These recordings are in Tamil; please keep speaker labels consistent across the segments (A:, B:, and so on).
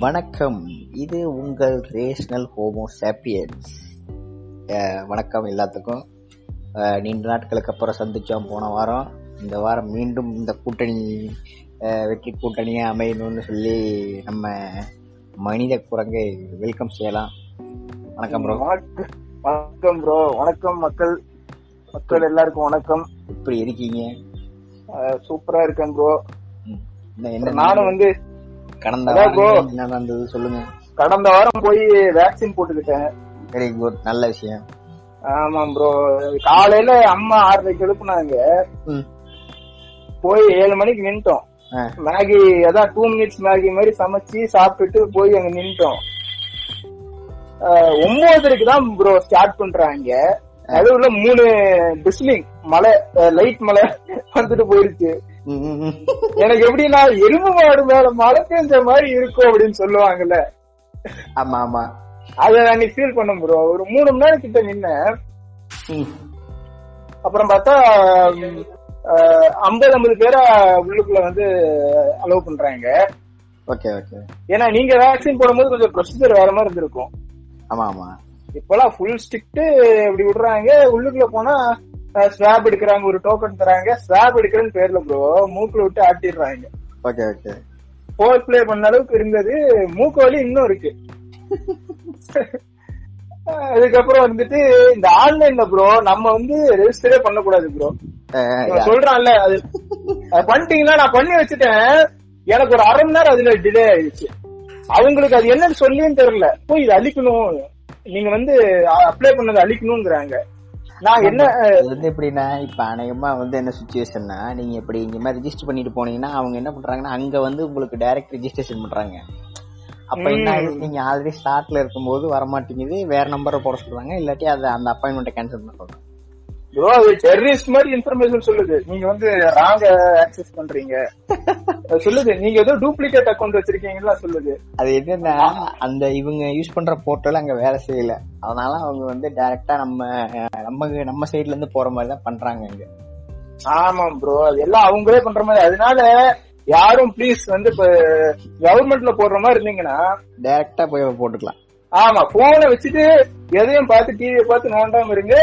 A: வணக்கம். இது உங்கள் ரேஷனல் ஹோமோ சாப்பியன்ஸ் வணக்கம் எல்லாத்துக்கும். நீண்ட நாட்களுக்கு அப்புறம் சந்திச்சோம். போன வாரம். இந்த வாரம் மீண்டும் இந்த கூட்டணி வெற்றி கூட்டணியா அமையணும்னு சொல்லி நம்ம மனித குரங்கை வெல்கம் செய்யலாம். வணக்கம் ப்ரோ
B: வணக்கம் ப்ரோ வணக்கம் மக்கள். மக்கள் எல்லாருக்கும் வணக்கம்.
A: எப்படி இருக்கீங்க?
B: அஹ், சூப்பரா இருக்கேன் ப்ரோ நானும் வந்து
A: கடந்த. வாரம் என்ன நடந்தது சொல்லுங்க.
B: கடந்த வாரம் போய் வேக்சின் போட்டுக்கிட்டேன்.
A: வெரி குட் நல்ல விஷயம்.
B: ஆமாம் ப்ரோ காலையில அம்மா ஆறரைக்கு எழுப்புனாங்க. போய் ஏழு மணிக்கு நின்ட்டோம். மேகி அதான் டூ மினிட்ஸ் மேகி மாதிரி சமைச்சு சாப்பிட்டுட்டு போய் அங்க நின்ட்டோம். ஒன்பதரைக்கு தான் ப்ரோ ஸ்டார்ட் பண்றாங்க. நடுவுல மூணு பிஸ்லிங் மழை லைட் மழை வந்துட்டு போயிருச்சு. எனக்கு எப்படின்னா எறும்பு மாடு மேல மழை பெஞ்ச மாதிரி இருக்கும் அப்படின்னு சொல்லுவாங்கல்ல.
A: ஆமா ஆமா.
B: அத நான் ஃபீல் பண்ண ப்ரோ ஒரு மூணு மணி நேரம் கிட்ட நின்னேன்.
A: ம்.
B: அப்புறம் பார்த்தா ஐம்பது ஐம்பது பேரை உள்ளுக்குள்ள வந்து அலோவ் பண்றாங்க.
A: Okay okay.
B: ஏன்னா நீங்க வேக்சின் போடும்போது கொஞ்சம் ப்ரொசீஜர் வேற மாதிரி இருந்திருக்கும்.
A: ஆமா ஆமா.
B: இப்பெல்லாம் ஃபுல் ஸ்டிக்ட் இப்படி விடுறாங்க. உள்ளுக்குள்ள போனா ஸ்வாப் எடுக்கிறாங்க ஒரு டோக்கன் தராங்க. ஸ்வாப் எடுக்கிறேன்னு பேர்ல ப்ரோ மூக்குல விட்டு ஆட்டிடுறாங்க.
A: ஓகே ஓகே
B: போர் பிளே பண்ண அளவுக்கு இருந்தது. மூக்கு வலி இன்னும் இருக்கு. அதுக்கப்புறம் வந்துட்டு இந்த ஆன்லைன்ல ப்ரோ நம்ம வந்து ரெஜிஸ்டரே பண்ணக்கூடாது ப்ரோ சொல்றான்ல அது. பண்ணிட்டீங்கன்னா நான் பண்ணி வச்சுட்டேன். எனக்கு ஒரு அரை மணி நேரம் அதுல டிலே ஆயிடுச்சு. அவங்களுக்கு அது என்னன்னு சொல்லியும் தெரியல. போய் இது அழிக்கணும். நீங்க வந்து அப்ளை பண்ணது அழிக்கணுங்கிறாங்க நான் என்ன
A: வந்து எப்படின்னா இப்ப அநேகமா வந்து என்ன சுச்சுவேஷன்னா நீங்க இப்படி இந்த மாதிரி ரெஜிஸ்டர் பண்ணிட்டு போனீங்கன்னா அவங்க என்ன பண்றாங்கன்னா அங்க வந்து உங்களுக்கு டைரக்ட் ரெஜிஸ்ட்ரேஷன் பண்றாங்க. அப்ப என்ன ஆகுது நீங்க ஆல்ரெடி ஸ்டார்ட்ல இருக்கும்போது வர மாட்டேங்குது வேற நம்பரை போட சொல்றாங்க இல்லாட்டி அதை அந்த அப்பாயின்மெண்ட்டை கேன்சல் பண்ண சொல்றாங்க.
B: ப்ரோ அது டெரரிஸ்ட் மாதிரி இன்ஃபர்மேஷன் சொல்லுது. நீங்க வந்து ராங்க ஆக்சஸ் பண்றீங்க. சொல்லுது. நீங்க ஏதோ டூப்ளிகேட் அக்கௌண்ட் வச்சிருக்கீங்களா சொல்லுது.
A: அது என்னன்னா அந்த இவங்க யூஸ் பண்ற போர்ட்டல் அங்க வேலை செய்யல. அதனால அவங்க வந்து டைரக்டா நம்ம நம்ம நம்ம சைடுல இருந்து போற மாதிரி தான் பண்றாங்க இங்க.
B: ஆமாம் ப்ரோ அது எல்லாம் அவங்களே பண்ற மாதிரி. அதனால யாரும் ப்ளீஸ் வந்து இப்ப கவர்மெண்ட்ல போடுற மாதிரி இருந்தீங்கன்னா
A: டைரக்டா போய் போட்டுக்கலாம்.
B: ஆமா போனை வச்சுட்டு எதையும் பார்த்து டிவியை பார்த்து நோண்டாம இருங்க.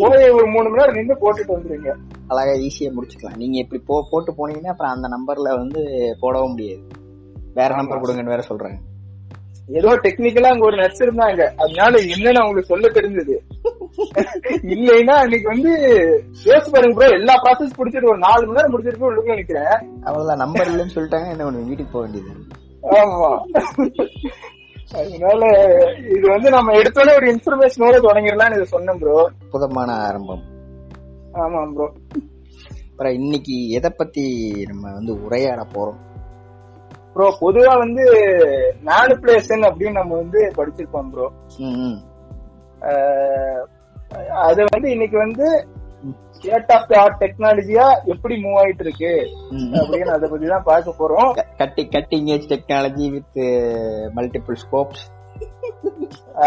B: போய் ஒரு மூணு மணி நேரம் நின்று போட்டுட்டு வந்துருங்க.
A: அழகா ஈஸியா முடிச்சுக்கலாம். நீங்க இப்படி போ போட்டு போனீங்கன்னா அப்புறம் அந்த நம்பர்ல வந்து போடவும் முடியாது. வேற நம்பர் கொடுங்கன்னு வேற சொல்றாங்க.
B: ஏதோ டெக்னிக்கலா அங்க ஒரு நர்ஸ் இருந்தாங்க. அதனால என்னன்னு அவங்களுக்கு சொல்ல தெரிஞ்சது. இல்லைன்னா அன்னைக்கு வந்து யோசிச்சு பாருங்க ப்ரோ எல்லா ப்ராசஸ் முடிச்சிட்டு ஒரு நாலு மணி நேரம் முடிச்சிட்டு போய் உள்ளுக்குள்ள நிக்கிறேன்.
A: அவ்வளவுதான் நம்பர் இல்லைன்னு சொல்லிட்டாங்க என்ன ஒண்ணு வீட்டுக்கு போக வேண்டியது
B: ஆமா. அதனால இது வந்து நம்ம எடுத்தோடனே ஒரு இன்ஃபர்மேஷனோட தொடங்கிடலாம்னு இதை சொன்னேன் ப்ரோ
A: அற்புதமான ஆரம்பம்.
B: ஆமா ப்ரோ
A: அப்புறம் இன்னைக்கு எதை பத்தி நம்ம வந்து உரையாட போறோம்?
B: ப்ரோ பொதுவா வந்து மேனிப்புலேஷன் அப்படின்னு நம்ம வந்து படிச்சிருப்போம் ப்ரோ. அது வந்து இன்னைக்கு வந்து ஸ்டேட் ஆஃப் தி ஆர்ட் டெக்னாலஜியா எப்படி மூவ் ஆயிட்டு இருக்கு. அப்படின்னு அதை பத்தி தான் பார்க்க போறோம்.
A: கட்டி cutting edge technology with multiple scopes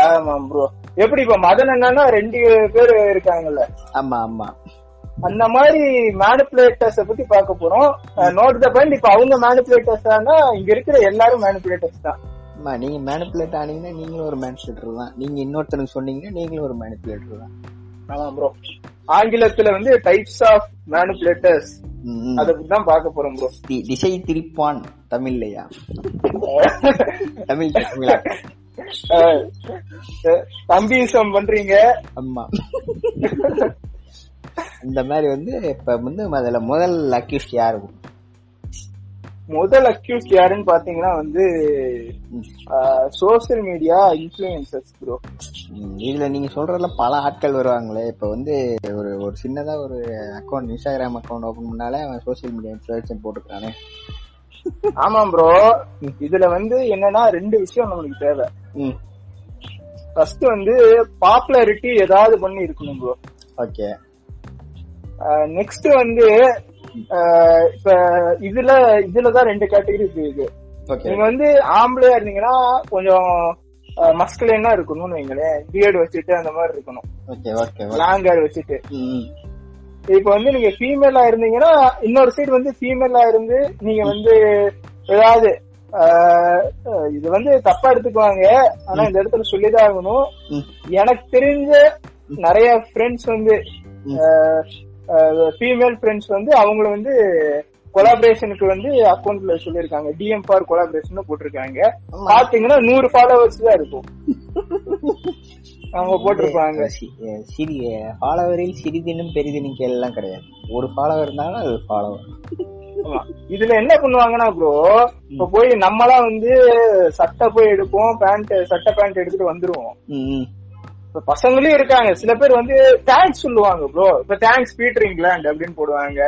B: ஆமா ப்ரோ எப்படி இப்ப மதன் என்னன்னா ரெண்டு பேர் இருக்காங்கல்ல?
A: ஆமா ஆமா.
B: அந்த மாதிரி மேனிப்புலேட்டர்ஸ் பத்தி பார்க்க போறோம். நோட் த பாயிண்ட் இப்ப அவங்க மேனிப்புலேட்டர்ஸ் ஆனா இங்க இருக்கிற எல்லாரும் மேனிப்புலேட்டர்ஸ் தான்.
A: நீங்க மேனிப்புலேட் ஆனீங்கன்னா நீங்களும் ஒரு மேனிப்புலேட்டர் தான். நீங்க இன்னொருத்தனுக்கு சொன்னீங்கன்னா நீங்களும் ஒரு மேனிப்புலேட்டர் தான்.
B: ஆமா ப்ரோ ஆங்கிலத்துல வந்து டைப்ஸ் ஆஃப் மேனிப்புலேட்டர்ஸ்
A: ம், ம்.
B: அதை பத்தி தான் பார்க்க போறோம் ப்ரோ
A: திசை திரிப்பான் தமிழ்லையா தமிழ் தமிழ்
B: தம்பிசம் பண்றீங்க?
A: ஆமா. இந்த மாதிரி வந்து இப்ப வந்து அதுல முதல் அக்யூஸ்ட் யாரு?
B: முதல் அக்யூஸ்ட் யாருன்னு பாத்தீங்கன்னா வந்து சோசியல் மீடியா இன்ஃபுளுசர்ஸ் ப்ரோ
A: இதுல நீங்க சொல்றதுல பல ஆட்கள் வருவாங்களே. இப்ப வந்து ஒரு ஒரு சின்னதா ஒரு அக்கௌண்ட் இன்ஸ்டாகிராம் அக்கௌண்ட் ஓபன் பண்ணாலே அவன் சோசியல் மீடியா இன்ஃபுளுசர் போட்டுக்கிறானே.
B: ஆமாம் ப்ரோ இதுல வந்து என்னன்னா ரெண்டு விஷயம் நம்மளுக்கு தேவை. ஃபர்ஸ்ட் வந்து பாப்புலாரிட்டி ஏதாவது பண்ணி இருக்கணும் ப்ரோ
A: ஓகே
B: நெக்ஸ்ட் வந்து இப்ப இதுல இதுலதான் ரெண்டு கேட்டகரி இருக்கு. நீங்க வந்து ஆம்பளையா இருந்தீங்கன்னா கொஞ்சம் மஸ்குலைனா இருக்கணும்னு வைங்களேன். பியர்டு வச்சுட்டு அந்த மாதிரி இருக்கணும். லாங் ஹேர் வச்சுட்டு. இப்ப வந்து நீங்க ஃபீமேலா இருந்தீங்கன்னா இன்னொரு சைடு வந்து ஃபீமேலா இருந்து நீங்க வந்து ஏதாவது இது வந்து தப்பா எடுத்துக்குவாங்க. ஆனா இந்த இடத்துல சொல்லிதான் ஆகணும். எனக்கு தெரிஞ்ச நிறைய ஃப்ரெண்ட்ஸ் வந்து. ஃபீமேல் ஃப்ரெண்ட்ஸ் வந்து அவங்கள வந்து கொலாபரேஷனுக்கு வந்து அக்கௌண்ட்ல சொல்லிருக்காங்க டிஎம் ஃபார் கொலாபரேஷன் போட்டிருக்காங்க. பாத்தீங்கன்னா நூறு ஃபாலோவர்ஸ் தான் இருக்கும். அவங்க போட்டிருப்பாங்க.
A: சி- சிறிய ஃபாலோவரில் சிறிதினும் பெரிதினும் எல்லாம் கிடையாது. ஒரு ஃபாலோவர் இருந்தாலும் அது ஃபாலோவர்.
B: இதுல என்ன பண்ணுவாங்கன்னா ப்ரோ இப்ப போய் நம்மளா வந்து சட்டை போய் எடுப்போம் பேண்ட் சட்டை பேண்ட் எடுத்துட்டு வந்துருவோம். பசங்களும் இருக்காங்க. சில பேர் வந்து தேங்க்ஸ் சொல்லுவாங்க ப்ரோ இப்ப தேங்க்ஸ் பீட்டர் இங்கிலாந்து அப்படின்னு போடுவாங்க.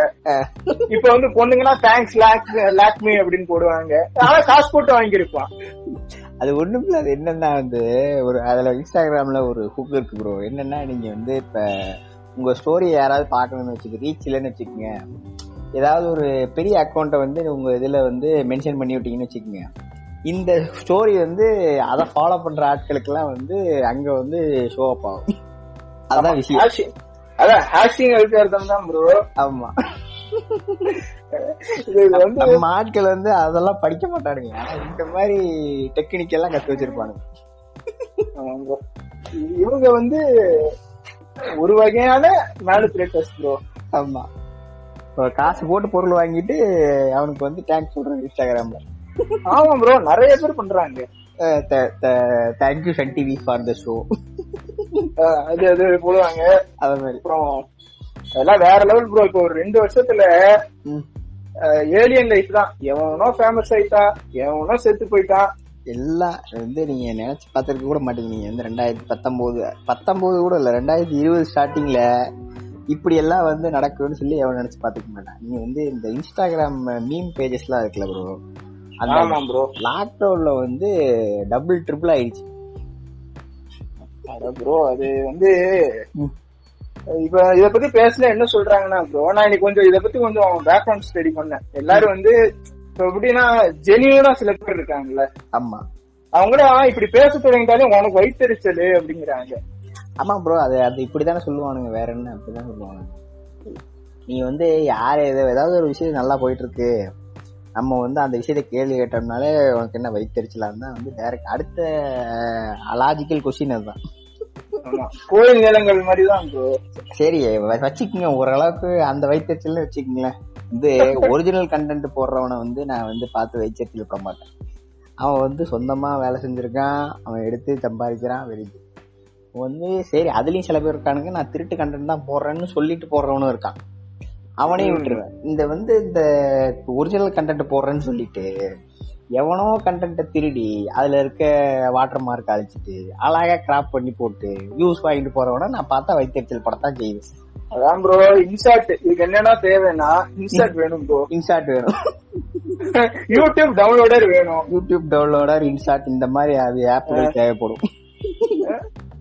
B: இப்ப வந்து பொண்ணுங்கன்னா தேங்க்ஸ் லேக் லேக்மி அப்படின்னு போடுவாங்க. ஆனா காசு போட்டு வாங்கியிருப்பான்.
A: அது ஒண்ணும் இல்ல. அது என்னன்னா வந்து ஒரு அதுல இன்ஸ்டாகிராம்ல ஒரு ஹுக் இருக்கு ப்ரோ என்னன்னா நீங்க வந்து இப்ப உங்க ஸ்டோரி யாராவது பார்க்கணும்னு வச்சுக்க ரீச் இல்லைன்னு வச்சுக்கோங்க. ஏதாவது ஒரு பெரிய அக்கௌண்ட்டை வந்து உங்க இதுல வந்து மென்ஷன் பண்ணி விட்டீங்கன்னு வச்சுக்கோங்க. இந்த ஸ்டோரி வந்து அதை ஃபாலோ பண்ற ஆட்களுக்கெல்லாம் வந்து அங்க வந்து ஷோ அப் ஆகும். அதுதான் விஷயம்.
B: அதான் ஹேஷிங் அல்காரதம் தான் ப்ரோ
A: ஆமா. நம்ம ஆட்கள் வந்து அதெல்லாம் படிக்க மாட்டானுங்க. இந்த மாதிரி டெக்னிக் எல்லாம் கத்து வச்சிருப்பானுங்க.
B: இவங்க வந்து ஒரு வகையான மேனுபுலேட்டர்ஸ் ப்ரோ
A: ஆமா. காசு போட்டு பொருள் வாங்கிட்டு அவனுக்கு வந்து டேங்க் சொல்றது இன்ஸ்டாகிராம்ல
B: ஆமா ப்ரோ நிறைய பேர் பண்றாங்க.
A: Thank you Sun TV for the show
B: அது அது போடுவாங்க.
A: அத மாதிரி
B: அப்புறம் அதெல்லாம் வேற லெவல் ப்ரோ இப்போ ஒரு ரெண்டு வருஷத்துல. ஏலியன் லைஃப் தான். எவனோ ஃபேமஸ் ஆயிட்டா எவனோ செத்து போயிட்டான்
A: எல்லாம் வந்து நீங்க நினைச்சு பார்த்திருக்க கூட மாட்டீங்க. நீங்க வந்து ரெண்டாயிரத்தி பத்தொன்பது பத்தொன்பது கூட இல்ல ரெண்டாயிரத்தி இருபது ஸ்டார்டிங்ல இப்படி எல்லாம் வந்து நடக்கும்னு சொல்லி எவன் நினைச்சு பாத்துக்க மாட்டான். நீங்க வந்து இந்த இன்ஸ்டாகிராம் மீம் பேஜஸ் எல்லாம் இருக்குல்ல ப்ரோ அந்த
B: ப்ரோ
A: லாக்டவுன்ல வந்து டபுள் ட்ரிபிள் ஆயிடுச்சு.
B: ப்ரோ அது வந்து. இப்ப இத பத்தி பேசல என்ன சொல்றாங்கன்னா ப்ரோ நான் இன்னைக்கு கொஞ்சம் இத பத்தி கொஞ்சம் பேக்ரவுண்ட் ஸ்டடி பண்ணேன். எல்லாரும் வந்து இப்ப எப்படின்னா ஜெனியூனா சில பேர் இருக்காங்கல்ல.
A: ஆமா.
B: அவங்களாம் இப்படி பேச தொடங்கிட்டாலே உனக்கு வயிற்றுச்சல் அப்படிங்கிறாங்க.
A: ஆமா ப்ரோ அது அது இப்படித்தானே சொல்லுவானுங்க வேற என்ன அப்படிதான் சொல்லுவாங்க நீ வந்து யார் ஏதோ ஏதாவது ஒரு விஷயம் நல்லா போயிட்டு இருக்கு. நம்ம வந்து அந்த விஷயத்த கேள்வி கேட்டோம்னாலே உனக்கு என்ன வைத்தறிச்சலாம் தான் வந்து டேரக்ட் அடுத்த லாஜிக்கல் கொஸ்டின் அதுதான்.
B: கோயில் நிலங்கள் மாதிரி தான்
A: சரி வச்சுக்கோங்க. ஓரளவுக்கு அந்த வைத்தறிச்சல்னு வச்சுக்கோங்களேன். வந்து ஒரிஜினல் கண்டென்ட் போடுறவனை வந்து நான் வந்து பார்த்து வைத்தறிச்சல் பண்ண மாட்டேன். அவன் வந்து சொந்தமா வேலை செஞ்சிருக்கான். அவன் எடுத்து சம்பாதிக்கிறான் குட் வந்து சரி அதுலயும் சில பேர் இருக்கானுங்க. நான் திருட்டு கண்டென்ட் தான் போடுறேன்னு சொல்லிட்டு போடுறவனும் இருக்கான். அவனையும் விட்டுருவேன். இந்த வந்து இந்த ஒரிஜினல் கண்டென்ட் போடுறேன்னு சொல்லிட்டு எவனோ கண்டென்ட்டை திருடி அதுல இருக்க வாட்டர் மார்க் அழிச்சிட்டு அழகா கிராப் பண்ணி போட்டு வியூஸ் வாங்கிட்டு போறவன நான் பார்த்தா வைத்தறிச்சல் படத்தான் செய்வேன்.
B: அதான் ப்ரோ இன்சார்ட் இதுக்கு என்னன்னா தேவைன்னா இன்சார்ட் வேணும் ப்ரோ
A: இன்சார்ட் வேணும்.
B: யூடியூப் டவுன்லோடர் வேணும்.
A: யூடியூப் டவுன்லோடர் இன்சார்ட் இந்த மாதிரி அது ஆப்கள் தேவைப்படும்.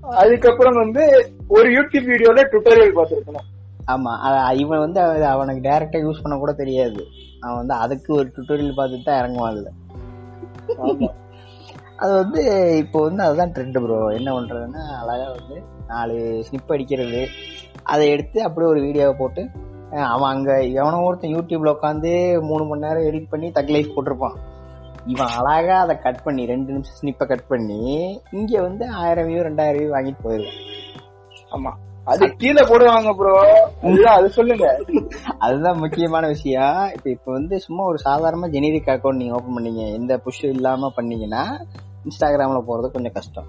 B: அதுக்கப்புறம் வந்து ஒரு யூடியூப் வீடியோல டுட்டோரியல் பார்த்திருக்கணும்.
A: ஆமா அ- இவன் வந்து அவ- அவனுக்கு டைரக்டா யூஸ் பண்ண கூட தெரியாது. அவன் வந்து அதுக்கு ஒரு டுட்டோரியல் பார்த்துட்டு தான் இறங்குவான் அதுல. அது வந்து இப்போ வந்து அதுதான் ட்ரெண்ட் ப்ரோ என்ன பண்றதுன்னா அழகா வந்து நாலு ஸ்னிப் அடிக்கிறது. அதை எடுத்து அப்படியே ஒரு வீடியோவை போட்டு அவன் அங்க எவனோ ஒருத்தன் யூடியூப்ல உட்காந்து மூணு மணி நேரம் எடிட் பண்ணி தக் லைஃப் போட்டிருப்பான். இவன் அழகா அதை கட் பண்ணி ரெண்டு நிமிஷம் ஸ்னிப்பை கட் பண்ணி இங்க வந்து ஆயிரம் வியூ ரெண்டாயிரம் வியூ வாங்கிட்டு போயிடுவான்.
B: ஆமா. அது கீழே போடுவாங்க ப்ரோ அது சொல்லுங்க.
A: அதுதான் முக்கியமான விஷயம். இப்ப இப்ப வந்து சும்மா ஒரு சாதாரண ஜெனரிக் அக்கௌண்ட் நீங்க ஓபன் பண்ணீங்க. எந்த புஷ் இல்லாம பண்ணீங்கன்னா இன்ஸ்டாகிராம்ல போறது கொஞ்சம் கஷ்டம்.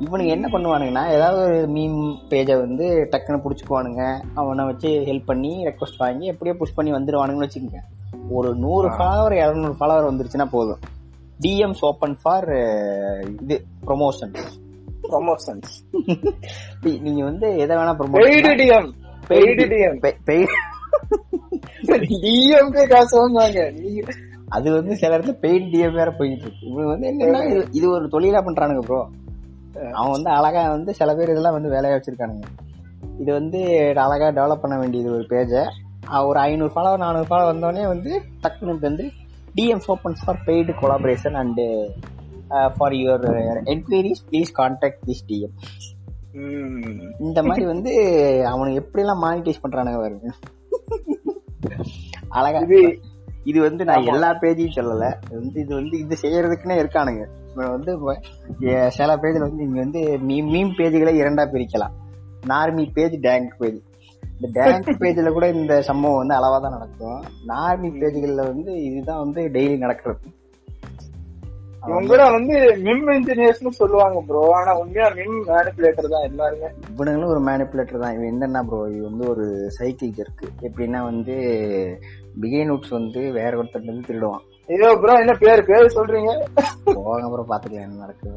A: இவனுங்க என்ன பண்ணுவானுங்கன்னா ஏதாவது ஒரு மீம் பேஜை வந்து டக்குன்னு புடிச்சுக்குவானுங்க. அவனை வச்சு ஹெல்ப் பண்ணி ரெக்வஸ்ட் வாங்கி எப்படியோ புஷ் பண்ணி வந்துருவானுங்கன்னு வச்சுக்கோங்க. ஒரு நூறு ஃபாலோவர் இரநூறு ஃபாலோவர் வந்துருச்சுன்னா போதும். டிஎம்ஸ் ஓப்பன் ஃபார் இது ப்ரொமோஷன்
B: ப்ரொமோஷன்ஸ்
A: நீங்க வந்து எதை வேணா
B: paid DM paid DM DMK காசு வாங்குவாங்க
A: அது வந்து சில இடத்துல பெயின் டிஎம் வேற போயிட்டு இருக்கு. இவங்க வந்து என்னன்னா இது- ஒரு தொழிலா பண்றானுங்க ப்ரோ அவன் வந்து அழகா வந்து சில பேர் இதெல்லாம் வந்து வேலையா வச்சிருக்கானுங்க. இது வந்து அழகா டெவலப் பண்ண வேண்டியது ஒரு பேஜை ஒரு ஐநூறு ஃபாலோ நானூறு ஃபாலோ வந்தோடனே வந்து டக்குனு வந்து DMs opens for paid collaboration and for your enquiries please contact this DM. இந்த மாதிரி வந்து அவனுக்கு எப்படிலாம் மானிட்டைஸ் பண்றானுங்க பாருங்க. அழகா.
B: இது
A: இது வந்து நான் எல்லா பேஜையும் சொல்லல. வந்து இது வந்து இது செய்யறதுக்குன்னே இருக்கானுங்க. வந்து சில பேஜ்ல வந்து இங்க வந்து மீம் மீம் பேஜ்களை இரண்டா பிரிக்கலாம். நார்மி பேஜ் டேங்க் பேஜ் இந்த டேங்க் பேஜ்ல கூட இந்த சம்பவம் வந்து அளவா தான் நடக்கும். நார்மி பேஜ்கள்ல வந்து இதுதான் வந்து டெய்லி நடக்கிறது.
B: இவங்க வந்து மிம் இன்ஜினியர்ஸ்னு சொல்லுவாங்க ப்ரோ ஆனா உண்மையா மிம் மேனிபுலேட்டர் தான் எல்லாருமே.
A: இவனுங்களும் ஒரு மேனிப்புலேட்டர் தான். இவன் என்னன்னா ப்ரோ இது வந்து ஒரு சைக்கிள் ஜெர்க்கு எப்படின்னா வந்து பிகை நோட்ஸ் வந்து வேற ஒருத்தர் வந்து திருடுவான்.
B: ஐயோ ப்ரோ என்ன பேரு பேரு சொல்றீங்க?
A: போங்க அப்புறம் பாத்துக்கலாம் என்ன நடக்குது.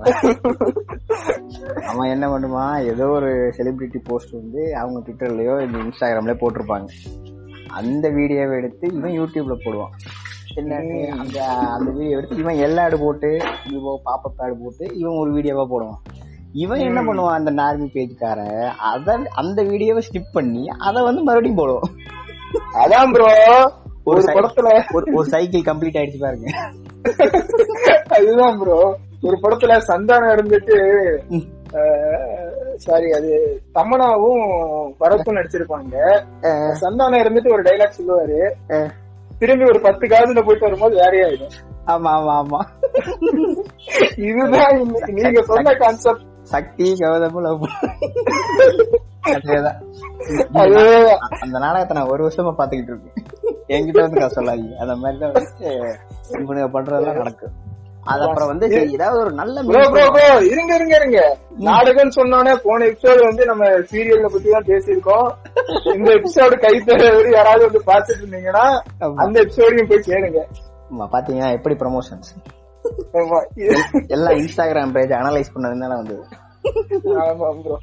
A: அவன் என்ன பண்ணுவான் ஏதோ ஒரு செலிபிரிட்டி போஸ்ட் வந்து அவங்க ட்விட்டர்லயோ இந்த இன்ஸ்டாகிராம்லயோ போட்டிருப்பாங்க. அந்த வீடியோவை எடுத்து இவன் யூடியூப்ல போடுவான். என்ன அந்த அந்த வீடியோ எடுத்து இவன் எல்லா ஆடு போட்டு விவோ பாப்பப் ஆடு போட்டு இவன் ஒரு வீடியோவா போடுவான். இவன் என்ன பண்ணுவான் அந்த நார்மி பேஜ்காரன் அத அந்த வீடியோவை ஸ்கிப் பண்ணி அதை வந்து மறுபடியும் போடுவான்.
B: அதான் ப்ரோ ஒரு படத்துல
A: ஒரு சைக்கிள் கம்ப்ளீட் ஆயிடுச்சு பாருங்க.
B: அதுதான் ப்ரோ ஒரு படத்துல சந்தானம் இருந்துட்டு சாரி அது தமனாவும் பரத்தும் நடிச்சிருப்பாங்க. சந்தானம் இருந்துட்டு ஒரு டைலாக் சொல்லுவாரு. திரும்பி ஒரு பத்து காதுல போயிட்டு வரும்போது வேறையா ஆயிடும்.
A: ஆமா ஆமா ஆமா.
B: இதுதான் நீங்க சொன்ன கான்செப்ட்
A: சக்தி கௌதமும் அந்த நாடகத்தை நான் ஒரு வருஷமா பாத்துக்கிட்டு இருக்கேன். என்கிட்ட வந்து சொல்லாதீங்க. அந்த மாதிரி தான் வந்து இவனுங்க பண்றதெல்லாம் நடக்கும். அது அப்புறம் வந்து ஏதாவது ஒரு நல்ல
B: இருங்க இருங்க இருங்க. நாடகம் சொன்னோன்னே போன எபிசோடு வந்து நம்ம சீரியல்ல பத்தி தான் பேசியிருக்கோம். இந்த எபிசோடு கை தர யாராவது வந்து பாத்துட்டு இருந்தீங்கன்னா. அந்த எபிசோடையும் போய் கேளுங்க.
A: ஆமா, பாத்தீங்கன்னா எப்படி ப்ரமோஷன்ஸ் எல்லாம் இன்ஸ்டாகிராம் பேஜ் அனலைஸ் பண்ணதுனால வந்தது.
B: ஆமா ப்ரோ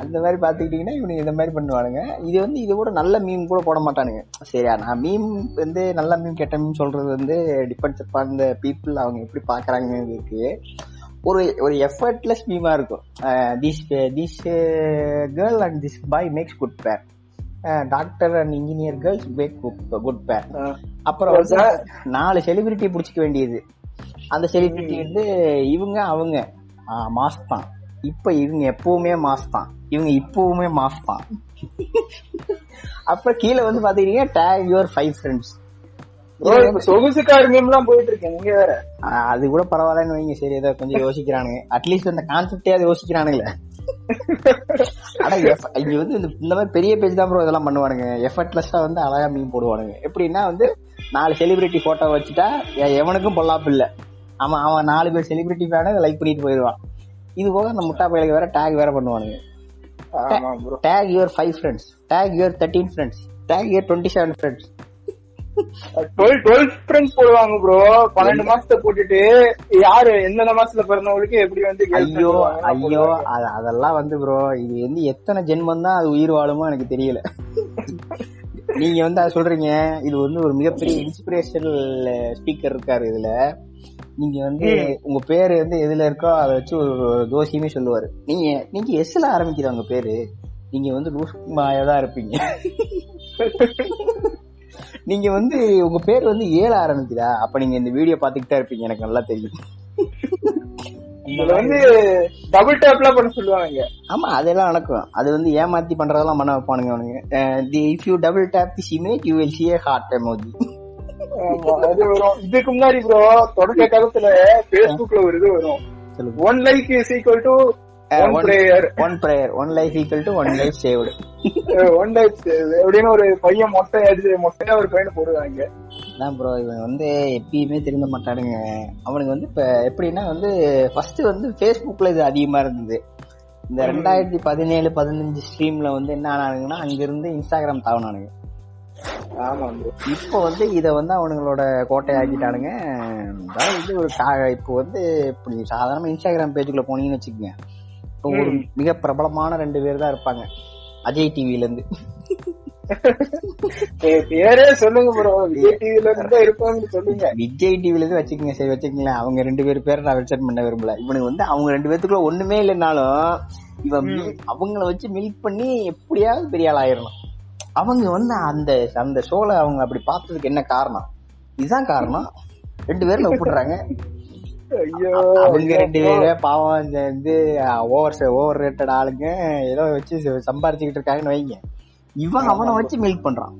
A: அந்த மாதிரி பாத்துக்கிட்டீங்கன்னா இவனுங்க இந்த மாதிரி பண்ணுவானுங்க. இது வந்து இது கூட நல்ல மீம் கூட போட மாட்டானுங்க. சரியா நான் மீம் வந்து நல்ல மீம் கெட்ட மீம் சொல்றது வந்து டிபெண்ட்ஸ் அப்பான் இந்த பீப்புள் அவங்க எப்படி பாக்குறாங்கன்னு இருக்கு. ஒரு ஒரு எஃபர்ட்லெஸ் மீமா இருக்கும். This this girl and this boy makes good pair doctor and engineer girls make good pair அப்புறம் நாலு செலிபிரிட்டி பிடிச்சிக்க வேண்டியது. அந்த செலிபிரிட்டி வந்து இவங்க அவங்க. மாஸ் தான். இப்ப இவங்க எப்பவுமே மாஸ் தான். இவங்க இப்பவுமே மாஸ் தான். அப்ப கீழே வந்து பாத்தீங்கன்னா tag your five friends
B: meme எல்லாம் போயிட்டு இருக்கேன் நீங்க வேற.
A: அது கூட பரவாயில்லன்னு வைங்க சரி ஏதோ கொஞ்சம் யோசிக்கிறானுங்க. அட்லீஸ்ட் அந்த கான்செப்டே அது யோசிக்கிறானுங்களே. ஆனா இங்க வந்து இந்த இந்த மாதிரி பெரிய பேஜ் தான் ப்ரோ இதெல்லாம் பண்ணுவானுங்க. எஃபர்ட்லெஸ்ஸா வந்து அழகா மீன் போடுவானுங்க. எப்படின்னா வந்து நாலு செலிபிரிட்டி போட்டோ வச்சுட்டா எவனுக்கும் பொல்லாப்பு இல்ல. அவன் அவன் நாலு பேர் செலிபிரிட்டி ஃபேனை லைக் பண்ணிட்டு போயிடுவான். இது போக அந்த முட்டா பயலுக்கு வேற டேக் வேற பண்ணுவானுங்க. Tag your five friends tag your thirteen friends tag your twenty seven friends
B: twelve twelve friends போடுவாங்க ப்ரோ பன்னெண்டு மாசத்தை போட்டுட்டு யாரு எந்தெந்த மாசத்துல பிறந்தவங்களுக்கு எப்படி வந்து
A: ஐயோ ஐயோ அதெல்லாம் வந்து ப்ரோ இது வந்து எத்தனை ஜென்மம் தான் அது உயிர் வாழுமோ எனக்கு தெரியல. நீங்க வந்து அதை சொல்றீங்க. இது வந்து ஒரு மிகப்பெரிய இன்ஸ்பிரேஷனல் ஸ்பீக்கர் இருக்காரு இதுல. நீங்க வந்து உங்க பேரு வந்து எதுல இருக்கோ அதை வச்சு ஒரு தோஷியுமே சொல்லுவாரு. நீங்க நீங்க எஸ்ல ஆரம்பிக்கிற உங்க பேரு. நீங்க வந்து லூஸ்மாயா தான் இருப்பீங்க. நீங்க வந்து உங்க பேர் வந்து ஏழ ஆரம்பிக்குதா? அப்ப நீங்க இந்த வீடியோ பாத்துக்கிட்டே இருப்பீங்க. எனக்கு நல்லா தெரியும்.
B: வந்து டபுள் டேப்லாம் பண்ண சொல்லுவாங்க.
A: ஆமா அதெல்லாம் நடக்கும். அது வந்து ஏமாத்தி பண்றதெல்லாம் பண்ண வைப்பானுங்க அவனுங்க. If you double tap this image you will see a heart emoji
B: இதுக்கு முன்னாடி ப்ரோ தொடக்க காலத்துல Facebookல ஒரு இது வரும். One like is equal to one prayer
A: one prayer one life equal to one life saved
B: one like எப்படின்னு ஒரு பையன் மொட்டை அடிச்சு மொட்டையா ஒரு பையனை போடுவாங்க
A: அதான் ப்ரோ இவன் வந்து எப்பயுமே திருந்த மாட்டானுங்க. அவனுக்கு வந்து இப்ப எப்படின்னா வந்து ஃபர்ஸ்ட் வந்து Facebookல இது அதிகமா இருந்தது. இந்த ரெண்டாயிரத்தி பதினேழு பதினஞ்சு ஸ்ட்ரீம்ல வந்து என்ன ஆனானுங்கன்னா அங்கிருந்து இன்ஸ்டாகிராம் தாவனானுங்க.
B: ஆமா
A: இப்போ வந்து இத வந்து அவனுங்களோட கோட்டையாக்கிட்டானுங்க. அதாவது இது ஒரு இப்போ வந்து இப்படி சாதாரண இன்ஸ்டாகிராம் பேஜுக்குள்ள போனீங்கன்னு வச்சுக்கோங்க. இப்போ ஒரு மிக பிரபலமான ரெண்டு பேர் தான் இருப்பாங்க. அஜய் டிவில இருந்து
B: பேரே சொல்லுங்க ப்ரோ விஜய் டிவில இருந்து இருப்பாங்கன்னு சொல்லுங்க.
A: விஜய் டிவில இருந்து வச்சுக்கோங்க சரி வச்சுக்கங்களேன். அவங்க ரெண்டு பேர் பேரை நான் மென்ஷன் பண்ண விரும்பல. இவனுக்கு வந்து அவங்க ரெண்டு பேத்துக்குள்ள ஒண்ணுமே இல்லைனாலும் இவன் அவங்கள வச்சு மில்க் பண்ணி எப்படியாவது பெரிய ஆள் ஆயிரணும் அவங்க வந்து அந்த அந்த ஷோல அவங்க அப்படி பார்த்ததுக்கு என்ன காரணம்? இதுதான் காரணம். ரெண்டு பேர்ல ஒப்பிடுறாங்க.
B: ஐயோ
A: அவங்க ரெண்டு பேரே பாவம் வந்து ஓவர் ஓவர் ரேட்டட் ஆளுங்க. ஏதோ வச்சு சம்பாரிச்சுக்கிட்டு இருக்காங்கன்னு வைங்க. இவன் அவனை வச்சு மில்க் பண்றான்.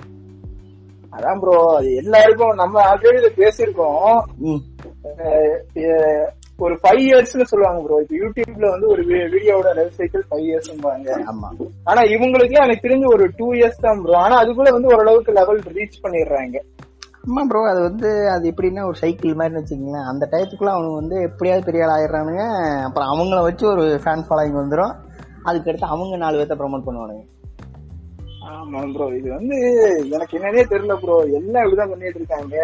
B: அதான் ப்ரோ அது எல்லாருக்கும் நம்ம ஆல்ரெடி இதை பேசியிருக்கோம். ஒரு ஃபைவ் இயர்ஸ்னு சொல்லுவாங்க ப்ரோ இப்ப யூடியூப்ல வந்து ஒரு வீடியோவோட லைஃப் சைக்கிள் ஃபைவ் இயர்ஸ்ம்பாங்க ஆனா இவங்களுக்கு எனக்கு தெரிஞ்சு ஒரு டூ இயர்ஸ் தான் ப்ரோ ஆனா அதுக்குள்ள வந்து ஓரளவுக்கு லெவல் ரீச் பண்ணிடுறாங்க.
A: ஆமா ப்ரோ அது வந்து அது எப்படின்னா ஒரு சைக்கிள் மாதிரின்னு வச்சுக்கோங்களேன். அந்த டயத்துக்குள்ள அவனுக்கு வந்து எப்படியாவது பெரிய ஆள் ஆயிடுறானுங்க. அப்புறம் அவங்கள வச்சு ஒரு ஃபேன் ஃபாலோயிங் வந்துடும் அதுக்கடுத்து அவங்க நாலு பேர்த்த ப்ரமோட் பண்ணுவானுங்க.
B: ஆமா ப்ரோ இது வந்து எனக்கு என்னன்னே தெரியல ப்ரோ எல்லாம் இப்படிதான் பண்ணிட்டு இருக்காங்க.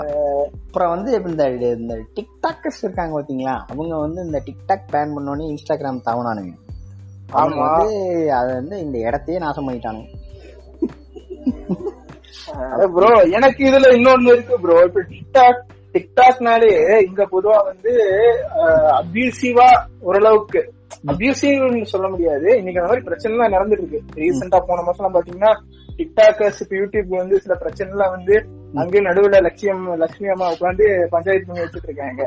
A: அப்புறம் வந்து இந்த இந்த டிக்டாக்கர்ஸ் இருக்காங்க பாத்தீங்களா? அவங்க வந்து இந்த டிக்டாக் பேன் பண்ணோடனே இன்ஸ்டாகிராம் தவணானுங்க அவங்க
B: ஆமா.
A: வந்து அதை வந்து இந்த இடத்தையே நாசம் பண்ணிட்டானுங்க.
B: ப்ரோ எனக்கு இதுல இன்னொன்னு இருக்கு ப்ரோ இப்ப டிக்டாக் டிக்டாக்னாலே இங்க பொதுவா வந்து அபியூசிவா ஓரளவுக்கு. அபியூசிவ்னு சொல்ல முடியாது. இன்னைக்கு அந்த மாதிரி பிரச்சனை எல்லாம் நடந்துட்டு இருக்கு. ரீசெண்டா போன மாசம் பாத்தீங்கன்னா டிக்டாக்கர்ஸ் இப்ப யூடியூப் வந்து சில பிரச்சனை எல்லாம் வந்து அங்கேயும் நடுவுல லட்சியம் லட்சுமி அம்மா உட்காந்து பஞ்சாயத்து பண்ணி வச்சுட்டு இருக்காங்க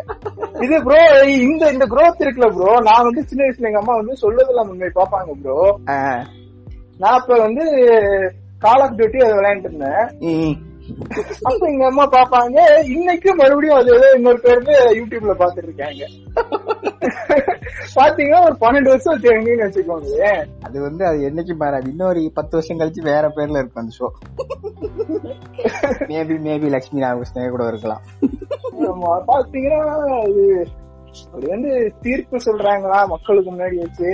B: இது ப்ரோ இந்த இந்த growth இருக்குல்ல ப்ரோ நான் வந்து சின்ன வயசுல எங்க அம்மா வந்து சொல்லதெல்லாம் உண்மை பாப்பாங்க ப்ரோ நான் அப்ப வந்து கால் ஆஃப் டியூட்டி அதை விளையாண்டு இருந்தேன். அப்ப எங்க அம்மா பாப்பாங்க இன்னைக்கு மறுபடியும் அது ஏதோ இன்னொரு பேருக்கு யூடியூப்ல பாத்துட்டு இருக்காங்க. பாத்தீங்கன்னா ஒரு பன்னெண்டு வருஷம் வச்சுக்கோங்கன்னு வச்சுக்கோங்க
A: அது வந்து அது என்னைக்கு மாறாது இன்னொரு பத்து வருஷம் கழிச்சு வேற பேர்ல இருக்கும் அந்த show maybe maybe Lakshmi Ramakrishnan கூட இருக்கலாம்.
B: பாத்தீங்கன்னா அது அது வந்து தீர்ப்பு சொல்றாங்களா மக்களுக்கு முன்னாடி வச்சு.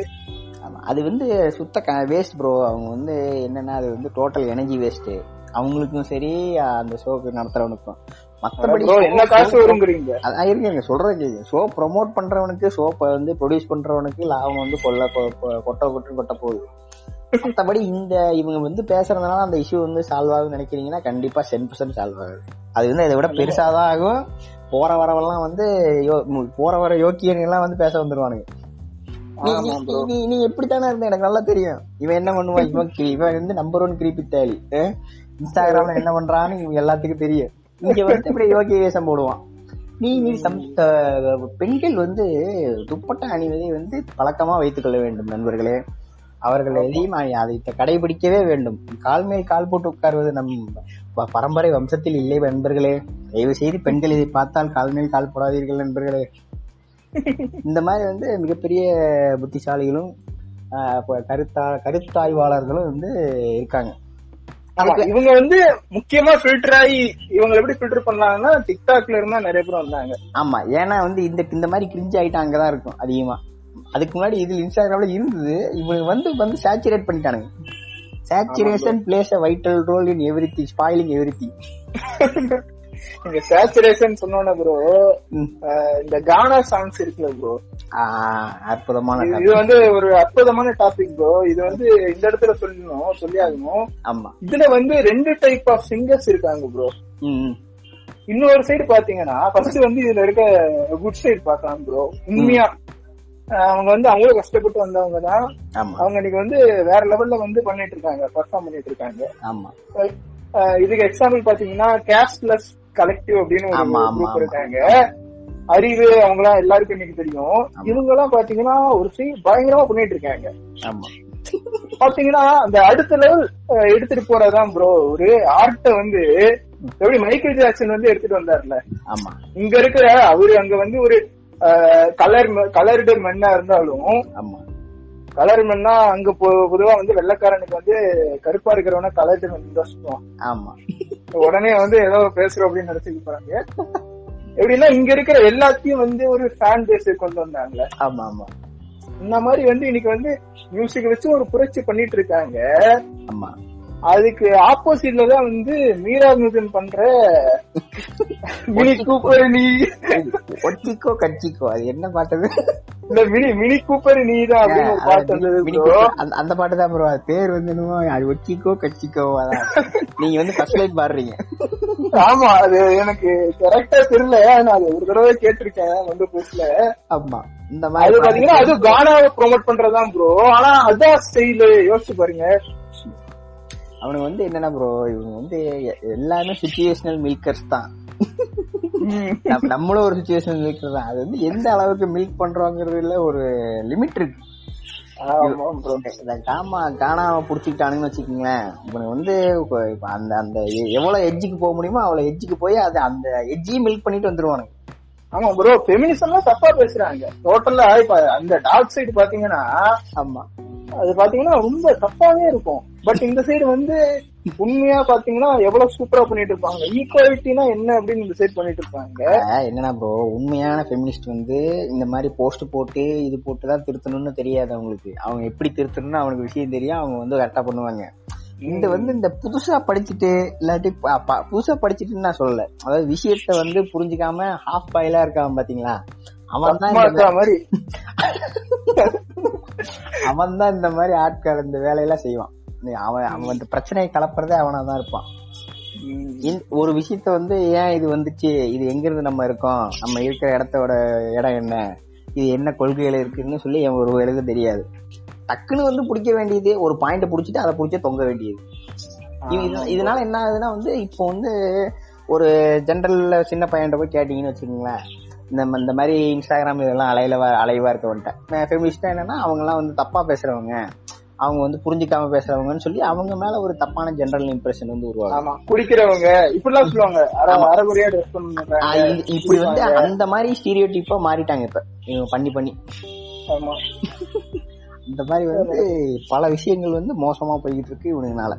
A: ஆமா அது வந்து சுத்த வேஸ்ட் ப்ரோ அவங்க வந்து என்னன்னா அது வந்து டோட்டல் எனர்ஜி வேஸ்ட் அவங்களுக்கும் சரி அந்த ஷோக்கு நடத்துறவனுக்கும். மத்தபடி
B: என்ன காசு வருங்கிறீங்க?
A: இருங்க சொல்றது கேக்குது ஷோ ப்ரொமோட் பண்றவனுக்கு ஷோ வந்து ப்ரொடியூஸ் பண்றவனுக்கு லாபம் வந்து கொல்ல கொட்ட கொட்டு கொட்ட போகுது. மத்தபடி இந்த இவங்க வந்து பேசுறதுனால அந்த இஷ்யூ வந்து சால்வ் ஆகும்னு நினைக்கிறீங்கன்னா கண்டிப்பா சென் பர்சன்ட் சால்வ் ஆகுது. அது வந்து இதை விட பெருசாதான் ஆகும். போற வரவெல்லாம் வந்து போற வர யோக்கியன் எல்லாம் வந்து பேச வந்துருவானுங்க. நீ நீ- எப்படித்தானே இருந்த? எனக்கு நல்லா தெரியும். இவன் என்ன பண்ணுவான்? இவன் இவன் வந்து நம்பர் ஒன் கிரிப்பி தேலி. இன்ஸ்டாகிராம்ல என்ன பண்றான்னு இவங்க எல்லாத்துக்கும் தெரியும். இங்க வந்து இப்படி யோகிய வேஷம் போடுவான். நீ நீ சம் பெண்கள் வந்து துப்பட்டா அணிவதை வந்து பழக்கமா வைத்துக் கொள்ள வேண்டும் நண்பர்களே. அவர்கள் எதையும் அதை கடைபிடிக்கவே வேண்டும். கால் மேல் கால் போட்டு உட்காருவது நம் பரம்பரை வம்சத்தில் இல்லை நண்பர்களே. தயவு செய்து பெண்கள் இதை பார்த்தால் கால் மேல் கால் போடாதீர்கள் நண்பர்களே. இந்த மாதிரி வந்து மிகப்பெரிய புத்திசாலிகளும் கருத்தா கருத்தாய்வாளர்களும் வந்து இருக்காங்க.
B: இவங்க வந்து முக்கியமா ஃபில்டர் ஆகி இவங்க எப்படி ஃபில்டர் பண்ணாங்கன்னா டிக்டாக்ல இருந்தா நிறைய பேர் வந்தாங்க.
A: ஆமா ஏன்னா வந்து இந்த இந்த மாதிரி கிரிஞ்ச் ஆயிட்டு அங்கதான் இருக்கும் அதிகமா. அதுக்கு முன்னாடி இதுல இன்ஸ்டாகிராம்ல இருந்தது இவனுக்கு வந்து வந்து saturate பண்ணிட்டானுங்க. Saturation plays a vital role in every thing spoiling every thing
B: இங்க சேச்சுரேஷன் சொன்னோன்னே ப்ரோ இந்த கானா சாங்ஸ் இருக்குல்ல ப்ரோ
A: அற்புதமான
B: இது. வந்து ஒரு அற்புதமான டாபிக் ப்ரோ இது வந்து இந்த இடத்துல சொல்லணும் சொல்லி ஆகணும்
A: ஆமா.
B: இதுல வந்து ரெண்டு டைப் ஆஃப் சிங்கர்ஸ் இருக்காங்க ப்ரோ. இன்னொரு சைடு பாத்தீங்கன்னா ஃபர்ஸ்ட் வந்து இதுல இருக்க குட் சைடு பார்க்கலாம் ப்ரோ உண்மையா. அவங்க வந்து அவங்களும் கஷ்டப்பட்டு வந்தவங்க தான். அவங்க இன்னைக்கு வந்து வேற லெவல்ல வந்து பண்ணிட்டு இருக்காங்க பர்ஃபார்ம் பண்ணிட்டு இருக்காங்க.
A: ஆமா.
B: இதுக்கு எக்ஸாம்பிள் பாத்தீங்கன்னா கேஷ்லெஸ் கலெக்டிவ் அப்படின்னு ஒரு குரூப். இருக்காங்க. அறிவு அவங்க எல்லாம் எல்லாருக்கும் இன்னைக்கு தெரியும். இவங்க எல்லாம் பாத்தீங்கன்னா ஒரு சைடு பயங்கரமா பண்ணிட்டு இருக்காங்க. பாத்தீங்கன்னா அந்த அடுத்த லெவல் எடுத்துட்டு போறதுதான் ப்ரோ ஒரு ஆர்ட்ட வந்து எப்படி மைக்கேல் ஜாக்சன் வந்து எடுத்துட்டு வந்தார்ல?
A: ஆமா.
B: இங்க இருக்கிற அவரு அங்க வந்து ஒரு கலர் கலர்டு மென்னா இருந்தாலும்
A: ஆமா
B: கலர் மென்னா அங்க பொதுவா வந்து வெள்ளைக்காரனுக்கு வந்து கருப்பா இருக்கிறவன கலர்டு மென் தான் சுத்துவான்.
A: ஆமா.
B: உடனே வந்து ஏதோ பேசுறோம் அப்படின்னு நினைச்சுட்டு போறாங்க. எப்படின்னா இங்க இருக்கிற எல்லாத்தையும் வந்து ஒரு ஃபேன் பேஸ் கொண்டு வந்தாங்க
A: ஆமா ஆமா.
B: இந்த மாதிரி வந்து இன்னைக்கு வந்து மியூசிக் வச்சு ஒரு புரட்சி பண்ணிட்டு இருக்காங்க.
A: ஆமா.
B: அதுக்கு ஆப்போசிட்ல தான் வந்து மீரா மிதுன் பண்ற மினி கூப்பர் நீ.
A: ஒட்டிக்கோ கட்சிக்கோ அது என்ன பாட்டது?
B: இந்த மினி மினி கூப்பர் நீ தான் அப்படின்னு ஒரு பாட்டு வந்தது.
A: அந்த- அந்த பாட்டு தான் ப்ரோ அது பேர் வந்து என்னமோ அது ஒட்டிக்கோ கட்சிக்கோ அதான். நீங்க வந்து ஃபர்ஸ்ட் லைட் பாடுறீங்க.
B: ஆமா அது எனக்கு கரெக்டா தெரியல. நான் அது ஒரு தடவை கேட்டிருக்கேன் வந்து புதுசுல
A: ஆமா. இந்த
B: அது
A: மாதிரி
B: பாத்தீங்கன்னா அது கானாவை ப்ரோமோட் பண்றதுதான் ப்ரோ ஆனா அதான் ஸ்டைல் யோசிச்சு பாருங்க.
A: அவனுக்கு வந்து என்னன்னா ப்ரோ இவங்க வந்து எல்லாமே சுச்சுவேஷனல் மில்கர்ஸ் தான். நம்மளும் ஒரு சுச்சுவேஷனல் மில்கர் தான். அது வந்து எந்த அளவுக்கு மில்க் பண்றோங்கிறதுல ஒரு லிமிட் இருக்கு. காமா காணாம புடிச்சுக்கிட்டானுங்கன்னு வச்சுக்கோங்களேன். இவனுக்கு வந்து இப்ப அந்த அந்த எவ்வளவு எட்ஜுக்கு போக முடியுமோ அவ்வளவு எட்ஜுக்கு போய் அது அந்த எட்ஜையும் மில்க் பண்ணிட்டு வந்துருவானுங்க.
B: ஆமா ப்ரோ ஃபெமினிசம்லாம் தப்பா பேசுறாங்க. டோட்டலா இப்ப அந்த டார்க் சைடு பாத்தீங்கன்னா
A: ஆமா.
B: அது பாத்தீங்கன்னா ரொம்ப தப்பாவே இருக்கும். பட் இந்த சைடு வந்து உண்மையா பாத்தீங்கன்னா எவ்வளவு சூப்பரா பண்ணிட்டு இருப்பாங்க. ஈக்குவாலிட்டினா என்ன அப்படின்னு இந்த சைடு பண்ணிட்டு இருப்பாங்க.
A: என்னன்னா ப்ரோ உண்மையான ஃபெமினிஸ்ட் வந்து இந்த மாதிரி போஸ்ட் போட்டு இது போட்டு தான் திருத்தணும்னு தெரியாது அவங்களுக்கு. அவங்க எப்படி திருத்தணும்னு அவனுக்கு விஷயம் தெரியும் அவங்க வந்து கரெக்டா பண்ணுவாங்க. இந்த வந்து இந்த புதுசா படிச்சுட்டு இல்லாட்டி புதுசா படிச்சுட்டுன்னு நான் சொல்லல. அதாவது விஷயத்த வந்து புரிஞ்சுக்காம ஹாஃப் பாயிலா இருக்கான் பாத்தீங்களா? அவன் தான்
B: மாதிரி.
A: அவன் தான் இந்த மாதிரி ஆட்கள் இந்த வேலையெல்லாம் செய்வான். அவன் அவன் இந்த பிரச்சனையை கலப்புறதே அவனா தான் இருப்பான். ஒரு விஷயத்த வந்து ஏன் இது வந்துச்சு? இது எங்க இருந்து நம்ம இருக்கோம்? நம்ம இருக்கிற இடத்தோட இடம் என்ன? இது என்ன கொள்கையில இருக்குன்னு சொல்லி அவன் ஒரு எழுத தெரியாது. டக்குன்னு வந்து பிடிக்க வேண்டியது ஒரு பாயிண்ட் பிடிச்சிட்டு அதை பிடிச்ச தொங்க வேண்டியது. இது- இது- இதனால என்ன ஆகுதுன்னா வந்து இப்போ வந்து ஒரு ஜென்ரல்ல சின்ன பையன்கிட்ட போய் கேட்டீங்கன்னு வச்சுக்கோங்களேன். இந்த இந்த மாதிரி இன்ஸ்டாகிராம் இதெல்லாம் அலையில அலைவா இருக்கவன்ட்ட ஃபெமினிஸ்டா என்னன்னா அவங்க எல்லாம் வந்து தப்பா பேசுறவங்க அவங்க வந்து புரிஞ்சுக்காம பேசுறவங்கன்னு சொல்லி அவங்க மேல ஒரு தப்பான ஜெனரல் இம்ப்ரெஷன் வந்து உருவாகும்.
B: குடிக்கிறவங்க இப்படிலாம் சொல்லுவாங்க.
A: இப்படி வந்து அந்த மாதிரி ஸ்டீரியோ டைப்பா மாறிட்டாங்க இப்ப. இவங்க பண்ணி பண்ணி. இந்த மாதிரி வந்து பல விஷயங்கள் வந்து மோசமா போய்கிட்டு இருக்கு இவனுங்கனால.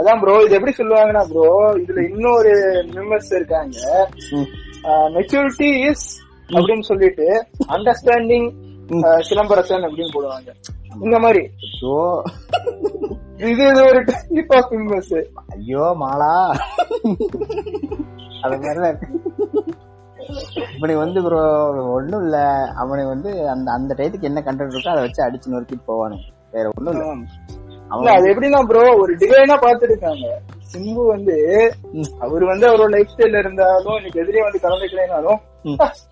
B: அதான் ப்ரோ இது எப்படி சொல்லுவாங்கன்னா ப்ரோ இதுல இன்னொரு மெம்பர்ஸ் இருக்காங்க. மெச்சூரிட்டி இஸ் அப்படின்னு சொல்லிட்டு அண்டர்ஸ்டாண்டிங் சிலம்பரசன் அப்படின்னு போடுவாங்க. இந்த மாதிரி. இது இது ஒரு டைப் ஆஃப் மெம்பர்ஸ்
A: ஐயோ மாலா. அது இருக்கு. இவனுக்கு வந்து ப்ரோ ஒண்ணும் இல்ல. அவனுக்கு வந்து அந்த அந்த டயத்துக்கு என்ன கண்டென்ட் இருக்கோ அதை வச்சு அடிச்சு நொறுக்கிட்டு போவானுங்க. வேற ஒண்ணும் இல்ல. அவன்
B: அது எப்படின்னா ப்ரோ ஒரு டிவைனா பாத்துருக்காங்க சிம்பு வந்து. அவர் வந்து அவரோட லைஃப் ஸ்டைல்ல இருந்தாலும் இன்னைக்கு எதிரே வந்து கலந்துக்கலைனாலும்.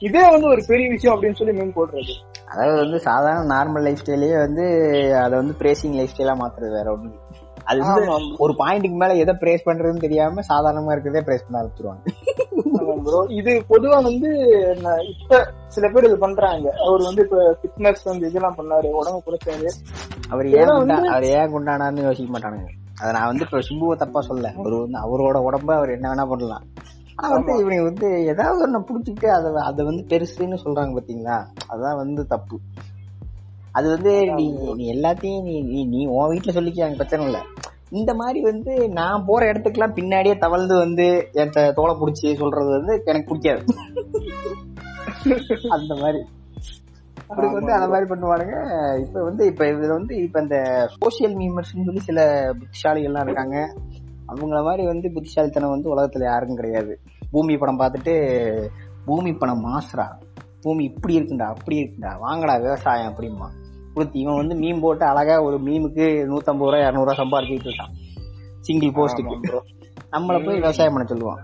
B: இதே வந்து ஒரு பெரிய விஷயம் அப்படின்னு சொல்லி மீன் போடுறது
A: அதாவது வந்து சாதாரண நார்மல் லைஃப் ஸ்டைலே வந்து அதை வந்து பிரேசிங் லைஃப் ஸ்டைலா மாத்துறது வேற ஒண்ணு. அது வந்து. ஒரு பாயிண்ட்டுக்கு மேல எதை பிரேஸ் பண்றதுன்னு தெரியாம சாதாரணமா இருக்கிறதே பிரேஸ் பண்ண ஆரம்பிச்சிருவாங்க
B: இது பொதுவா வந்து இப்ப சில பேர் இது பண்றாங்க அவர் வந்து இப்ப ஃபிட்னஸ் வந்து இதெல்லாம் பண்ணாரு உடம்பு குறைச்சாரு
A: அவர் ஏன் அவர் ஏன் குண்டானார்னு யோசிக்க மாட்டானுங்க. அதை நான் வந்து இப்ப சிம்புவை தப்பா சொல்ல அவர் வந்து அவரோட உடம்ப அவர் என்ன வேணா பண்ணலாம். ஆனா வந்து இவனுக்கு வந்து ஏதாவது ஒண்ணு புடிச்சிட்டு அதை அதை வந்து பெருசுன்னு சொல்றாங்க பாத்தீங்களா? அதான் வந்து தப்பு. அது வந்து நீ நீ எல்லாத்தையும் நீ நீ நீ உன் வீட்டுல சொல்லிக்க எனக்கு பிரச்சனை இல்ல. இந்த மாதிரி வந்து நான் போற இடத்துக்குலாம் பின்னாடியே தவழ்ந்து வந்து என் தோலை புடிச்சு சொல்றது வந்து எனக்கு பிடிக்காது. அந்த மாதிரி. அவருக்கு வந்து அந்த மாதிரி பண்ணுவானுங்க. இப்ப வந்து இப்ப இதுல வந்து இப்ப இந்த சோசியல் மீமர்ஸ்னு சொல்லி சில புத்திசாலிகள்லாம் இருக்காங்க. அவங்கள மாதிரி வந்து புத்திசாலித்தனம் வந்து உலகத்துல யாருக்கும் கிடையாது. பூமி படம் பார்த்துட்டு பூமி படம் மாசுறா. பூமி இப்படி இருக்குண்டா அப்படி இருக்குண்டா. வாங்கடா விவசாயம் அப்படிமா கொடுத்து இவன் வந்து மீன் போட்டு அழகா ஒரு மீனுக்கு நூத்தம்பது ரூபா இரநூறுவா சம்பாதிச்சுட்டு இருக்கான். சிங்கிள் போஸ்ட்டுக்கு நம்மள போய் விவசாயம் பண்ண சொல்லுவான்.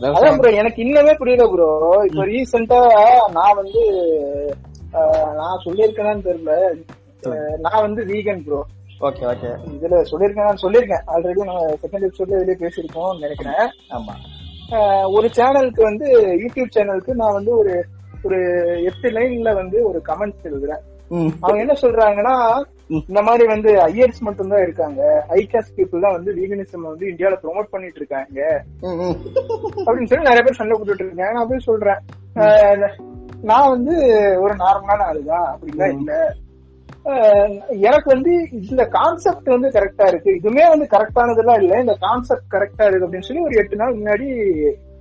B: அதான் ப்ரோ எனக்கு இன்னமே புரியல ப்ரோ இப்ப ரீசெண்டா நான் வந்து நான் சொல்லியிருக்கேனான்னு தெரியல. நான் வந்து வீகன் ப்ரோ
A: ஓகே ஓகே
B: இதுல சொல்லியிருக்கேன் சொல்லியிருக்கேன். ஆல்ரெடி நம்ம செகண்ட் எபிசோட்ல இதுலயே பேசியிருக்கோம்னு நினைக்கிறேன்.
A: ஆமா.
B: ஒரு சேனலுக்கு வந்து யூடியூப் சேனலுக்கு நான் வந்து ஒரு ஒரு எட்டு லைன்ல வந்து ஒரு கமெண்ட்ஸ் எழுதுறேன். அவங்க என்ன சொல்றாங்கன்னா. இந்த மாதிரி வந்து ஐயர்ஸ் மட்டும் தான் இருக்காங்க. ஐ காஸ்ட் பீப்புள் தான் வந்து வீகனிசம் வந்து இந்தியால ப்ரோமோட் பண்ணிட்டு இருக்காங்க. அப்படின்னு சொல்லி நிறைய பேர் சண்டை போட்டுட்டு இருக்காங்க நான் போய் சொல்றேன். நான் வந்து ஒரு நார்மலான ஆளுதான் அப்படிலாம் இல்ல. எனக்கு வந்து இந்த கான்செப்ட் வந்து கரெக்டா இருக்கு. இதுவுமே வந்து கரெக்டானதெல்லாம் இல்ல. இந்த கான்செப்ட் கரெக்டா இருக்கு அப்படின்னு சொல்லி ஒரு எட்டு நாள் முன்னாடி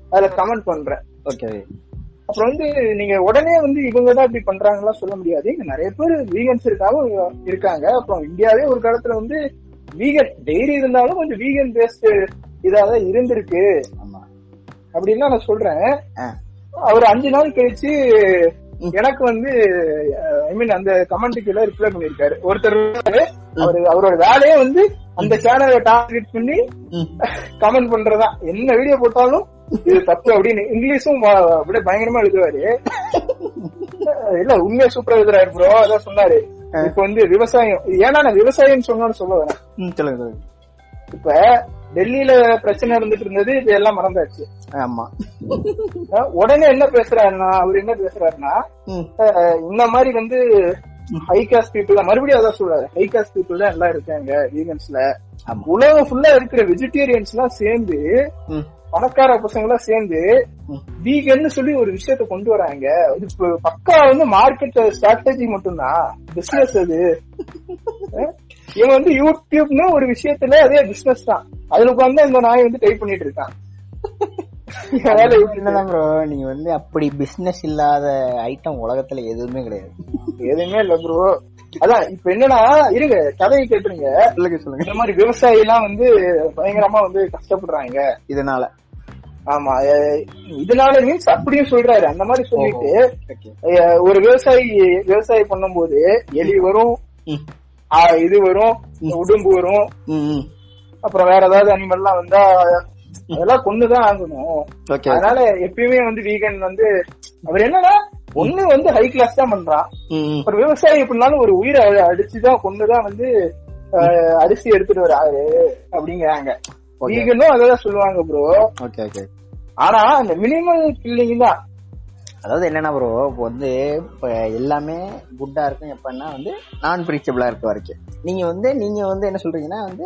B: அதுல கமெண்ட் பண்றேன்.
A: ஓகே
B: அப்புறம் வந்து நீங்க உடனே வந்து இவங்க தான் இப்படி பண்றாங்களா சொல்ல முடியாது. இங்க நிறைய பேர் வீகன்ஸ் இருக்காங்க இருக்காங்க. அப்புறம் இந்தியாவே ஒரு காலத்துல வந்து வீகன் டெய்ரி இருந்தாலும் கொஞ்சம் வீகன் பேஸ்ட் இதாதான் இருந்திருக்கு.
A: ஆமா.
B: அப்படின்னு நான் சொல்றேன். அவர் அஞ்சு நாள் கழிச்சு எனக்கு வந்து ஐ மீன் அந்த கமெண்ட்டுக்கு எல்லாம் ரிப்ளை பண்ணிருக்காரு ஒருத்தர் அவரு அவரோட வேலையே வந்து அந்த சேனலை டார்கெட் பண்ணி. கமெண்ட் பண்றதா. என்ன வீடியோ போட்டாலும் இது தப்பு அப்படின்னு இங்கிலீஷும் அப்படியே பயங்கரமா எழுதுவாரு. இல்ல உண்மையா சூப்பரா எழுதுறாரு ப்ரோ அதான் சொன்னாரு. இப்ப வந்து விவசாயம் ஏன்னா நான் விவசாயம் சொன்னான்னு சொல்ல வரேன். இப்ப டெல்லியில பிரச்சனை இருந்துட்டு இருந்தது இது எல்லாம் மறந்தாச்சு.
A: ஆமா.
B: உடனே என்ன பேசுறாருன்னா அவர் என்ன பேசுறாருன்னா இந்த மாதிரி வந்து ஹை காஸ்ட் பீப்புள் மறுபடியும் அதான் சொல்றாரு. ஹை காஸ்ட் பீப்புள் தான் எல்லாம் இருக்காங்க வீகன்ஸ்ல உலகம் ஃபுல்லா இருக்கிற வெஜிடேரியன்ஸ் எல்லாம் சேர்ந்து பணக்கார பசங்க எல்லாம் சேர்ந்து
A: ம்.
B: வீகன்னு சொல்லி ஒரு விஷயத்த கொண்டு வராங்க. இது பக்கா வந்து மார்க்கெட் ஸ்ட்ராட்டஜி மட்டும்தான். பிசினஸ் அது. இவன் வந்து யூடியூப்னு ஒரு விஷயத்துல அதே பிசினஸ் தான். அதுல உட்காந்து இந்த நாய் வந்து டைப் பண்ணிட்டு இருக்கான்.
A: ப்ரோ நீங்க வந்து அப்படி பிசினஸ் இல்லாத ஐட்டம் உலகத்துல எதுவுமே கிடையாது.
B: எதுவுமே இல்ல ப்ரோ அதான் இப்ப என்னன்னா இருங்க கதையை கேட்டுருங்க.
A: சொல்லுங்க சொல்லுங்க.
B: இந்த மாதிரி விவசாயி எல்லாம் வந்து பயங்கரமா வந்து கஷ்டப்படுறாங்க.
A: இதனால.
B: ஆமா இதனால மீன்ஸ் அப்படியும் சொல்றாரு. அந்த மாதிரி சொல்லிட்டு ஒரு விவசாயி விவசாயம் பண்ணும்போது எலி வரும் இது வரும் உடும்பு வரும். அப்புறம் வேற ஏதாவது அனிமல் எல்லாம் வந்தா அதெல்லாம் கொண்டுதான் ஆகணும். அதனால எப்பயுமே வந்து வீகன் வந்து அவர் என்னன்னா ஒண்ணு வந்து ஹை கிளாஸ் தான் பண்றான் ஒரு விவசாயி எப்படினாலும் ஒரு உயிரை அடிச்சுதான் கொண்டுதான் வந்து அரிசி எடுத்துட்டு வராரு அப்படிங்கிறாங்க. வீகனும் அதான் சொல்லுவாங்க ப்ரோ
A: ஓகே ஓகே.
B: ஆனா அந்த மினிமல் கில்லிங் தான்.
A: அதாவது என்னன்னா ப்ரோ இப்போ வந்து இப்போ எல்லாமே குட்டா இருக்கும். எப்பன்னா வந்து நான் பிரீச்சபிளா இருக்க வரைக்கும். நீங்க வந்து நீங்க வந்து என்ன சொல்றீங்கன்னா வந்து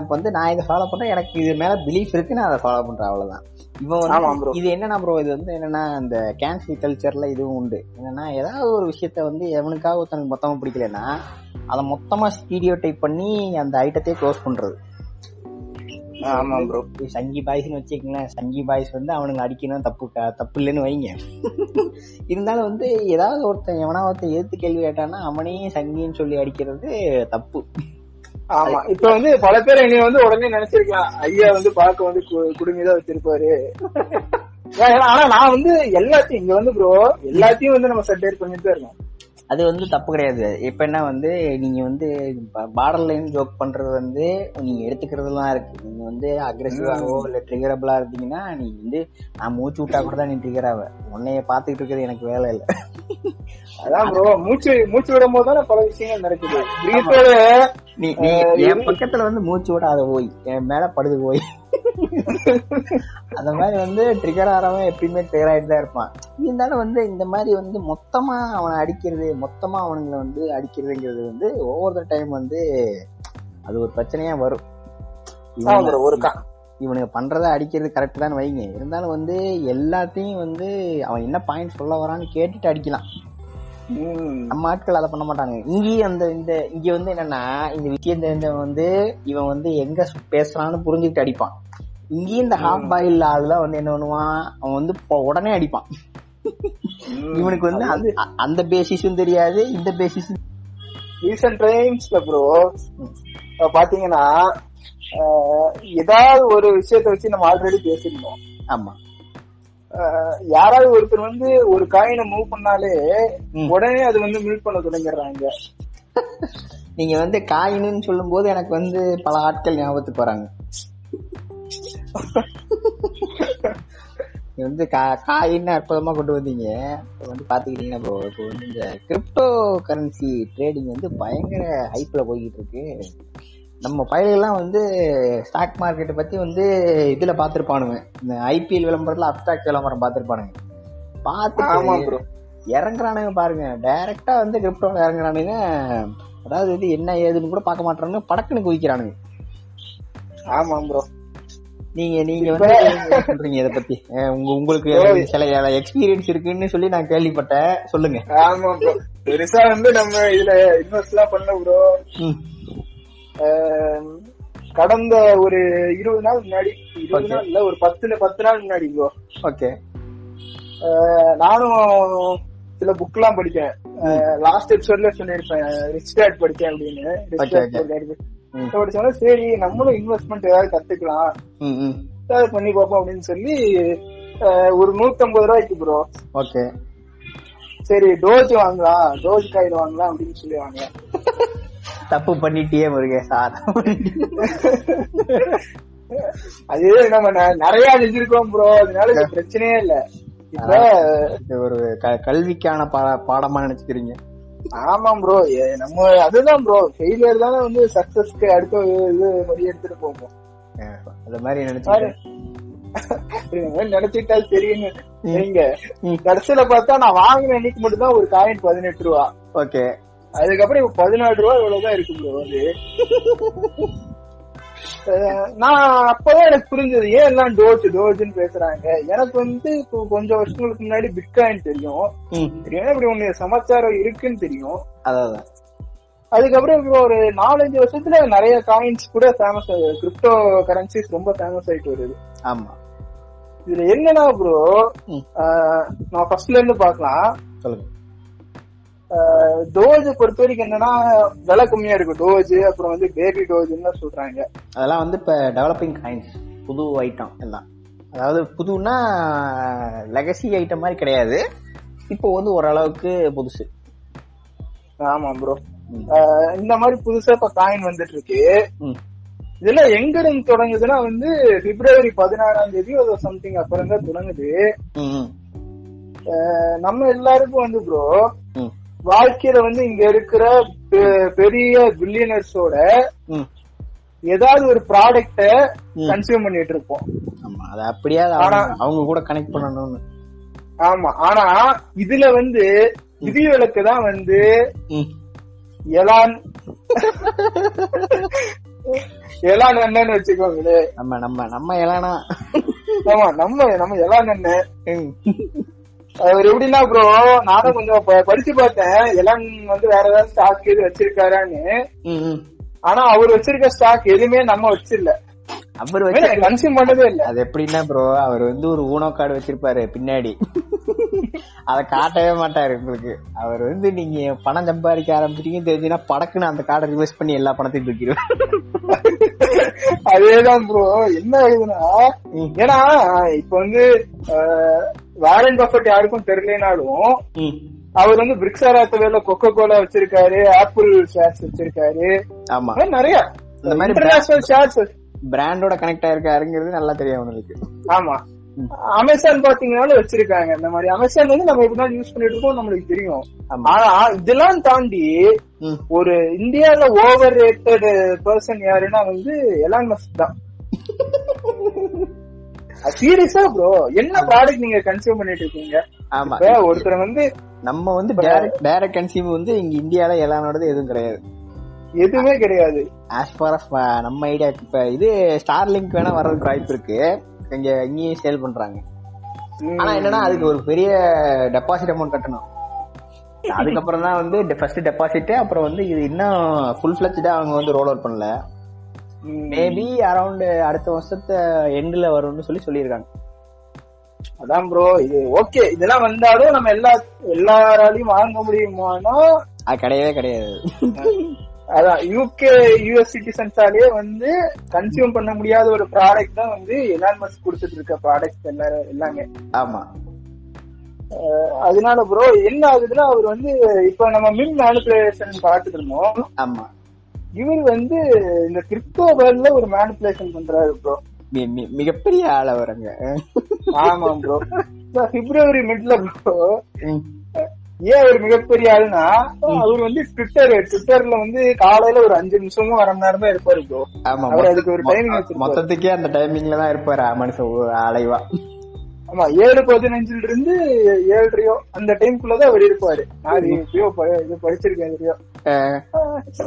A: இப்போ வந்து நான் இதை ஃபாலோ பண்றேன். எனக்கு இது மேல பிலீஃப் இருக்கு நான் அதை ஃபாலோ பண்றேன் அவ்வளவுதான்.
B: ஆமா
A: வந்து. இது என்னன்னா ப்ரோ இது வந்து என்னன்னா இந்த கேன்சல் கல்ச்சர்ல இதுவும் உண்டு. என்னன்னா ஏதாவது ஒரு விஷயத்த வந்து எவனுக்காக ஒருத்தனுக்கு மொத்தமா பிடிக்கலன்னா அதை மொத்தமா ஸ்டீடியோ டைப் பண்ணி அந்த ஐட்டத்தையே க்ளோஸ் பண்றது.
B: ஆமா ப்ரோ
A: இப்ப சங்கி பாய்ஸ்னு வச்சுக்கங்களேன். சங்கி பாய்ஸ் வந்து அவனுங்க அடிக்கணும் தப்பு தப்பு இல்லைன்னு வைங்க. இருந்தாலும் வந்து ஏதாவது ஒருத்தன் எவனா ஒருத்தன் எதிர்த்து கேள்வி கேட்டான்னா அவனையும் சங்கின்னு சொல்லி அடிக்கிறது தப்பு.
B: ஆமா. இப்ப வந்து பல பேர் என்னைய வந்து உடனே நினைச்சிருக்கலாம். ஐயா வந்து பார்க்க வந்து கு- குடுமிதான் வச்சிருப்பாரு. ஆனா நான் வந்து எல்லாத்தையும் இங்க வந்து ப்ரோ எல்லாத்தையும் வந்து நம்ம சட்டேர் பண்ணிட்டு இருக்கோம்.
A: அது வந்து தப்பு கிடையாது. இப்ப என்ன வந்து நீங்க வந்து பார்டர் லைன் ஜோக் பண்றது வந்து நீங்க எடுத்துக்கிறதுலாம் இருக்கு. நீங்க வந்து அக்ரெசிவாவோ இல்ல ட்ரிகரபிளா இருந்தீங்கன்னா நீ வந்து நான் மூச்சு விட்டா கூட தான் நீ ட்ரிகர் ஆவ. உன்னைய பாத்துக்கிட்டு இருக்கிறது எனக்கு வேலை இல்லை.
B: அதான் ப்ரோ மூச்சு மூச்சு விடும் போது தானே பல விஷயங்கள் நடக்குது. பிரீத்தோட
A: நீ நீ என் பக்கத்துல வந்து மூச்சு விடாத போய் என் மேல படுது போய் அந்த மாதிரி வந்து ட்ரிகர் ஆறவன் எப்பயுமே ட்ரிகர் தான் இருப்பான். இருந்தாலும் வந்து இந்த மாதிரி வந்து மொத்தமா அவனை அடிக்கிறது மொத்தமா அவனுங்களை வந்து அடிக்கிறதுங்கிறது வந்து ஒவ்வொரு டைம் வந்து அது ஒரு பிரச்சனையா வரும்.
B: ஒரு
A: பண்றத அடிக்கிறது கரெக்ட் தான் வைங்க. இருந்தாலும் வந்து எல்லாத்தையும் வந்து அவன் என்ன பாயிண்ட் சொல்ல வரான்னு கேட்டுட்டு அடிக்கலாம். நம்ம ஆட்கள் அதை பண்ண மாட்டாங்க. இங்கேயும் அந்த இந்த இங்க வந்து என்னன்னா இந்த விஷயம் தெரிஞ்சவன் வந்து இவன் வந்து எங்க பேசுறான்னு புரிஞ்சுக்கிட்டு அடிப்பான். இங்கேயும் இந்த ஹாஃப் பாயில் அதெல்லாம் வந்து என்ன பண்ணுவான் அவன் வந்து உடனே அடிப்பான். இவனுக்கு வந்து அந்த அந்த பேசிஸும் தெரியாது இந்த பேசிஸும்
B: ரீசெண்ட் டைம்ஸ்ல ப்ரோ பாத்தீங்கன்னா ஏதாவது ஒரு விஷயத்த வச்சு நம்ம ஆல்ரெடி பேசிருந்தோம்
A: ஆமா.
B: யாராவது ஒருத்தர் வந்து ஒரு காயினை மூவ் பண்ணாலே. உடனே அது வந்து மில்க் பண்ண தொடங்கிடுறாங்க.
A: நீங்க வந்து காயின்னு சொல்லும் போது எனக்கு வந்து பல ஆட்கள் ஞாபகத்துக்கு வராங்க. வந்து கா- காயின்னு அற்புதமா கொண்டு வந்தீங்க. இப்ப வந்து பாத்துக்கிட்டீங்கன்னா ப்ரோ இப்போ வந்து இந்த கிரிப்டோ கரன்சி ட்ரேடிங் வந்து பயங்கர ஹைப்ல போய்கிட்டு இருக்கு. நம்ம பயல்கள்லாம் வந்து ஸ்டாக் மார்க்கெட்டை பத்தி வந்து இதுல பாத்திருப்பானுங்க இந்த ஐபிஎல் விளம்பரத்துல அப்டாக் விளம்பரம் பாத்திருப்பானுங்க
B: ஆமா
A: பார்த்து
B: ப்ரோ
A: இறங்குறானுங்க பாருங்க. டைரக்டா வந்து கிரிப்டோல இறங்குறானுங்க. அதாவது இது என்ன ஏதுன்னு கூட பார்க்க மாட்டானுங்க படக்குன்னு குதிக்கிறானுங்க
B: ஆமா ப்ரோ
A: நீங்க நீங்க வந்து சொல்றீங்க இத பத்தி. அஹ் உங்க உங்களுக்கு சில எக்ஸ்பீரியன்ஸ் இருக்குன்னு சொல்லி நான் கேள்விப்பட்டேன். சொல்லுங்க.
B: ஆமா ப்ரோ பெருசா வந்து நம்ம இதுல இன்வெஸ்ட் எல்லாம் பண்ண ப்ரோ கடந்த ஒரு இருபது நாள் முன்னாடி இருபது. நாள் இல்ல ஒரு பத்துல பத்து நாள் முன்னாடி ப்ரோ
A: ஓகே
B: நானும் சில புக் எல்லாம் படிச்சேன் லாஸ்ட் எபிசோட்ல சொல்லியிருப்பேன் ரிச் டேட் படிச்சேன் அப்படின்னு. சரி நம்மளும் இன்வெஸ்ட்மெண்ட் ஏதாவது கத்துக்கலாம். ஏதாவது பண்ணி பார்ப்போம் அப்படின்னு சொல்லி ஒரு நூத்தம்பது ரூபாய்க்கு ப்ரோ
A: ஓகே
B: சரி டோஜ் வாங்கலாம். டோஜ் காயின் வாங்கலாம் அப்படின்னு சொல்லி வாங்கலாம்
A: தப்பு பண்ணிட்டியே முருகேசா
B: அது நம்ம நிறைய செஞ்சிருக்கோம் ப்ரோ அதனால பிரச்சனையே இல்ல. இப்ப
A: ஒரு க- கல்விக்கான பாடமா நினைச்சுக்கிறீங்க.
B: ஆமா ப்ரோ நம்ம அதுதான் ப்ரோ ஃபெயிலியர் தானே வந்து சக்சஸ்க்கு அடுத்த இது வழி எடுத்துட்டு
A: அஹ் அது மாதிரி
B: நம்ம நினைச்சிட்டா சரின்னு நீங்க. கடைசியில பார்த்தா நான் வாங்கின அன்னைக்கு மட்டும் தான் ஒரு காயின் பதினெட்டு ரூபா.
A: ஓகே.
B: அதுக்கப்புறம் இப்ப பதினாலு ரூபா இவ்வளவுதான் இருக்கு ப்ரோ அது நான் அப்பதான் எனக்கு புரிஞ்சது ஏன் எல்லாம் டோஜ் டோஜ்னு பேசுறாங்க? எனக்கு வந்து இப்போ கொஞ்சம் வருஷங்களுக்கு முன்னாடி பிட்காயின் தெரியும். தெரியும். இப்படி ஒண்ணு சமாச்சாரம் இருக்குன்னு தெரியும்.
A: அதான்.
B: அதுக்கப்புறம் இப்போ ஒரு நாலஞ்சு வருஷத்துல நிறைய காயின்ஸ் கூட ஃபேமஸ் கிரிப்டோ கரன்சிஸ் ரொம்ப ஃபேமஸ் ஆயிட்டு வருது.
A: ஆமா.
B: இதுல என்னன்னா ப்ரோ. நான் ஃபர்ஸ்ட்ல இருந்து பார்க்கலாம்.
A: சொல்லுங்க.
B: டோஜ் பொறுத்த வரைக்கும் என்னன்னா விலை கம்மியா இருக்கு டோஜ் அப்புறம் வந்து பேபி டோஜ்னு சொல்றாங்க.
A: அதெல்லாம் வந்து இப்ப டெவலப்பிங் காயின்ஸ் புது ஐட்டம் எல்லாம். அதாவது புதுன்னா லெகசி ஐட்டம் மாதிரி கிடையாது. இப்போ வந்து ஓரளவுக்கு புதுசு.
B: ஆமா ப்ரோ. இந்த மாதிரி புதுசா இப்ப காயின் வந்துட்டு இருக்கு
A: ம்.
B: இதெல்லாம் எங்க இருந்து தொடங்குதுன்னா வந்து பிப்ரவரி பதினாறாம் தேதி ஒரு சம்திங் அப்புறம் தான் தொடங்குது. நம்ம எல்லாருக்கும் வந்து ப்ரோ வாழ்க்கையில வந்து இங்க இருக்கிற பெரிய பில்லியனர்ஸோட. ஏதாவது ஒரு ப்ராடக்ட. கன்சியூம் பண்ணிட்டு இருப்போம்
A: ஆமா அதை அப்படியே அவங்க கூட கனெக்ட் பண்ணணும்னு
B: ஆமா ஆனா இதுல வந்து விதிவிலக்கு தான் வந்து. எலான் எலான் என்னன்னு வச்சுக்கோங்களே
A: நம்ம நம்ம நம்ம எலானா
B: ஆமா நம்ம நம்ம எலான் என்ன. அவர் எப்படின்னா ப்ரோ நானும் கொஞ்சம் படிச்சு பார்த்தேன். எலான் வந்து வேற ஏதாவது ஸ்டாக் எது வச்சிருக்காரான்னு. ஆனா அவர் வச்சிருக்க ஸ்டாக் எதுவுமே நம்ம வச்சிடல.
A: அவர் வச்சு
B: கன்சியூம் பண்ணதே இல்ல.
A: அது எப்படின்னா ப்ரோ அவர் வந்து ஒரு ஊனோ கார்டு வச்சிருப்பாரு பின்னாடி. அத காட்டவே மாட்டாரு உங்களுக்கு அவர் வந்து நீங்க பணம் சம்பாதிக்க ஆரம்பிச்சிட்டீங்கன்னு தெரிஞ்சுன்னா படக்குன்னு அந்த கார்டை ரிவர்ஸ் பண்ணி எல்லா பணத்தையும் தூக்கிடுவார்.
B: அதேதான் ப்ரோ என்ன ஆகுதுன்னா. ஏன்னா இப்ப வந்து வாரன் பஃபட் யாருக்கும் தெரியலனாலும். அவர் வந்து பிரிக்ஸாரா வேல கொக்கோ கோலா வச்சிருக்காரு ஆப்பிள் ஷேர்ஸ் வச்சிருக்காரு.
A: ஆமா.
B: நிறைய.
A: இந்த மாதிரி
B: இன்டர்நேஷனல் ஷேர்ஸ்
A: பிராண்டோட கனெக்ட் ஆயிருக்காருங்கிறது நல்லா தெரியும் அவங்களுக்கு.
B: ஆமா. அமேசான் பாத்தீங்கன்னாலும் வச்சிருக்காங்க இந்த மாதிரி. அமேசான் வந்து நம்ம எப்படினாலும் யூஸ் பண்ணிட்டு இருக்கோம் நம்மளுக்கு தெரியும். ஆனா இதெல்லாம் தாண்டி. ஒரு இந்தியால ஓவர் ரேட்டட் பர்சன் யாருன்னா வந்து எலான் மஸ்க் தான். சீரியஸா ப்ரோ என்ன ப்ராடக்ட் நீங்க கன்சியூம் பண்ணிட்டு இருக்கீங்க?
A: ஆமா.
B: ஒருத்தர் வந்து
A: நம்ம வந்து டைரக்ட் கன்சியூம் வந்து இங்க இந்தியால எல்லானோடது எதுவும் கிடையாது.
B: எதுவுமே கிடையாது.
A: ஆஸ் ஃபார் அஸ் நம்ம ஐடியா இப்ப இது ஸ்டார் லிங்க் வேணா வர்றதுக்கு வாய்ப்பு இருக்கு. இங்க இங்கேயும் சேல் பண்றாங்க. ஆனா என்னன்னா அதுக்கு ஒரு பெரிய டெபாசிட் அமௌண்ட் கட்டணும். அதுக்கப்புறம் தான் வந்து ஃபர்ஸ்ட் டெபாசிட் அப்புறம் வந்து இது இன்னும் ஃபுல் ஃபிளஜ்டா அவங்க வந்து ரோல் அவுட் பண்ணல. மேபி அரௌண்ட் அடுத்த வருஷத்து எண்ட்ல வரும்னு சொல்லி சொல்லியிருக்காங்க.
B: அதான் ப்ரோ இது ஓகே இதெல்லாம் வந்தாலும் நம்ம எல்லா எல்லாராலையும் வாங்க முடியுமானா?
A: அது கிடையவே கிடையாது.
B: அதான் யூகே யூஎஸ் சிட்டிசன்ஸாலேயே வந்து கன்சியூம் பண்ண முடியாத ஒரு ப்ராடக்ட் தான் வந்து எலான் மஸ்க் கொடுத்துட்டு இருக்க ப்ராடக்ட் எல்லாரும் எல்லாமே.
A: ஆமா.
B: அதனால ப்ரோ என்ன ஆகுதுன்னா அவர் வந்து இப்ப நம்ம மின் மேனிபுலேஷன் பார்த்துட்டு இருந்தோம்.
A: ஆமா.
B: இவர் வந்து இந்த கிரிப்டோ வேர்ல்ட்ல ஒரு மேனிபுலேஷன் பண்றாரு ப்ரோ
A: மிகப்பெரிய ஆள் அவருங்க.
B: ஆமா ப்ரோ பிப்ரவரி மிட்ல ப்ரோ. ஏன் அவர் மிகப்பெரிய ஆளுனா அவர் வந்து ட்விட்டர் ட்விட்டர்ல வந்து காலையில ஒரு அஞ்சு நிமிஷமும் அரை மணி நேரம் தான் இருப்பாரு ப்ரோ
A: ஆமா
B: அதுக்கு ஒரு டைமிங்
A: மொத்தத்துக்கே அந்த டைமிங்ல தான் இருப்பாரு மனுஷன் ஒரு அலைவா.
B: ஆமா ஏழு பதினஞ்சுல இருந்து ஏழரையோ அந்த டைம்குள்ளதான் அவர் இருப்பாரு. நான் எப்பயோ ப- இது படிச்சிருக்கேன் எதுலயோ.
A: அஹ்,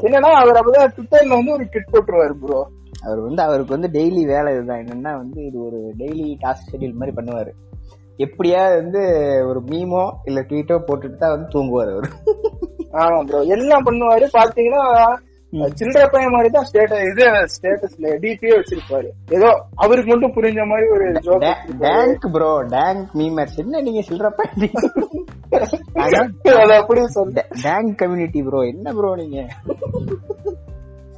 B: என்னன்னா அவர் அப்பதான் ட்விட்டர்ல வந்து ஒரு கிட் போட்டுருவாரு ப்ரோ
A: அவர் வந்து அவருக்கு வந்து டெய்லி வேலை இதுதான். என்னன்னா வந்து இது ஒரு டெய்லி டாஸ்க் ஷெட்யூல் மாதிரி பண்ணுவாரு. எப்படியாவது வந்து ஒரு மீமோ இல்ல ட்வீட்டோ போட்டுட்டு தான் வந்து தூங்குவார் அவர்.
B: ஆமா ப்ரோ எல்லாம் பண்ணுவாரு. பாத்தீங்கன்னா சில்லற பையன் மாதிரி தான் ஸ்டேட்டஸ் இது ஸ்டேட்டஸ்ல டிபியே வச்சிருப்பாரு. ஏதோ அவருக்கு மட்டும் புரிஞ்ச மாதிரி ஒரு joke
A: tank bro tank memers என்ன நீங்க சில்லற
B: அது அப்படியே சொல்லு
A: டேங்க் கம்யூனிட்டி ப்ரோ என்ன ப்ரோ நீங்க?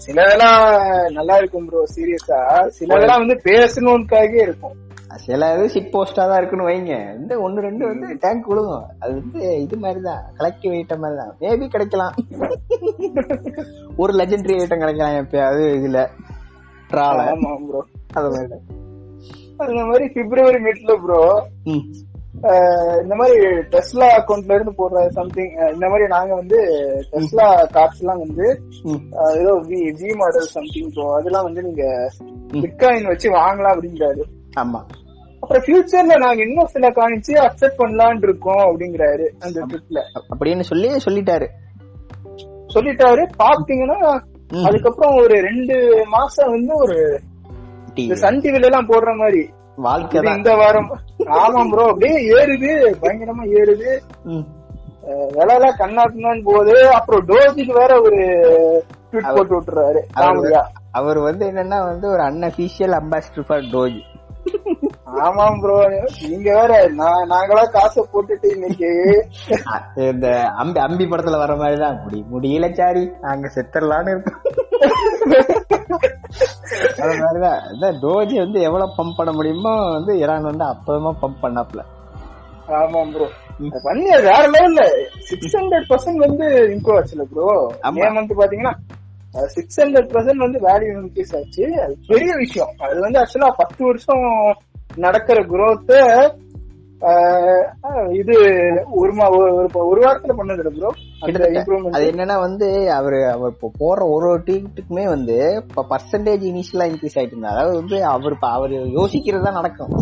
B: சிலதெல்லாம் நல்லா இருக்கும் ப்ரோ சீரியஸா சிலதெல்லாம் வந்து பேசணும்காக இருக்கும்.
A: சில இது சிட் போஸ்டா தான் இருக்குன்னு வைங்க. இந்த ஒன்னு ரெண்டு வந்து டேங்க் விழுகும். அது வந்து இது மாதிரி தான் கலெக்டிவ் ஐட்டம் மாதிரி தான் மேபி கிடைக்கலாம். ஒரு லெஜெண்டரி ஐட்டம் கிடைக்கலாம் எப்பயாவது இதுல. ட்ரால
B: ப்ரோ
A: அது மாதிரி.
B: அந்த மாதிரி பிப்ரவரி மிட்ல ப்ரோ. இந்த மாதிரி டெஸ்லா அக்கவுண்ட்ல இருந்து போடுற சம்திங் இந்த மாதிரி நாங்க வந்து டெஸ்லா கார்ஸ் எல்லாம் வந்து ஏதோ V V model something bro அதெல்லாம் வந்து நீங்க பிட்காயின் வச்சு வாங்கலாம் அப்படிங்கிறாரு
A: ஆமா.
B: அப்புறம் ஃபியூச்சர்ல நாங்க இன்னும் சில காயின்ஸ் அக்செப்ட் பண்ணலாம்னு இருக்கோம் அப்படிங்கிறாரு அந்த ட்ரிப்ல
A: அப்படின்னு சொல்லி சொல்லிட்டாரு.
B: சொல்லிட்டாரு. பாத்தீங்கன்னா. அதுக்கப்புறம் ஒரு ரெண்டு மாசம் வந்து ஒரு சன் டிவில எல்லாம் போடுற மாதிரி.
A: வாழ்க்கை
B: இந்த வாரம். ஆமா ப்ரோ அப்படியே ஏறுது. பயங்கரமா ஏறுது.
A: ம்.
B: அஹ் விலைலாம் கண்ணாட்டுன்னு போகுது. அப்புறம் டோஜிக்கு வேற ஒரு ட்வீட் போட்டு விட்டுறாரு.
A: அவர் வந்து என்னன்னா வந்து ஒரு அன்அபிஷியல் அம்பாசிடர் ஃபார் டோஜ்
B: ஆமாம் ப்ரோ நீங்க வேற நான் நாங்களா காசை போட்டுட்டு இன்னைக்கு.
A: இந்த அம்பி அம்பி படத்துல வர மாதிரிதான் முடி முடியல சாரி. நாங்க செத்துடலான்னு இருக்கோம். அது மாதிரிதான். இந்த டோஜி வந்து எவ்வளவு பம்ப் பண்ண முடியுமோ வந்து இரான் வந்து அப்பவே பம்ப் பண்ணாப்ல
B: ஆமாம் ப்ரோ பண்ணி வேற லெவல்ல சிக்ஸ் ஹண்ட்ரட் பர்சன்ட் வந்து இம்ப்ரூவ் ஆச்சுல ப்ரோ. மே மந்த் பாத்தீங்கன்னா சிக்ஸ் ஹண்ட்ரட் பர்சன்ட் வந்து வேல்யூ இன்க்ரீஸ் ஆச்சு. அது பெரிய விஷயம். அது வந்து ஆக்சுவலா பத்து வருஷம் நடக்கிற growth அஹ் இது ஒரு ஒரு வாரத்துல பண்ணது ப்ரோ
A: அது என்னன்னா வந்து அவரு அவர் இப்போ போற ஒரு ஒரு டீட்டுக்குமே வந்து இப்ப பர்சன்டேஜ் இனிஷியலா இன்க்ரீஸ் ஆயிட்டு இருந்தா அதாவது வந்து அவர் அவர் யோசிக்கிறது தான் நடக்கும்.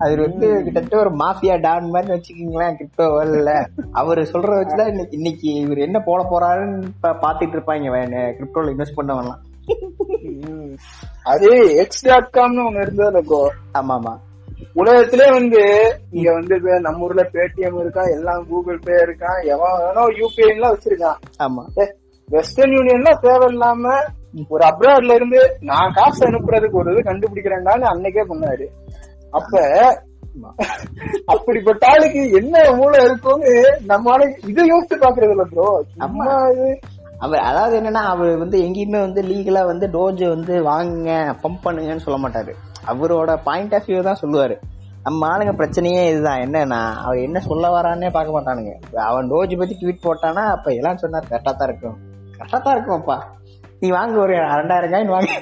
A: அவர் வந்து கிட்டத்தட்ட ஒரு மாஃபியா டான் மாதிரி வச்சுக்கீங்களேன் கிரிப்டோ வேர்ல்ட்ல அவர் சொல்றத வச்சுதான் இன்னைக்கு இன்னைக்கு இவர் என்ன போட போறாருன்னு பாத்துட்டு இருப்பாங்க கிரிப்டோல இன்வெஸ்ட் பண்ணவங்கலாம்
B: அது எக்ஸ் டாட் காம்னு ஒண்ணு இருந்ததுல ப்ரோ
A: ஆமா ஆமா
B: உலகத்திலே வந்து இங்க வந்து நம்ம ஊர்ல பேடிஎம் இருக்கான் எல்லாம் கூகுள் பே இருக்கான் எவன் வேணோ யூபிஐ எல்லாம் வச்சிருக்கான்.
A: ஆமா.
B: வெஸ்டர்ன் யூனியன்லாம் தேவையில்லாம ஒரு அப்ராட்ல இருந்து நான் காசு அனுப்புறதுக்கு ஒரு இது கண்டுபிடிக்கிறேன்டான்னு அன்னைக்கே பண்ணாரு அப்ப அப்படிப்பட்ட ஆளுக்கு என்ன மூளை இருக்கும்னு நம்ம ஆளுக்கு இதை யோசிச்சு பாக்குறது இல்ல ப்ரோ அம்மா இது
A: அவர் அதாவது என்னென்னா அவர் வந்து எங்கேயுமே வந்து லீகலாக வந்து டோஜ் வந்து வாங்குங்க பம்ப் பண்ணுங்கன்னு சொல்ல மாட்டார். அவரோட பாயிண்ட் ஆஃப் வியூ தான் சொல்லுவார். நம்ம ஆளுங்க பிரச்சனையே இதுதான். என்னன்னா அவர் என்ன சொல்ல வரான்னே பார்க்க மாட்டானுங்க. அவன் டோஜ் பற்றி ட்வீட் போட்டானா அப்போ எல்லாம் சொன்னார் கரெக்டாக தான் இருக்கும். கரெக்டாக தான் இருக்கும் அப்பா நீ வாங்க ஒரு ரெண்டாயிரம் காயின் வாங்க.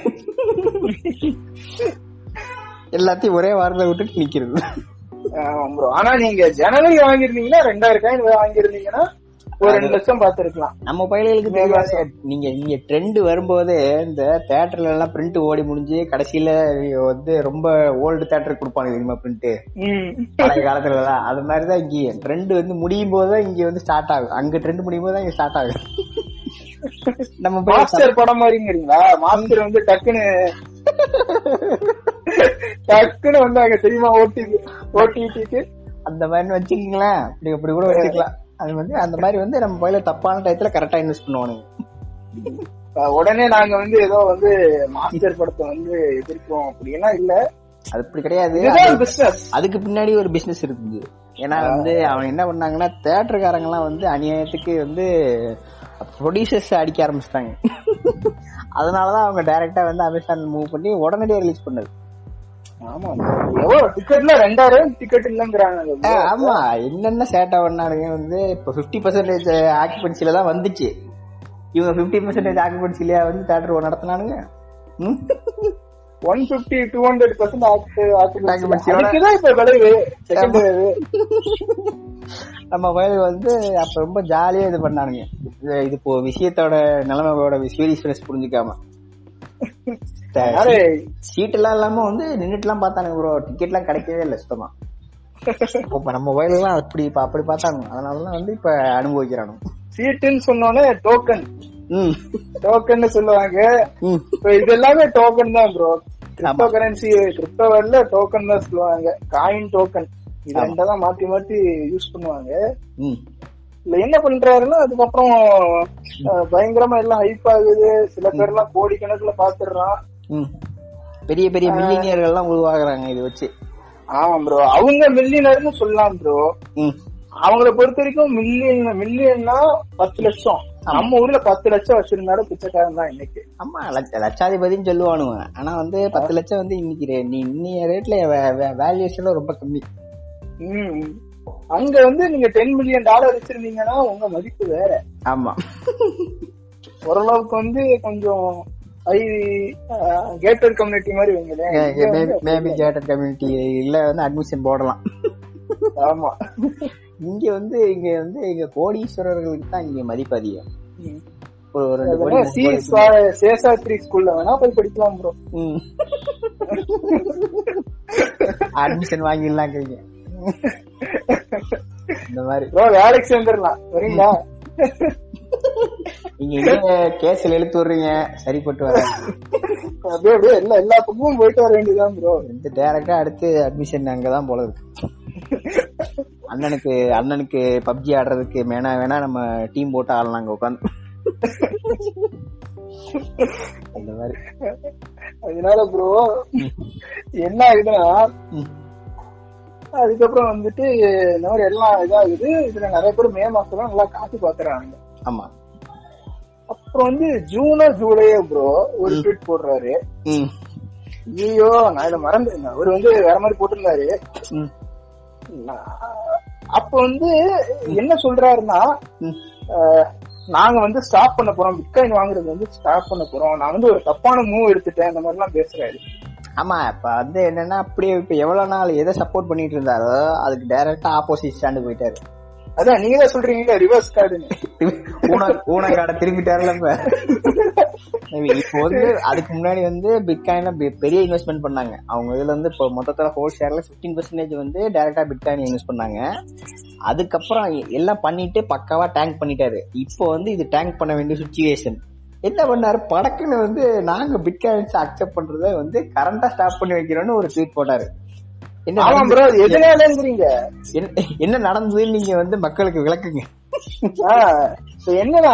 A: எல்லாத்தையும் ஒரே வாரத்தை விட்டுட்டு நிக்கிறது.
B: ஆனா நீங்க ஜனவரி வாங்கிருந்தீங்கன்னா ரெண்டாயிரம் காயின் வாங்கிருந்தீங்கன்னா ஒரு ரெண்டு லட்சம் பார்த்திருக்கலாம்.
A: நம்ம பயிர்களுக்கு தெரியாது. நீங்க நீங்க ட்ரெண்ட் வரும்போது இந்த தேட்டர்ல எல்லாம் பிரிண்ட் ஓடி முடிஞ்சு கடைசியில வந்து ரொம்ப ஓல்டு தேட்டர் கொடுப்பாங்க தெரியுமா பிரிண்ட். பழைய காலத்துல எல்லாம் அது மாதிரிதான் இங்க ட்ரெண்ட் வந்து முடியும் போதுதான் இங்க வந்து ஸ்டார்ட் ஆகும். அங்க ட்ரெண்ட் முடியும் போது இங்க ஸ்டார்ட் ஆகும். நம்ம
B: மாஸ்டர் படம் மாதிரிங்கிறீங்களா? மாஸ்டர் வந்து டக்குன்னு டக்குன்னு வந்தாங்க தெரியுமா? ஓடி ஓடிடிக்கு
A: அந்த மாதிரி வச்சுக்கீங்களேன். அப்படி அப்படி கூட வச்சுக்கலாம். அது வந்து அந்த மாதிரி வந்து நம்ம பயில தப்பான டயத்துல கரெக்டா இன்வெஸ்ட் பண்ணுவானுங்க.
B: உடனே நாங்க வந்து ஏதோ வந்து மாஸ்டர் படத்தை வந்து எதிர்ப்போம் அப்படின்னா இல்ல.
A: அது அப்படி கிடையாது. அதுக்கு பின்னாடி ஒரு பிசினஸ் இருக்குது. ஏன்னா வந்து அவன் என்ன பண்ணாங்கன்னா தேட்டருக்காரங்க எல்லாம் வந்து அநியாயத்துக்கு வந்து ப்ரொடியூசர்ஸ் அடிக்க ஆரம்பிச்சிட்டாங்க. அதனாலதான் அவங்க டைரக்டா வந்து அமேசான் மூவ் பண்ணி உடனடியே ரிலீஸ் பண்ணது.
B: டிக்கெட்ல ரெண்டாயிரம் டிக்கெட் இல்லங்கிறாங்க.
A: ஆமா. என்னென்ன சேட்டை பண்ணானுங்க வந்து இப்ப பிப்டி பர்சன்டேஜ் ஆக்குபென்சில தான் வந்துச்சு. இவங்க பிப்டி பர்சன்டேஜ் ஆக்குபென்சிலியா வந்து theatre நடத்தினானுங்க?
B: One fifty to hundred percent இப்ப விளைவு. செகண்ட்
A: நம்ம வயது வந்து அப்ப ரொம்ப ஜாலியா இது பண்ணானுங்க. இது- இப்போ விஷயத்தோட நிலைமையோட சீரியஸ்னஸ் புரிஞ்சுக்காம. சீட் எல்லாம் இல்லாம வந்து நின்னுட்டு எல்லாம் பார்த்தானுங்க ப்ரோ டிக்கெட் எல்லாம் கிடைக்கவே இல்லை சுத்தமா. இப்ப நம்ம வயல எல்லாம் அப்படி அப்படி பார்த்தாங்க அதனாலதான் வந்து இப்ப அனுபவிக்கிறானு
B: சீட்டுன்னு சொன்னோன்னே டோக்கன்
A: ம்.
B: டோக்கன் சொல்லுவாங்க. இது எல்லாமே டோக்கன் தான் ப்ரோ கிரிப்டோ கரன்சி கிரிப்டோ வேர்ல்ட்ல டோக்கன் தான் சொல்லுவாங்க. காயின் டோக்கன் இது ரெண்டதான் மாத்தி மாத்தி யூஸ் பண்ணுவாங்க. என்ன பண்றாருன்னா அதுக்கப்புறம் பயங்கரமா எல்லாம் ஹைப் ஆகுது. சில பேர் எல்லாம் கோடிக்கணக்குல பாத்துடுறான்.
A: பெரிய பெரிய மில்லினியர்கள் எல்லாம் உருவாகுறாங்க இது வச்சு.
B: ஆமா ப்ரோ அவங்க மில்லியனர்னு சொல்லலாம் ப்ரோ அவங்கள பொறுத்த வரைக்கும் மில்லியன் மில்லியன்னா பத்து லட்சம். நம்ம ஊர்ல பத்து லட்சம் வச்சிருந்தாலும் பிச்சைக்காரன் தான் இன்னைக்கு.
A: ஆமா லட்ச- லட்சாதிபதின்னு சொல்லுவானுங்க. ஆனா வந்து பத்து லட்சம் வந்து இன்னைக்கு நீ இன்னைய ரேட்ல வேல்யூஷன் ரொம்ப கம்மி.
B: ம். அங்க வந்து நீங்க டென் மில்லியன் டாலர் வச்சிருந்தீங்கன்னா உங்க மதிப்பு வேற.
A: ஆமா.
B: ஓரளவுக்கு வந்து கொஞ்சம் ஐ கேட்டட் கம்யூனிட்டி மாதிரி வைங்களேன்
A: மேபி கேட்டட் கம்யூனிட்டி இல்ல வந்து அட்மிஷன் போடலாம்.
B: ஆமா.
A: இங்க வந்து இங்க வந்து இங்க கோடீஸ்வரர்களுக்கு தான் இங்க மதிப்பு அதிகம். ஒரு ரெண்டு கோடி
B: சி சேஷாத்ரி ஸ்கூல்ல வேணா போய் படிக்கலாம் ப்ரோ
A: அட்மிஷன் வாங்கிடலாங்கிறீங்க இந்த மாதிரி.
B: ப்ரோ வேலைக்கு சேர்ந்துடலாம். சரிங்களா
A: நீங்க எங்க கேஸ்ல இழுத்து விடுறீங்க? சரிப்பட்டு வர
B: அப்படியே அப்படியே எல்லா எல்லா பக்கமும் போயிட்டு வர வேண்டியதுதான் ப்ரோ
A: இந்த டேரக்டா அடுத்து அட்மிஷன் அங்கதான் போல இருக்கு. அண்ணனுக்கு அண்ணனுக்கு பப்ஜி ஆடுறதுக்கு வேணா வேணா நம்ம டீம் போட்டு ஆடலாம் அங்க உட்காந்து அந்த மாதிரி.
B: அதனால ப்ரோ என்ன ஆகுதுன்னா. அதுக்கப்புறம் வந்துட்டு இந்த மாதிரி எல்லாம் இதாகுது. இதுல நிறைய பேர் மே மாசம் நல்லா காசு பாக்குறாங்க.
A: ஆமா.
B: அப்புறம் வந்து ஜூனோ ஜூலையோ ப்ரோ ஒரு ட்வீட் போடுறாரு. ஐயோ நான் இதை மறந்து அவர் வந்து வேற மாதிரி போட்டிருந்தாரு. அப்ப வந்து என்ன சொல்றாருன்னா நாங்க வந்து ஸ்டாப் பண்ண போறோம். பிட்காயின் வாங்குறது வந்து ஸ்டாப் பண்ண போறோம். நான் வந்து ஒரு தப்பான மூவ் எடுத்துட்டேன். அந்த மாதிரி எல்லாம் பேசுறாரு.
A: ஆமா இப்ப வந்து என்னன்னா அப்படியே இப்ப எவ்வளவு நாள் எதை சப்போர்ட் பண்ணிட்டு இருந்தாரோ அதுக்கு டைரக்டா ஆப்போசிட் ஸ்டாண்டு போயிட்டாரு.
B: அதான் நீங்க தான் சொல்றீங்க ரிவர்ஸ் கார்டுன்னு
A: ஊன ஊனக்காட திரும்பிட்டாருல இப்ப. இப்போ வந்து அதுக்கு முன்னாடி வந்து பிட்காயின்ல பெரிய இன்வெஸ்ட்மெண்ட் பண்ணாங்க. அவங்க இதுல வந்து இப்போ மொத்தத்துல ஹோல் ஷேர்ல பிப்டீன் பர்சன்டேஜ் வந்து டைரக்டா பிட்காயின் இன்வெஸ்ட் பண்ணாங்க. அதுக்கப்புறம் எல்லாம் பண்ணிட்டு பக்காவா டேங்க் பண்ணிட்டாரு. இப்போ வந்து இது டேங்க் பண்ண வேண்டிய சுச்சுவேஷன் என்ன பண்ணாரு? படக்குன்னு வந்து நாங்க பிட்காயின்ஸ் அக்செப்ட் பண்றதை வந்து கரண்டா ஸ்டாப் பண்ணி வைக்கிறோம்னு ஒரு ட்வீட் போட்டாரு. என்ன
B: ப்ரோ எதனாலங்கிறீங்க
A: என்ன- என்ன நடந்ததுன்னு நீங்க வந்து மக்களுக்கு விளக்குங்க.
B: என்னன்னா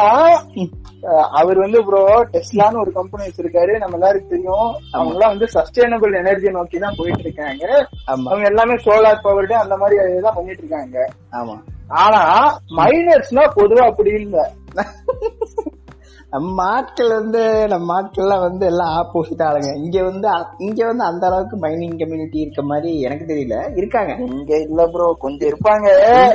B: அவர் வந்து ப்ரோ டெஸ்லான்னு ஒரு கம்பெனி வச்சிருக்காரு. நம்ம எல்லாருக்கும் தெரியும். அவங்க எல்லாம் வந்து சஸ்டைனபிள் எனர்ஜி நோக்கி தான் போயிட்டு இருக்காங்க அவங்க எல்லாமே சோலார் பவர்டு அந்த மாதிரி தான் பண்ணிட்டு இருக்காங்க
A: ஆமா.
B: ஆனா மைனர்ஸ்னா பொதுவா அப்படி இல்ல.
A: நம்ம ஆட்கள் வந்து நம்ம ஆட்கள்லாம் வந்து எல்லாம் ஆப்போசிட் ஆளுங்க. இங்க வந்து இங்க வந்து அந்த அளவுக்கு மைனிங் கம்யூனிட்டி இருக்க மாதிரி எனக்கு தெரியல. இருக்காங்க.
B: இங்க இல்ல ப்ரோ கொஞ்சம் இருப்பாங்க.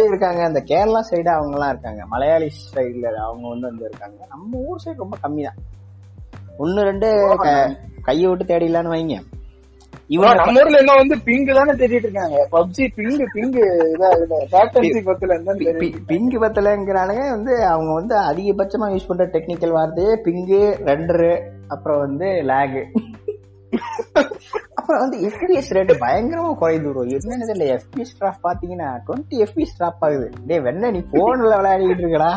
A: இருக்காங்க. அந்த கேரளா சைடு அவங்க எல்லாம் இருக்காங்க. மலையாளி சைடுல அவங்க வந்து வந்து இருக்காங்க. நம்ம ஊர் சைடு ரொம்ப கம்மி தான் ஒன்னு ரெண்டு க- கையை விட்டு தேடிடலான்னு வைங்க.
B: இவன்
A: இவன்
B: நம்ம ஊர்ல என்ன வந்து பிங்க் தானே தேடிட்டு இருக்காங்க. பப்ஜி பிங்க் பிங்க் கேப்டன்சி பத்துல
A: பிங்கு பத்தலைங்கிறானுங்க வந்து அவங்க வந்து அதிகபட்சமா யூஸ் பண்ற டெக்னிக்கல் வார்த்தையே பிங்கு ரெண்டரு அப்புறம் வந்து லேகு அப்புறம் வந்து எஃபிஎஸ் ரேட் பயங்கரமா குறையுது ப்ரோ என்னன்னு தெரியல எஃபிஎஸ் டிராப் பாத்தீங்கன்னா டுவெண்ட்டி எஃபிஎஸ் டிராப் ஆகுது. டேய் வெண்ண நீ போன்ல விளையாடிட்டு இருக்கடா.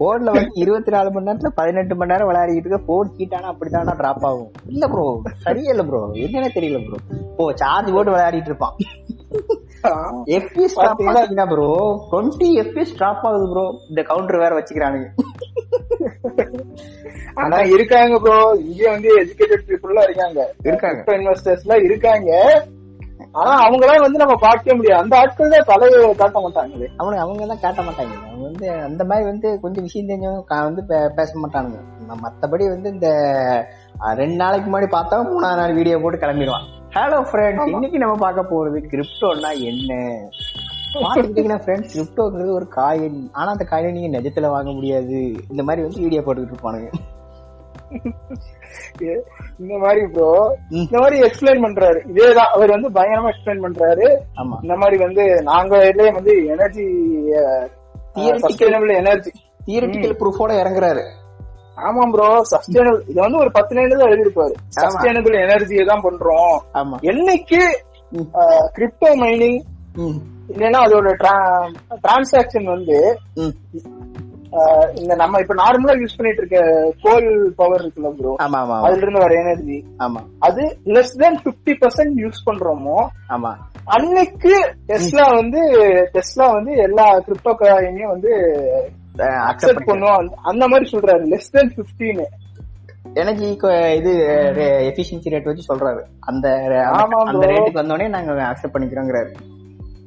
A: போன்ல வந்து இருபத்தி நாலு மணி நேரத்துல பதினெட்டு மணி நேரம் விளையாடிட்டு இருக்க போன் ஹீட்டானா அப்படித்தானா டிராப் ஆகும். இல்ல ப்ரோ சரியே இல்ல ப்ரோ என்னன்னு தெரியல ப்ரோ ஓ சார்ஜ் போட்டு விளையாடிட்டு இருப்பான். எஃபிஎஸ் பாத்தீங்கன்னா ப்ரோ டுவெண்ட்டி எஃபிஎஸ் டிராப் ஆகுது ப்ரோ இந்த கவுண்டர் வேற வச்சுக்கிறானுங்க.
B: ஆனா இருக்காங்க ப்ரோ இங்க வந்து எஜுகேட்டட் பீப்புள் இருக்காங்க.
A: இருக்காங்க.
B: இன்வெஸ்டர்ஸ் எல்லாம் இருக்காங்க. ஆனா அவங்க எல்லாம் வந்து நம்ம பார்க்க முடியாது. அந்த ஆட்கள் தான் தலையை காட்ட மாட்டாங்களே.
A: அவனுக்கு அவங்க தான் காட்ட மாட்டாங்க. அவங்க வந்து அந்த மாதிரி வந்து கொஞ்சம் விஷயம் தெரிஞ்சவங்க வந்து பேச மாட்டானுங்க. மத்தபடி வந்து இந்த ரெண்டு நாளைக்கு முன்னாடி பார்த்தா மூணாவது நாள் வீடியோ போட்டு கிளம்பிடுவான். ஹலோ ஃப்ரெண்ட்ஸ் இன்னைக்கு நம்ம பார்க்க போறது கிரிப்டோன்னா என்ன? பாத்துக்கிட்டீங்கன்னா ஃப்ரெண்ட்ஸ் கிரிப்டோங்கிறது ஒரு காயின். ஆனா அந்த காயினை நீங்க நிஜத்துல வாங்க முடியாது. இந்த மாதிரி வந்து வீடியோ போட்டுக்கிட்டு இருப்பானுங்க.
B: இந்த மாதிரி ப்ரோ. இந்த மாதிரி எக்ஸ்பிளைன் பண்றாரு. இதேதான் அவர் வந்து பயங்கரமா எக்ஸ்பிளைன் பண்றாரு. இந்த மாதிரி வந்து நாங்க இதுலயே வந்து எனர்ஜி சஸ்டைனபிள் எனர்ஜி
A: தியரட்டிக்கல் ப்ரூஃபோட இறங்குறாரு.
B: ஆமா ப்ரோ சஸ்டைனபிள் இது வந்து ஒரு பத்து லைன்ல தான் எழுதிருப்பாரு. சஸ்டைனபிள் எனர்ஜியை தான் பண்றோம். என்னைக்கு. கிரிப்டோ மைனிங் இல்லைன்னா அதோட டிரான்சாக்சன் வந்து இந்த நம்ம இப்ப நார்மலா யூஸ் பண்ணிட்டு இருக்க கோல் பவர் இருக்குல்ல ப்ரோ
A: ஆமா ஆமா ஆமா.
B: அதுல இருந்து வர எனர்ஜி
A: ஆமா.
B: அது லெஸ் தென் 50% பர்சன்ட் யூஸ் பண்றோமோ?
A: ஆமா.
B: அன்னைக்கு டெஸ்லா வந்து டெஸ்லா வந்து எல்லா கிரிப்டோ காயினையும் வந்து
A: அக்செப்ட்
B: பண்ணுவோம் அந்த- மாதிரி சொல்றாரு. லெஸ் தென் 15
A: எனர்ஜி இது எஃபிஷியன்சி ரேட் வச்சு சொல்றாரு. அந்த
B: ஆமா
A: அந்த. ரேட்டுக்கு வந்தோடனே நாங்க அக்செப்ட் பண்ணிக்கிறோங்கிறாரு.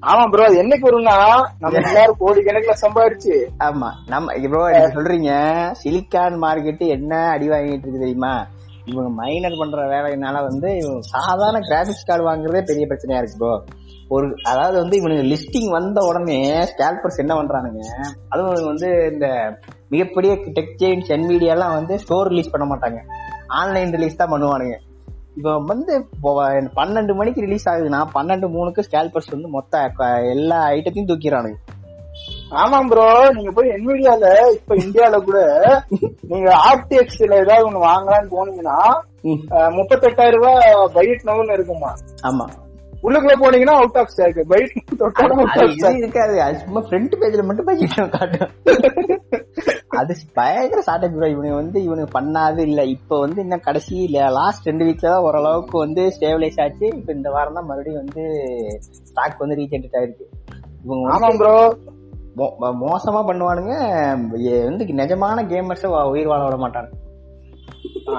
B: ஆமா ப்ரோ என்னைக்கு வரும்னா நம்ம எல்லாரும் கோடி கணக்குல சம்பாரிச்சு.
A: ஆமா. நம்ம ப்ரோ நீங்க சொல்றீங்க சிலிக்கான் மார்க்கெட் என்ன அடி வாங்கிட்டு இருக்கு தெரியுமா? இவங்க மைனர் பண்ற வேலையினால வந்து இவங்க சாதாரண கிராபிக்ஸ் கார்டு வாங்குறதே பெரிய பிரச்சனையா இருக்கு ப்ரோ ஒரு அதாவது வந்து இவனுக்கு லிஸ்டிங் வந்த உடனே ஸ்கேல்பர்ஸ் என்ன பண்றானுங்க? அதுவும் வந்து இந்த மிகப்பெரிய டெக் செயின்ஸ் என்மீடியா எல்லாம் வந்து ஸ்டோர் ரிலீஸ் பண்ண மாட்டாங்க. ஆன்லைன் ரிலீஸ் தான் பண்ணுவானுங்க. இப்போ வந்து பன்னெண்டு மணிக்கு ரிலீஸ் ஆகுதுன்னா பன்னெண்டு மூணுக்கு ஸ்கேல்பர்ஸ் வந்து மொத்த எல்லா ஐட்டத்தையும் தூக்கிறானுங்க
B: ஆமா ப்ரோ நீங்க போய் என்விடியால இப்ப இந்தியால கூட நீங்க ஆர்டிஎக்ஸ்ல ஏதாவது ஒண்ணு வாங்கலாம்னு போனீங்கன்னா முப்பத்தெட்டாயிரம் ரூபாய் பைட் நவுன்னு இருக்குமா
A: ஆமா.
B: உள்ளுக்குள்ள போனீங்கன்னா அவுட் ஆஃப் ஸ்டாக் பைட்
A: இருக்காது. சும்மா ஃப்ரண்ட் பேஜ்ல மட்டும் பாக்கெட் காட்டும் அது பயங்கர ஷார்டேஜ் ப்ரோ இவனுக்கு வந்து இவனுக்கு பண்ணாது இல்ல. இப்ப வந்து இன்னும் கடைசி லாஸ்ட் ரெண்டு வீக்ல தான் ஓரளவுக்கு வந்து ஸ்டேபிளைஸ் ஆச்சு. இப்ப இந்த வாரம் தான் மறுபடியும் வந்து ஸ்டாக் வந்து ரீசென்ட் ஆயிருக்கு. இவங்க
B: ஆமா ப்ரோ
A: மோசமா பண்ணுவானுங்க. வந்து நிஜமான கேமர்ஸ் உயிர் வாழ விட மாட்டாங்க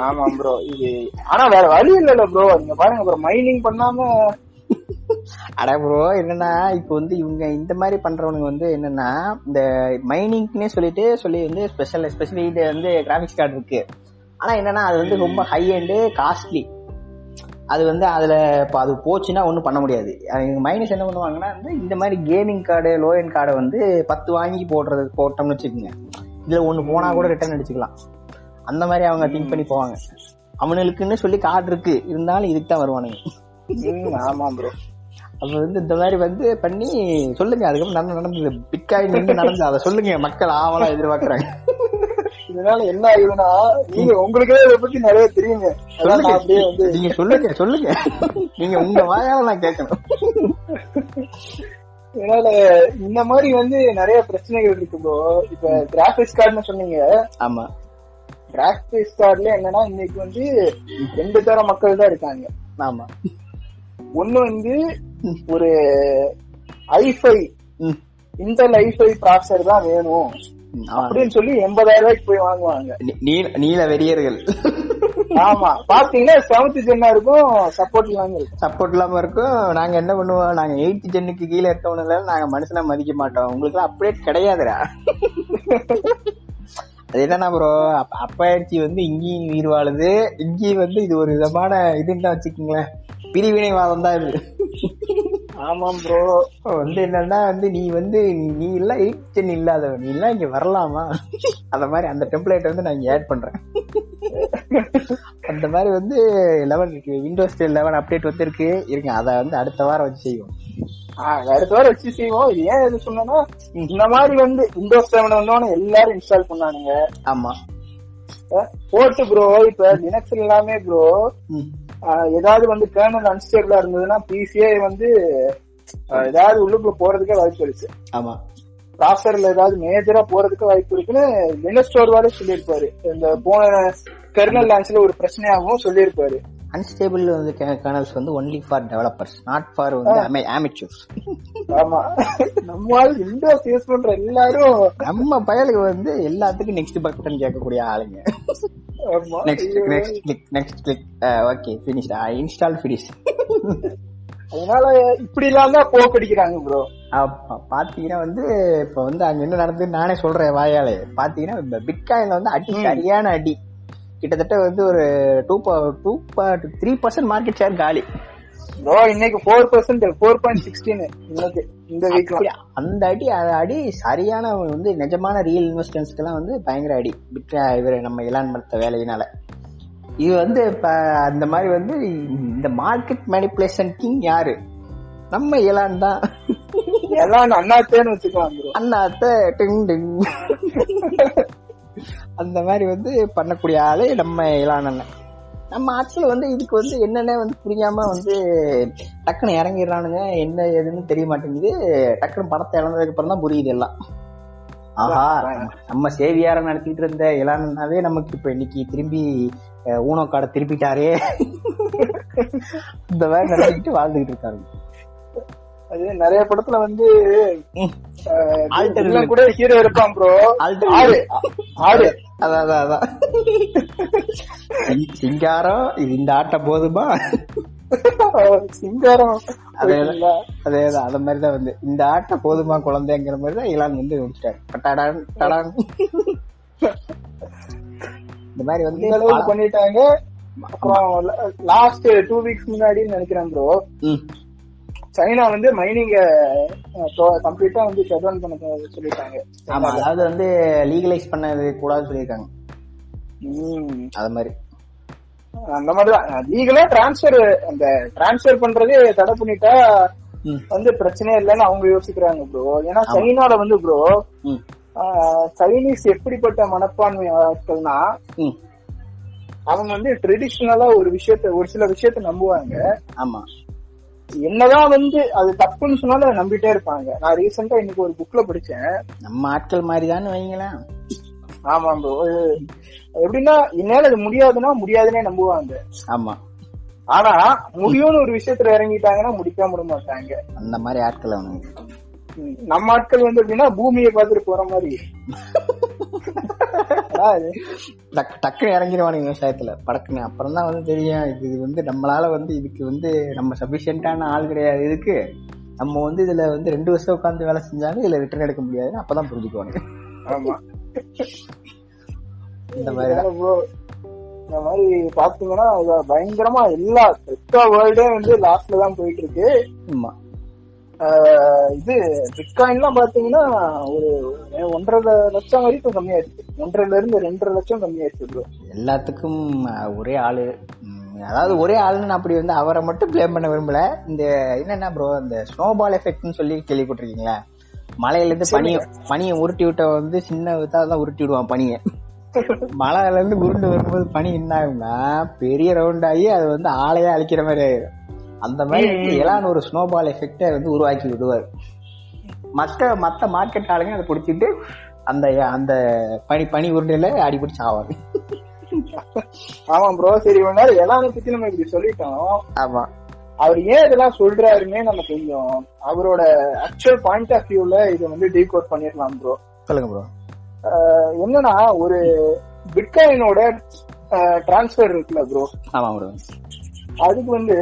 B: ஆமா ப்ரோ இது ஆனா வேற வழி இல்லல்ல ப்ரோ நீங்க பாருங்க ப்ரோ மைனிங் பண்ணாம
A: அட ப்ரோ என்னன்னா இப்போ வந்து இவங்க இந்த மாதிரி பண்றவனுங்க வந்து என்னன்னா இந்த மைனிங்னே சொல்லிட்டு சொல்லி வந்து ஸ்பெஷல் ஸ்பெஷலி இது வந்து கிராபிக்ஸ் கார்டு இருக்கு. ஆனா என்னன்னா அது வந்து ரொம்ப ஹை அண்டு காஸ்ட்லி அது வந்து அதுல இப்போ அது போச்சுன்னா ஒன்றும் பண்ண முடியாது. மைனஸ் என்ன பண்ணுவாங்கன்னா வந்து இந்த மாதிரி கேமிங் கார்டு லோ எண்ட் கார்டை வந்து பத்து வாங்கி போடுறது போட்டோம்னு வச்சுக்கோங்க. இதுல ஒன்று போனா கூட ரிட்டர்ன் அடிச்சுக்கலாம். அந்த மாதிரி அவங்க திங்க் பண்ணி போவாங்க. அவனுக்குன்னு சொல்லி கார்டு இருக்கு. இருந்தாலும் இதுக்கு தான் வருவானுங்க.
B: ஆமா ப்ரோ
A: அப்ப வந்து இந்த மாதிரி வந்து பண்ணி சொல்லுங்க. அதுக்கப்புறம் நடந்து நடந்தது. பிட்காயின் நின்று நடந்தது. அதை சொல்லுங்க. மக்கள் ஆவலா எதிர்பார்க்கறாங்க.
B: இதனால என்ன ஆகுதுன்னா நீங்க உங்களுக்கே இதை பத்தி நிறைய தெரியுங்க. அப்படியே வந்து
A: நீங்க சொல்லுங்க. சொல்லுங்க. நீங்க உங்க வாயால நான் கேட்கணும்.
B: இதனால இந்த மாதிரி வந்து நிறைய பிரச்சனைகள் இருக்கு ப்ரோ இப்ப கிராபிக்ஸ் கார்டுன்னு சொன்னீங்க.
A: ஆமா.
B: கிராபிக்ஸ் கார்டுல என்னன்னா இன்னைக்கு வந்து ரெண்டு தர மக்கள் தான் இருக்காங்க.
A: ஆமா.
B: ஒண்ணு வந்து ஒரு ஐஃபை
A: ம்.
B: இன்டெல் ஐஃபை ப்ராசஸர் தான் வேணும். அப்படின்னு சொல்லி எண்பதாயிரம் ரூபாய்க்கு போய் வாங்குவாங்க.
A: நீ- நீல வெறியர்கள்.
B: ஆமா. பாத்தீங்கன்னா செவன்த் ஜென்னா இருக்கும் சப்போர்ட் இல்லாம இருக்கும்.
A: சப்போர்ட் இல்லாம இருக்கும். நாங்க என்ன பண்ணுவோம்? நாங்க எயித்து ஜென்னுக்கு கீழே இருக்கவனுல நாங்க மனுஷனா மதிக்க மாட்டோம். உங்களுக்கு அப்டேட் கிடையாதுடா. அது என்னன்னா ப்ரோ அப்பாயிடுச்சி வந்து இங்கேயும் உயிர் வாழுது. இங்கேயும் வந்து இது ஒரு விதமான இதுன்னு தான் வச்சுக்கோங்களேன். பிரிவினைவாதம் தான் இது.
B: ஆமாம் ப்ரோ
A: வந்து என்னன்னா வந்து நீ வந்து நீ எல்லாம் எயிட் இல்லாதவன். நீ எல்லாம் இங்க வரலாமா? அந்த மாதிரி அந்த டெம்ப்ளேட் வந்து நான் இங்க ஆட் பண்றேன். அந்த மாதிரி வந்து லெவன் விண்டோஸ் லெவன் அப்டேட் வந்திருக்கு இருங்க அதை வந்து அடுத்த வாரம் வச்சு செய்வோம்.
B: அடுத்த வாரம் வச்சு செய்வோம். இது ஏன் இது சொன்னா இந்த மாதிரி வந்து விண்டோஸ் செவன் வந்தோன்னு எல்லாரும் இன்ஸ்டால் பண்ணானுங்க.
A: ஆமா.
B: போட்டு ப்ரோ இப்ப லினக்ஸ் எல்லாமே ப்ரோ. ஏதாவது வந்து கேர்னல் அன்ஸ்டேபிளா இருந்ததுன்னா பிசிஏ வந்து ஏதாவது உள்ளுக்குள்ள போறதுக்கே வாய்ப்பு இருக்கு.
A: ஆமா.
B: ப்ராசர்ல ஏதாவது மேஜரா போறதுக்கு வாய்ப்பு இருக்குன்னு லினக்ஸ் ஸ்டோர்வாலே சொல்லியிருப்பாரு. இந்த போன கெர்னல் லான்ச்ல ஒரு பிரச்சனையாகவும் சொல்லியிருப்பாரு.
A: அன்ஸ்டேபிள் வந்து கர்னல்ஸ் வந்து only for developers not for வந்து அமெச்சூர்ஸ்
B: ஆமா. நம்ம ஆள் விண்டோஸ் யூஸ் பண்ற எல்லாரும்
A: நம்ம பயலுக்கு வந்து எல்லாத்துக்கும் நெக்ஸ்ட் பட்டன் கேட்கக்கூடிய ஆளுங்க.
B: ஆமா.
A: Next next click next click okay finish install finish
B: அதனால இப்படி எல்லாம் தான் போக்கடிக்கிறாங்க ப்ரோ
A: அப்ப பாத்தீங்கன்னா வந்து இப்ப வந்து அங்க என்ன நடந்ததுன்னு நானே சொல்றேன் வாயாலே. பாத்தீங்கன்னா பிட்காயின்ல வந்து அடி சரியான அடி. கிட்டத்தட்ட வந்து ஒரு two two three percent market share காலி.
B: ப்ரோ இன்னைக்கு four percent four point sixteen இன்னைக்கு இந்த வீக்ல
A: அந்த அடி அடி சரியான வந்து நிஜமான ரியல் இன்வெஸ்டர்ஸ்க்கு எல்லாம் வந்து பயங்கர அடி. இவர் நம்ம இலான் மத்த வேலையினால. இது வந்து இப்ப அந்த மாதிரி வந்து இந்த மார்க்கெட் மேனிப்புலேஷன் கிங் யாரு? நம்ம இலான் தான்.
B: எல்லாம் அண்ணாத்தேன்னு வச்சுக்கலாம்
A: அண்ணாத்த டிங் டிங். அந்த மாதிரி வந்து பண்ணக்கூடிய ஆளு நம்ம இலான் நம்ம ஆட்சியில் வந்து இதுக்கு வந்து என்னென்ன வந்து புரியாம வந்து டக்குன்னு இறங்கிடுறானுங்க. என்ன ஏதுன்னு தெரிய மாட்டேங்குது. டக்குன்னு படத்தை இழந்ததுக்கு அப்புறம் தான் புரியுது எல்லாம். ஆஹா நம்ம சேவியார நடத்திட்டு இருந்த இளானாவே நமக்கு இப்ப இன்னைக்கு திரும்பி அஹ், திருப்பிட்டாரே. இந்த மாதிரி நடத்திக்கிட்டு வாழ்ந்துகிட்டு இருக்காங்க.
B: அது நிறைய படத்துல வந்து கூட ஹீரோ இருப்பான் ப்ரோ ஆறு ஆறு
A: அதான் அதான் அதான். சிங்- சிங்காரம் இது இந்த ஆட்டம் போதுமா?
B: சிங்காரம்.
A: அதேதான் அதேதான் அந்த மாதிரி தான் வந்து. இந்த ஆட்டம் போதுமா குழந்தைங்கிற மாதிரி தான் இலான் வந்து முடிச்சிட்டாரு பட்டாடான் டடான் இந்த மாதிரி வந்து
B: பண்ணிட்டாங்க. அப்புறம் லாஸ்ட் டூ வீக்ஸ் முன்னாடி நினைக்கிறேன் ப்ரோ சைனா வந்து மைனிங்க கம்ப்ளீட்டா வந்து ஷட் டவுன் பண்ண சொல்லிட்டாங்க.
A: ஆமா அதாவது வந்து லீகலைஸ் பண்ணது கூடாதுன்னு சொல்லியிருக்காங்க.
B: ம்.
A: அது மாதிரி.
B: அந்த மாதிரிதான். லீகலா டிரான்ஸ்பர் அந்த டிரான்ஸ்பர் பண்றதே தடை பண்ணிட்டா வந்து பிரச்சனையே இல்லைன்னு அவங்க யோசிக்கிறாங்க ப்ரோ ஏன்னா சைனால வந்து ப்ரோ சைனீஸ் எப்படிப்பட்ட மனப்பான்மை ஆட்கள்னா அவங்க வந்து ட்ரெடிஷ்னலா ஒரு விஷயத்த ஒரு சில விஷயத்த நம்புவாங்க.
A: ஆமா.
B: என்னதான் வந்து அது தப்புன்னு சொன்னாலும் அதை நம்பிட்டே இருப்பாங்க. நான் ரீசெண்டா இன்னைக்கு ஒரு புக்ல படிச்சேன்.
A: நம்ம ஆட்கள் மாதிரி வைங்களேன்.
B: ஆமா ப்ரோ எப்படின்னா என்னால அது முடியாதுன்னா முடியாதுன்னே நம்புவாங்க.
A: ஆமா.
B: ஆனா முடியும்னு ஒரு விஷயத்துல இறங்கிட்டாங்கன்னா முடிக்காம விட மாட்டாங்க.
A: அந்த மாதிரி ஆட்கள்
B: நம்ம ஆட்கள் வந்து எப்படின்னா பூமியை பார்த்துட்டு போற மாதிரி.
A: டக்கு டக்குன்னு இறங்கிடுவானுங்க விவசாயத்துல படக்குன்னு. அப்புறம் தான் வந்து தெரியும் இது வந்து நம்மளால வந்து இதுக்கு வந்து நம்ம சஃபிஷியன்டான ஆள் கிடையாது. இதுக்கு நம்ம வந்து இதுல வந்து ரெண்டு வருஷம் உட்காந்து வேலை செஞ்சாலும் இதுல ரிட்டர்ன் எடுக்க முடியாதுன்னு அப்பதான் புரிஞ்சுக்குவானுங்க.
B: ஆமா.
A: இந்த மாதிரி
B: இந்த மாதிரி பாத்தீங்கன்னா பயங்கரமா எல்லா கிரிப்டோ வேர்ல்டே வந்து லாஸ்ட்ல தான் போயிட்டு இருக்கு. இது பிட்காயின்லாம் பாத்தீங்கன்னா ஒரு ஒன்றரை லட்சம் வரைக்கும் கம்மியாயிருச்சு ஒன்றரைல இருந்து ரெண்டரை லட்சம் கம்மியாயிருச்சு
A: எல்லாத்துக்கும் ஒரே ஆளு அதாவது ஒரே ஆளுன்னு அப்படி வந்து அவரை மட்டும் ப்ளேம் பண்ண விரும்பல. இந்த என்னன்னா ப்ரோ இந்த ஸ்னோபால் எஃபெக்ட்னு சொல்லி கேள்விப்பட்டிருக்கீங்களா? மலையில இருந்து பனியை பனியை உருட்டி விட்ட வந்து சின்ன விதா தான் உருட்டி விடுவான் பனியை. மலையில இருந்து உருண்டு வரும்போது பனி என்ன ஆகும்னா பெரிய ரவுண்ட் ஆகி அது வந்து ஆளையே அழிக்கிற மாதிரி ஆயிடும் அந்த மாதிரி வந்து எலான் ஒரு ஸ்னோபால் எஃபெக்டை வந்து உருவாக்கி விடுவார். மற்ற மற்ற மார்க்கெட் ஆளுங்க அதை பிடிச்சிட்டு அந்த அந்த பனி பனி உருண்டையில அடிபிடிச்சு ஆவாங்க
B: ஆமா ப்ரோ சரி ஒரு நாள் எல்லாரை பத்தி நம்ம இப்படி சொல்லிட்டோம்.
A: ஆமா.
B: அவர் ஏன் இதெல்லாம் சொல்றாருன்னே நம்ம கொஞ்சம் அவரோட ஆக்சுவல் பாயிண்ட் ஆஃப் வியூல இதை வந்து டீகோட் பண்ணிடலாம் ப்ரோ
A: சொல்லுங்க ப்ரோ
B: என்னன்னா ஒரு பிட்காயினோட டிரான்ஸ்ஃபர் இருக்குல்ல ப்ரோ
A: ஆமா ப்ரோ
B: அதுக்கு வந்து.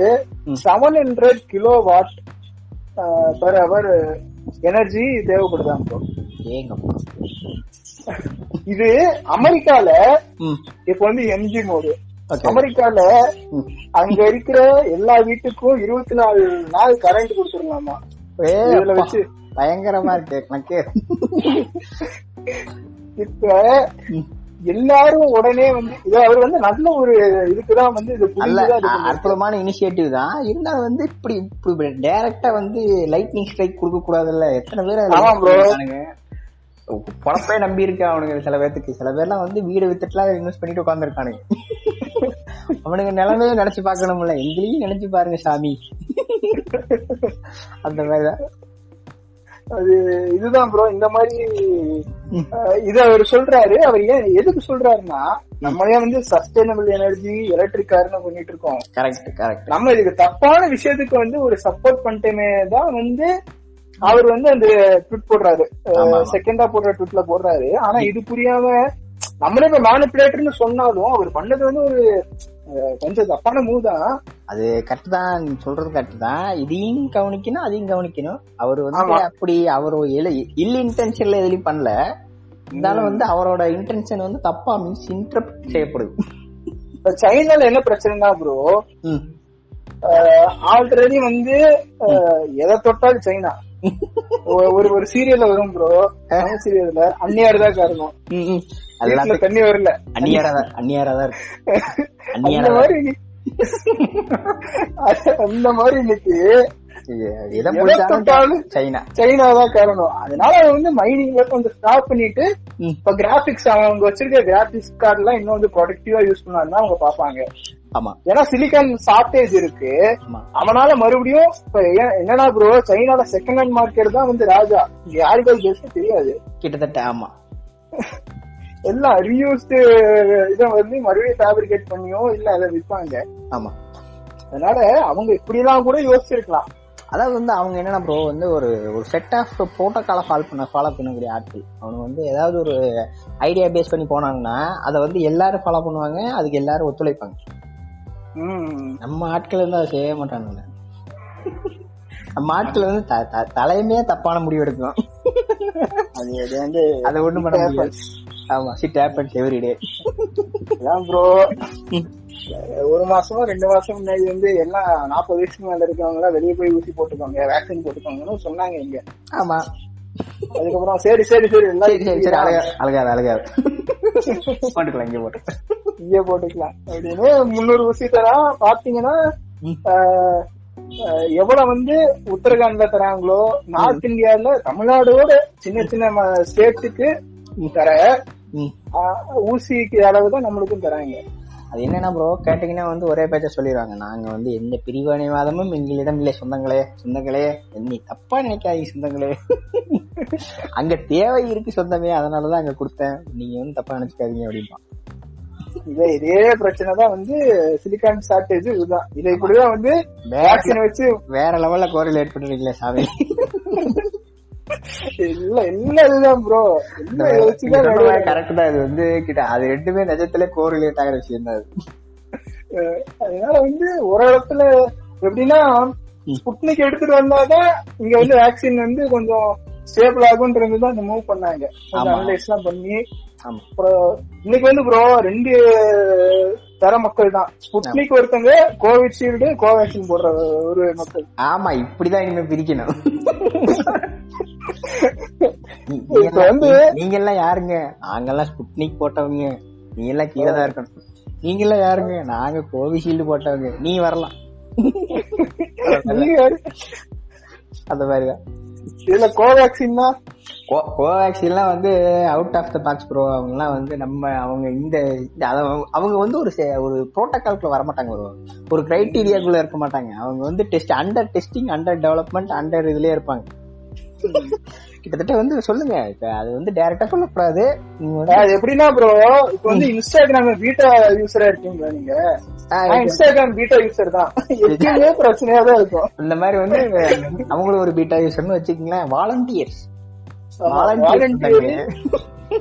B: Seven hundred kilo watt per hour energy தேவைப்படுதாம் bro இது அமெரிக்கால இப்ப வந்து எம்ஜி மோடு அமெரிக்கால. அங்க இருக்கிற எல்லா வீட்டுக்கும் இருபத்தி நாலு நாள் கரண்ட் கொடுத்துடலாமா?
A: ஏ
B: இதுல வச்சு.
A: பயங்கரமா இருக்கு
B: இப்ப எல்லாரும் உடனே வந்து இது அவர் வந்து நல்ல ஒரு இதுக்குதான் வந்து இது.
A: அற்புதமான இனிஷியேட்டிவ் தான். இருந்தாலும் வந்து இப்படி இப்படி டைரக்டா வந்து லைட்னிங் ஸ்ட்ரைக் கொடுக்க கூடாதுல்ல? எத்தனை பேர்? பொழப்பே நம்பி இருக்கு அவனுங்க சில பேர்த்துக்கு சில பேர்லாம் வந்து வீடு வித்துட்டுலாம் இன்வெஸ்ட் பண்ணிட்டு உட்காந்துருக்கானுங்க அவனுங்க நிலைமையை நினைச்சு பார்க்கணும்ல. எங்களையும் நினைச்சு பாருங்க சாமி. அந்த மாதிரிதான்.
B: அது இதுதான் ப்ரோ இந்த மாதிரி இது அவர் சொல்றாரு. அவர் ஏன் எதுக்கு சொல்றாருன்னா நம்மளே வந்து சஸ்டைனபிள் எனர்ஜி எலக்ட்ரிக் கார்னு பண்ணிட்டு இருக்கோம்.
A: கரெக்ட் கரெக்ட்
B: நம்ம இதுக்கு தப்பான விஷயத்துக்கு வந்து ஒரு சப்போர்ட் பண்ணிட்டேமே தான் வந்து அவர் வந்து அந்த ட்விட் போடுறாரு. செகண்டா போடுற ட்விட்ல போடுறாரு. ஆனா இது புரியாம நம்மளே இப்ப மேனிபுலேட்டர்னு சொன்னாலும் அவர் பண்ணது வந்து ஒரு கொஞ்சம் தப்பான மூவ் தான்.
A: அது கரெக்ட் தான் சொல்றது கரெக்ட் தான். இதையும் கவனிக்கணும் அதையும் கவனிக்கணும். அவர் வந்து. அப்படி அவர் இல் இன்டென்ஷன்ல எதுலயும் பண்ணல. இருந்தாலும் வந்து அவரோட இன்டென்ஷன் வந்து தப்பா மீன்ஸ் இன்டர்பிரட் செய்யப்படுது.
B: இப்ப சைனால என்ன பிரச்சனைனா ப்ரோ. ஆல்ரெடி வந்து எதை தொட்டாலும் சைனா. ஒரு ஒரு சீரியல்ல வரும் ப்ரோ சீரியல்ல அந்நியார் தான் காரணம்.
A: எல்லாத்துக்கும்
B: தண்ணி வரல.
A: அந்நியாரா இருக்கு.
B: அந்த
A: அந்நியாரா
B: மாதிரி அந்த மாதிரி இன்னைக்கு
A: சைனா
B: சைனா. தான் காரணம். அதனால வந்து மைனிங்ல கொஞ்சம் ஸ்டாப் பண்ணிட்டு. இப்ப கிராபிக்ஸ் அவங்க வச்சிருக்க கிராபிக்ஸ் கார்டு எல்லாம் இன்னும் வந்து ப்ரொடக்டிவா யூஸ் பண்ணாருன்னா அவங்க பாப்பாங்க
A: ஆமா.
B: ஏன்னா சிலிக்கான் ஷார்டேஜ் இருக்கு. அவனால மறுபடியும் இப்ப என்னன்னா ப்ரோ சைனால செகண்ட் ஹேண்ட் மார்க்கெட் தான் வந்து ராஜா. யாருக்கு தெரியாது.
A: கிட்டத்தட்ட ஆமா.
B: எல்லாம் ரீயூஸ்டு இதை வந்து மறுபடியும் ஃபேப்ரிகேட் பண்ணியோ இல்ல அதை விற்பாங்க.
A: ஆமா.
B: அதனால அவங்க இப்படி எல்லாம் கூட யோசிச்சிருக்கலாம்.
A: அதாவது வந்து அவங்க என்னன்னா ப்ரோ வந்து ஒரு ஒரு செட் ஆஃப் ப்ரோட்டோகாலை ஃபாலோ பண்ண ஃபாலோ பண்ணக்கூடிய ஆட்கள். அவங்க வந்து ஏதாவது ஒரு ஐடியா பேஸ் பண்ணி போனாங்கன்னா அதை வந்து எல்லாரும் ஃபாலோ பண்ணுவாங்க அதுக்கு எல்லாரும் ஒத்துழைப்பாங்க. நம்ம ஆட்கள் வந்து அதை செய்ய மாட்டானுங்க. நம்ம ஆட்கள் வந்து த- த- தலைமையே தப்பான முடிவு எடுக்கும்.
B: அது அது வந்து
A: அதை ஒண்ணும் பண்ண முடியாது. ஆமா சிட் ஹேப்பன்ஸ் எவ்ரிடே
B: அதான் ப்ரோ ஒரு மாசமா ரெண்டு மாசம் முன்னாடி வந்து எல்லாம் நாற்பது வயசுக்கு மேல இருக்கவங்க எல்லாம் வெளியே போய் ஊசி போட்டுக்கோங்க வேக்சின் போட்டுக்கோங்கன்னு சொன்னாங்க இங்க.
A: ஆமா.
B: அதுக்கப்புறம் சரி சரி சரி
A: சரி சரி சரி
B: எல்லாம்
A: அழகா அழகாது அழகாது போட்டுக்கலாம் இங்க போட்டு.
B: இங்கே போட்டுக்கலாம். அப்படின்னு முன்னூறு ஊசி தரா பாத்தீங்கன்னா எவ்வளவு வந்து உத்தரகாண்ட்ல தராங்களோ நார்த் இந்தியால தமிழ்நாடோட சின்ன சின்ன ஸ்டேட்டுக்கு தர ஊசிக்கு அளவு தான் நம்மளுக்கும் தராங்க.
A: அது என்னன்னா ப்ரோ கேட்டீங்கன்னா வந்து ஒரே பேச்ச சொல்லிடுவாங்க நாங்க வந்து எந்த பிரிவினைவாதமும் எங்களிடம் இல்லை சொந்தங்களே. சொந்தங்களே நீ தப்பா நினைக்காதீங்க சொந்தங்களே. அங்க தேவை இருக்கு சொந்தமே அதனாலதான் அங்க கொடுத்தேன். நீங்க வந்து தப்பா நினைச்சுக்காதீங்க அப்படின்பா
B: இதே இதே பிரச்சனை தான் வந்து சிலிக்கான் ஷார்டேஜ் இதுதான். இதை இப்படிதான் வந்து வேக்சின் வச்சு
A: வேற லெவல்ல கோரிலேட் பண்றீங்களே சாமி.
B: இல்ல இல்ல இதுதான் ப்ரோ
A: கரெக்ட் தான் இது வந்து கிட்ட அது ரெண்டுமே நிஜத்துல கோரிலேட் ஆகிற விஷயம் தான்
B: அதனால வந்து ஒரு இடத்துல எப்படின்னா ஸ்புட்னிக் எடுத்துட்டு வந்தாதான் இங்க வந்து வேக்சின் வந்து கொஞ்சம் ஸ்டேபிள் ஆகும்ன்றது தான் மூவ் பண்ணாங்க. அனலைஸ் எல்லாம் பண்ணி. அப்புறம் இன்னைக்கு வந்து ப்ரோ ரெண்டு தர மக்கள் தான். ஸ்புட்னிக் ஒருத்தங்க கோவிஷீல்டு கோவேக்சின் போடுற ஒரு மக்கள்.
A: ஆமா இப்படிதான் இனிமே பிரிக்கணும். நீங்க- நீங்க எல்லாம் யாருங்க? நாங்கெல்லாம் ஸ்புட்னிக் போட்டவங்க. நீ எல்லாம் கீழே தான் இருக்கணும். நீங்க எல்லாம் யாருங்க? நாங்க கோவிஷீல்டு போட்டவங்க. நீ வரலாம்.
B: நீங்க?
A: அந்த மாதிரிதான்.
B: இதுல கோவேக்சின்
A: கோவேக்சின்லாம் வந்து out of the box bro அவங்கலாம் வந்து நம்ம அவங்க இந்த அவங்க வந்து ஒரு ஒரு ப்ரோட்டோகால்குள்ள வர மாட்டாங்க ஒரு ஒரு கிரைட்டீரியாக்குள்ள இருக்க மாட்டாங்க. அவங்க வந்து test under testing under development under இதுலயே இருப்பாங்க. கிட்டத்தட்ட வந்து சொல்லுங்க இப்ப அது வந்து டைரக்டா சொல்லக்கூடாது.
B: அது எப்படின்னா ப்ரோ இப்ப வந்து இன்ஸ்டாகிராம் பீட்டா யூசரா இருக்கீங்களா நீங்க? இன்ஸ்டாகிராம் பீட்டா யூசர் தான். எப்பயுமே பிரச்சனையா தான் இருக்கும்.
A: இந்த மாதிரி வந்து அவங்களும் ஒரு பீட்டா யூசர்னு வச்சுக்கீங்களேன் வாலண்டியர்ஸ்
B: வாலண்டியர்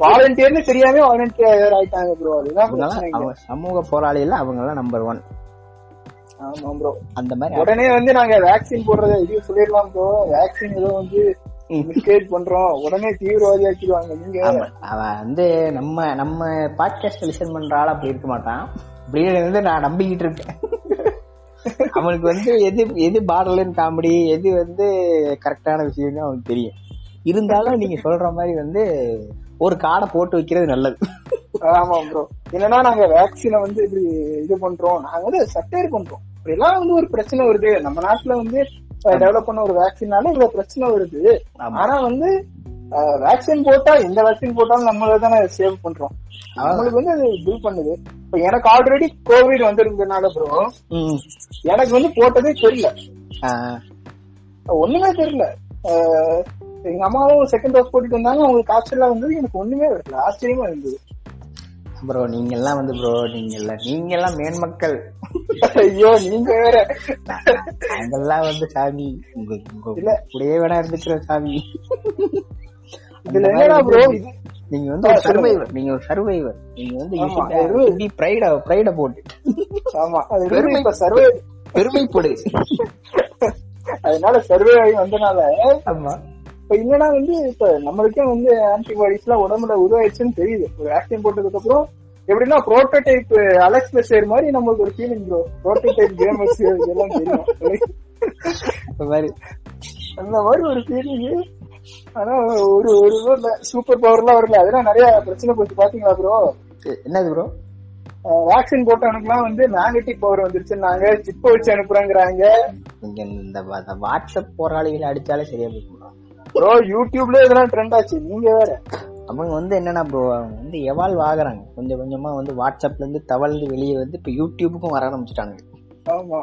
B: வாலண்டியர்னு தெரியாம வாலண்டியர் ஆயிட்டாங்க ப்ரோ அதுதான்
A: சமூக போராளியில அவங்க எல்லாம் நம்பர் ஒன்
B: ஆமா ப்ரோ
A: அந்த மாதிரி
B: உடனே வந்து நாங்க வேக்சின் போடுறத இது சொல்லிடலாம் ப்ரோ வேக்சின் ஏதோ வந்து மிஸ்கேட் பண்றோம். உடனே தீவிரவாதி ஆக்கிடுவாங்க நீங்க.
A: அவன் வந்து நம்ம நம்ம பாட்காஸ்ட் லிசன் பண்ற ஆள் அப்படி இருக்க மாட்டான். அப்படின்னு வந்து நான் நம்பிக்கிட்டு இருக்கேன். அவனுக்கு வந்து எது எது பார்டர்லைன் காமெடி எது வந்து கரெக்டான விஷயம்னு அவனுக்கு தெரியும். இருந்தாலும் நீங்க சொல்ற மாதிரி வந்து ஒரு காடை போட்டு வைக்கிறது நல்லது.
B: ஆமா ப்ரோ என்னன்னா நாங்க வேக்சினை வந்து இப்படி இது பண்றோம். நாங்க வந்து சட்டையர் பண்றோம். எல்லாம் வந்து ஒரு பிரச்சனை வருது. நம்ம நாட்டுல வந்து டெவலப் பண்ண ஒரு வேக்சினால இவ்வளவு பிரச்சனை வருது. ஆனா வந்து வேக்சின் போட்டா எந்த வேக்சின் போட்டாலும் நம்மள தானே சேவ் பண்றோம். நம்மளுக்கு வந்து அது பில் பண்ணுது. இப்ப எனக்கு ஆல்ரெடி கோவிட் வந்திருந்ததுனால ப்ரோ. எனக்கு வந்து போட்டதே தெரியல. ஒண்ணுமே தெரியல. எங்க அம்மாவும் செகண்ட் டோஸ் போட்டுட்டு வந்தாங்க. அவங்களுக்கு காய்ச்சல்லாம் வந்தது எனக்கு ஒண்ணுமே வரல ஆச்சரியமா இருந்தது.
A: ப்ரோ நீங்க எல்லாம் வந்து ப்ரோ நீங்க எல்லாம் நீங்க எல்லாம் மேன்மக்கள்.
B: ஐயோ நீங்க வேற.
A: நாங்கெல்லாம் வந்து சாமி. உங்க உங்க
B: இல்ல.
A: கூடயே வேணா இருந்துக்கிற சாமி.
B: இதுல என்னடா ப்ரோ
A: நீங்க வந்து ஒரு சர்வைவர் நீங்க ஒரு சர்வைவர் நீங்க வந்து பிரைட பிரைட போட்டு
B: ஆமா அது இப்ப சர்வே
A: பெருமைப்படு.
B: அதனால சர்வே ஆகி வந்தனால.
A: ஆமா.
B: இப்ப என்னன்னா வந்து இப்ப நம்மளுக்கே வந்து ஆன்டிபாடிஸ் எல்லாம் உடம்புல உருவாயிடுச்சுன்னு தெரியுது. ஒரு வேக்சின் போட்டதுக்கு அப்புறம் எப்படின்னா புரோட்டோடைப் அலெக்ஸ் பெஷர் மாதிரி நம்மளுக்கு ஒரு ஃபீலிங் ப்ரோ புரோட்டோடைப் கேமர்ஸ் இதெல்லாம் தெரியும்.
A: மாதிரி.
B: அந்த மாதிரி ஒரு ஃபீலிங் ஆனா ஒரு ஒரு சூப்பர் பவர் எல்லாம் வரல. அதெல்லாம் நிறைய பிரச்சனை போச்சு. பாத்தீங்களா ப்ரோ
A: என்னது ப்ரோ
B: வேக்சின் போட்டவனுக்குலாம் வந்து மேக்னெட்டிக் பவர் வந்துருச்சுன்னாங்க. சிப்ப வச்சு அனுப்புறாங்கிறாங்க.
A: வா- இந்த வாட்ஸ்அப் போராளிகளை அடிச்சாலே சரியா போயிடும்
B: ப்ரோ யூடியூப்ல இதெல்லாம் ட்ரெண்ட் ஆச்சு. நீங்க வேற.
A: அவங்க வந்து என்னன்னா ப்ரோ அவங்க வந்து எவால்வ் ஆகுறாங்க. கொஞ்சம் கொஞ்சமா வந்து வாட்ஸ்அப்ல இருந்து தவழ்ந்து வெளியே வந்து இப்ப யூடியூபுக்கும் வர ஆரம்பிச்சிட்டாங்க
B: ஆமா.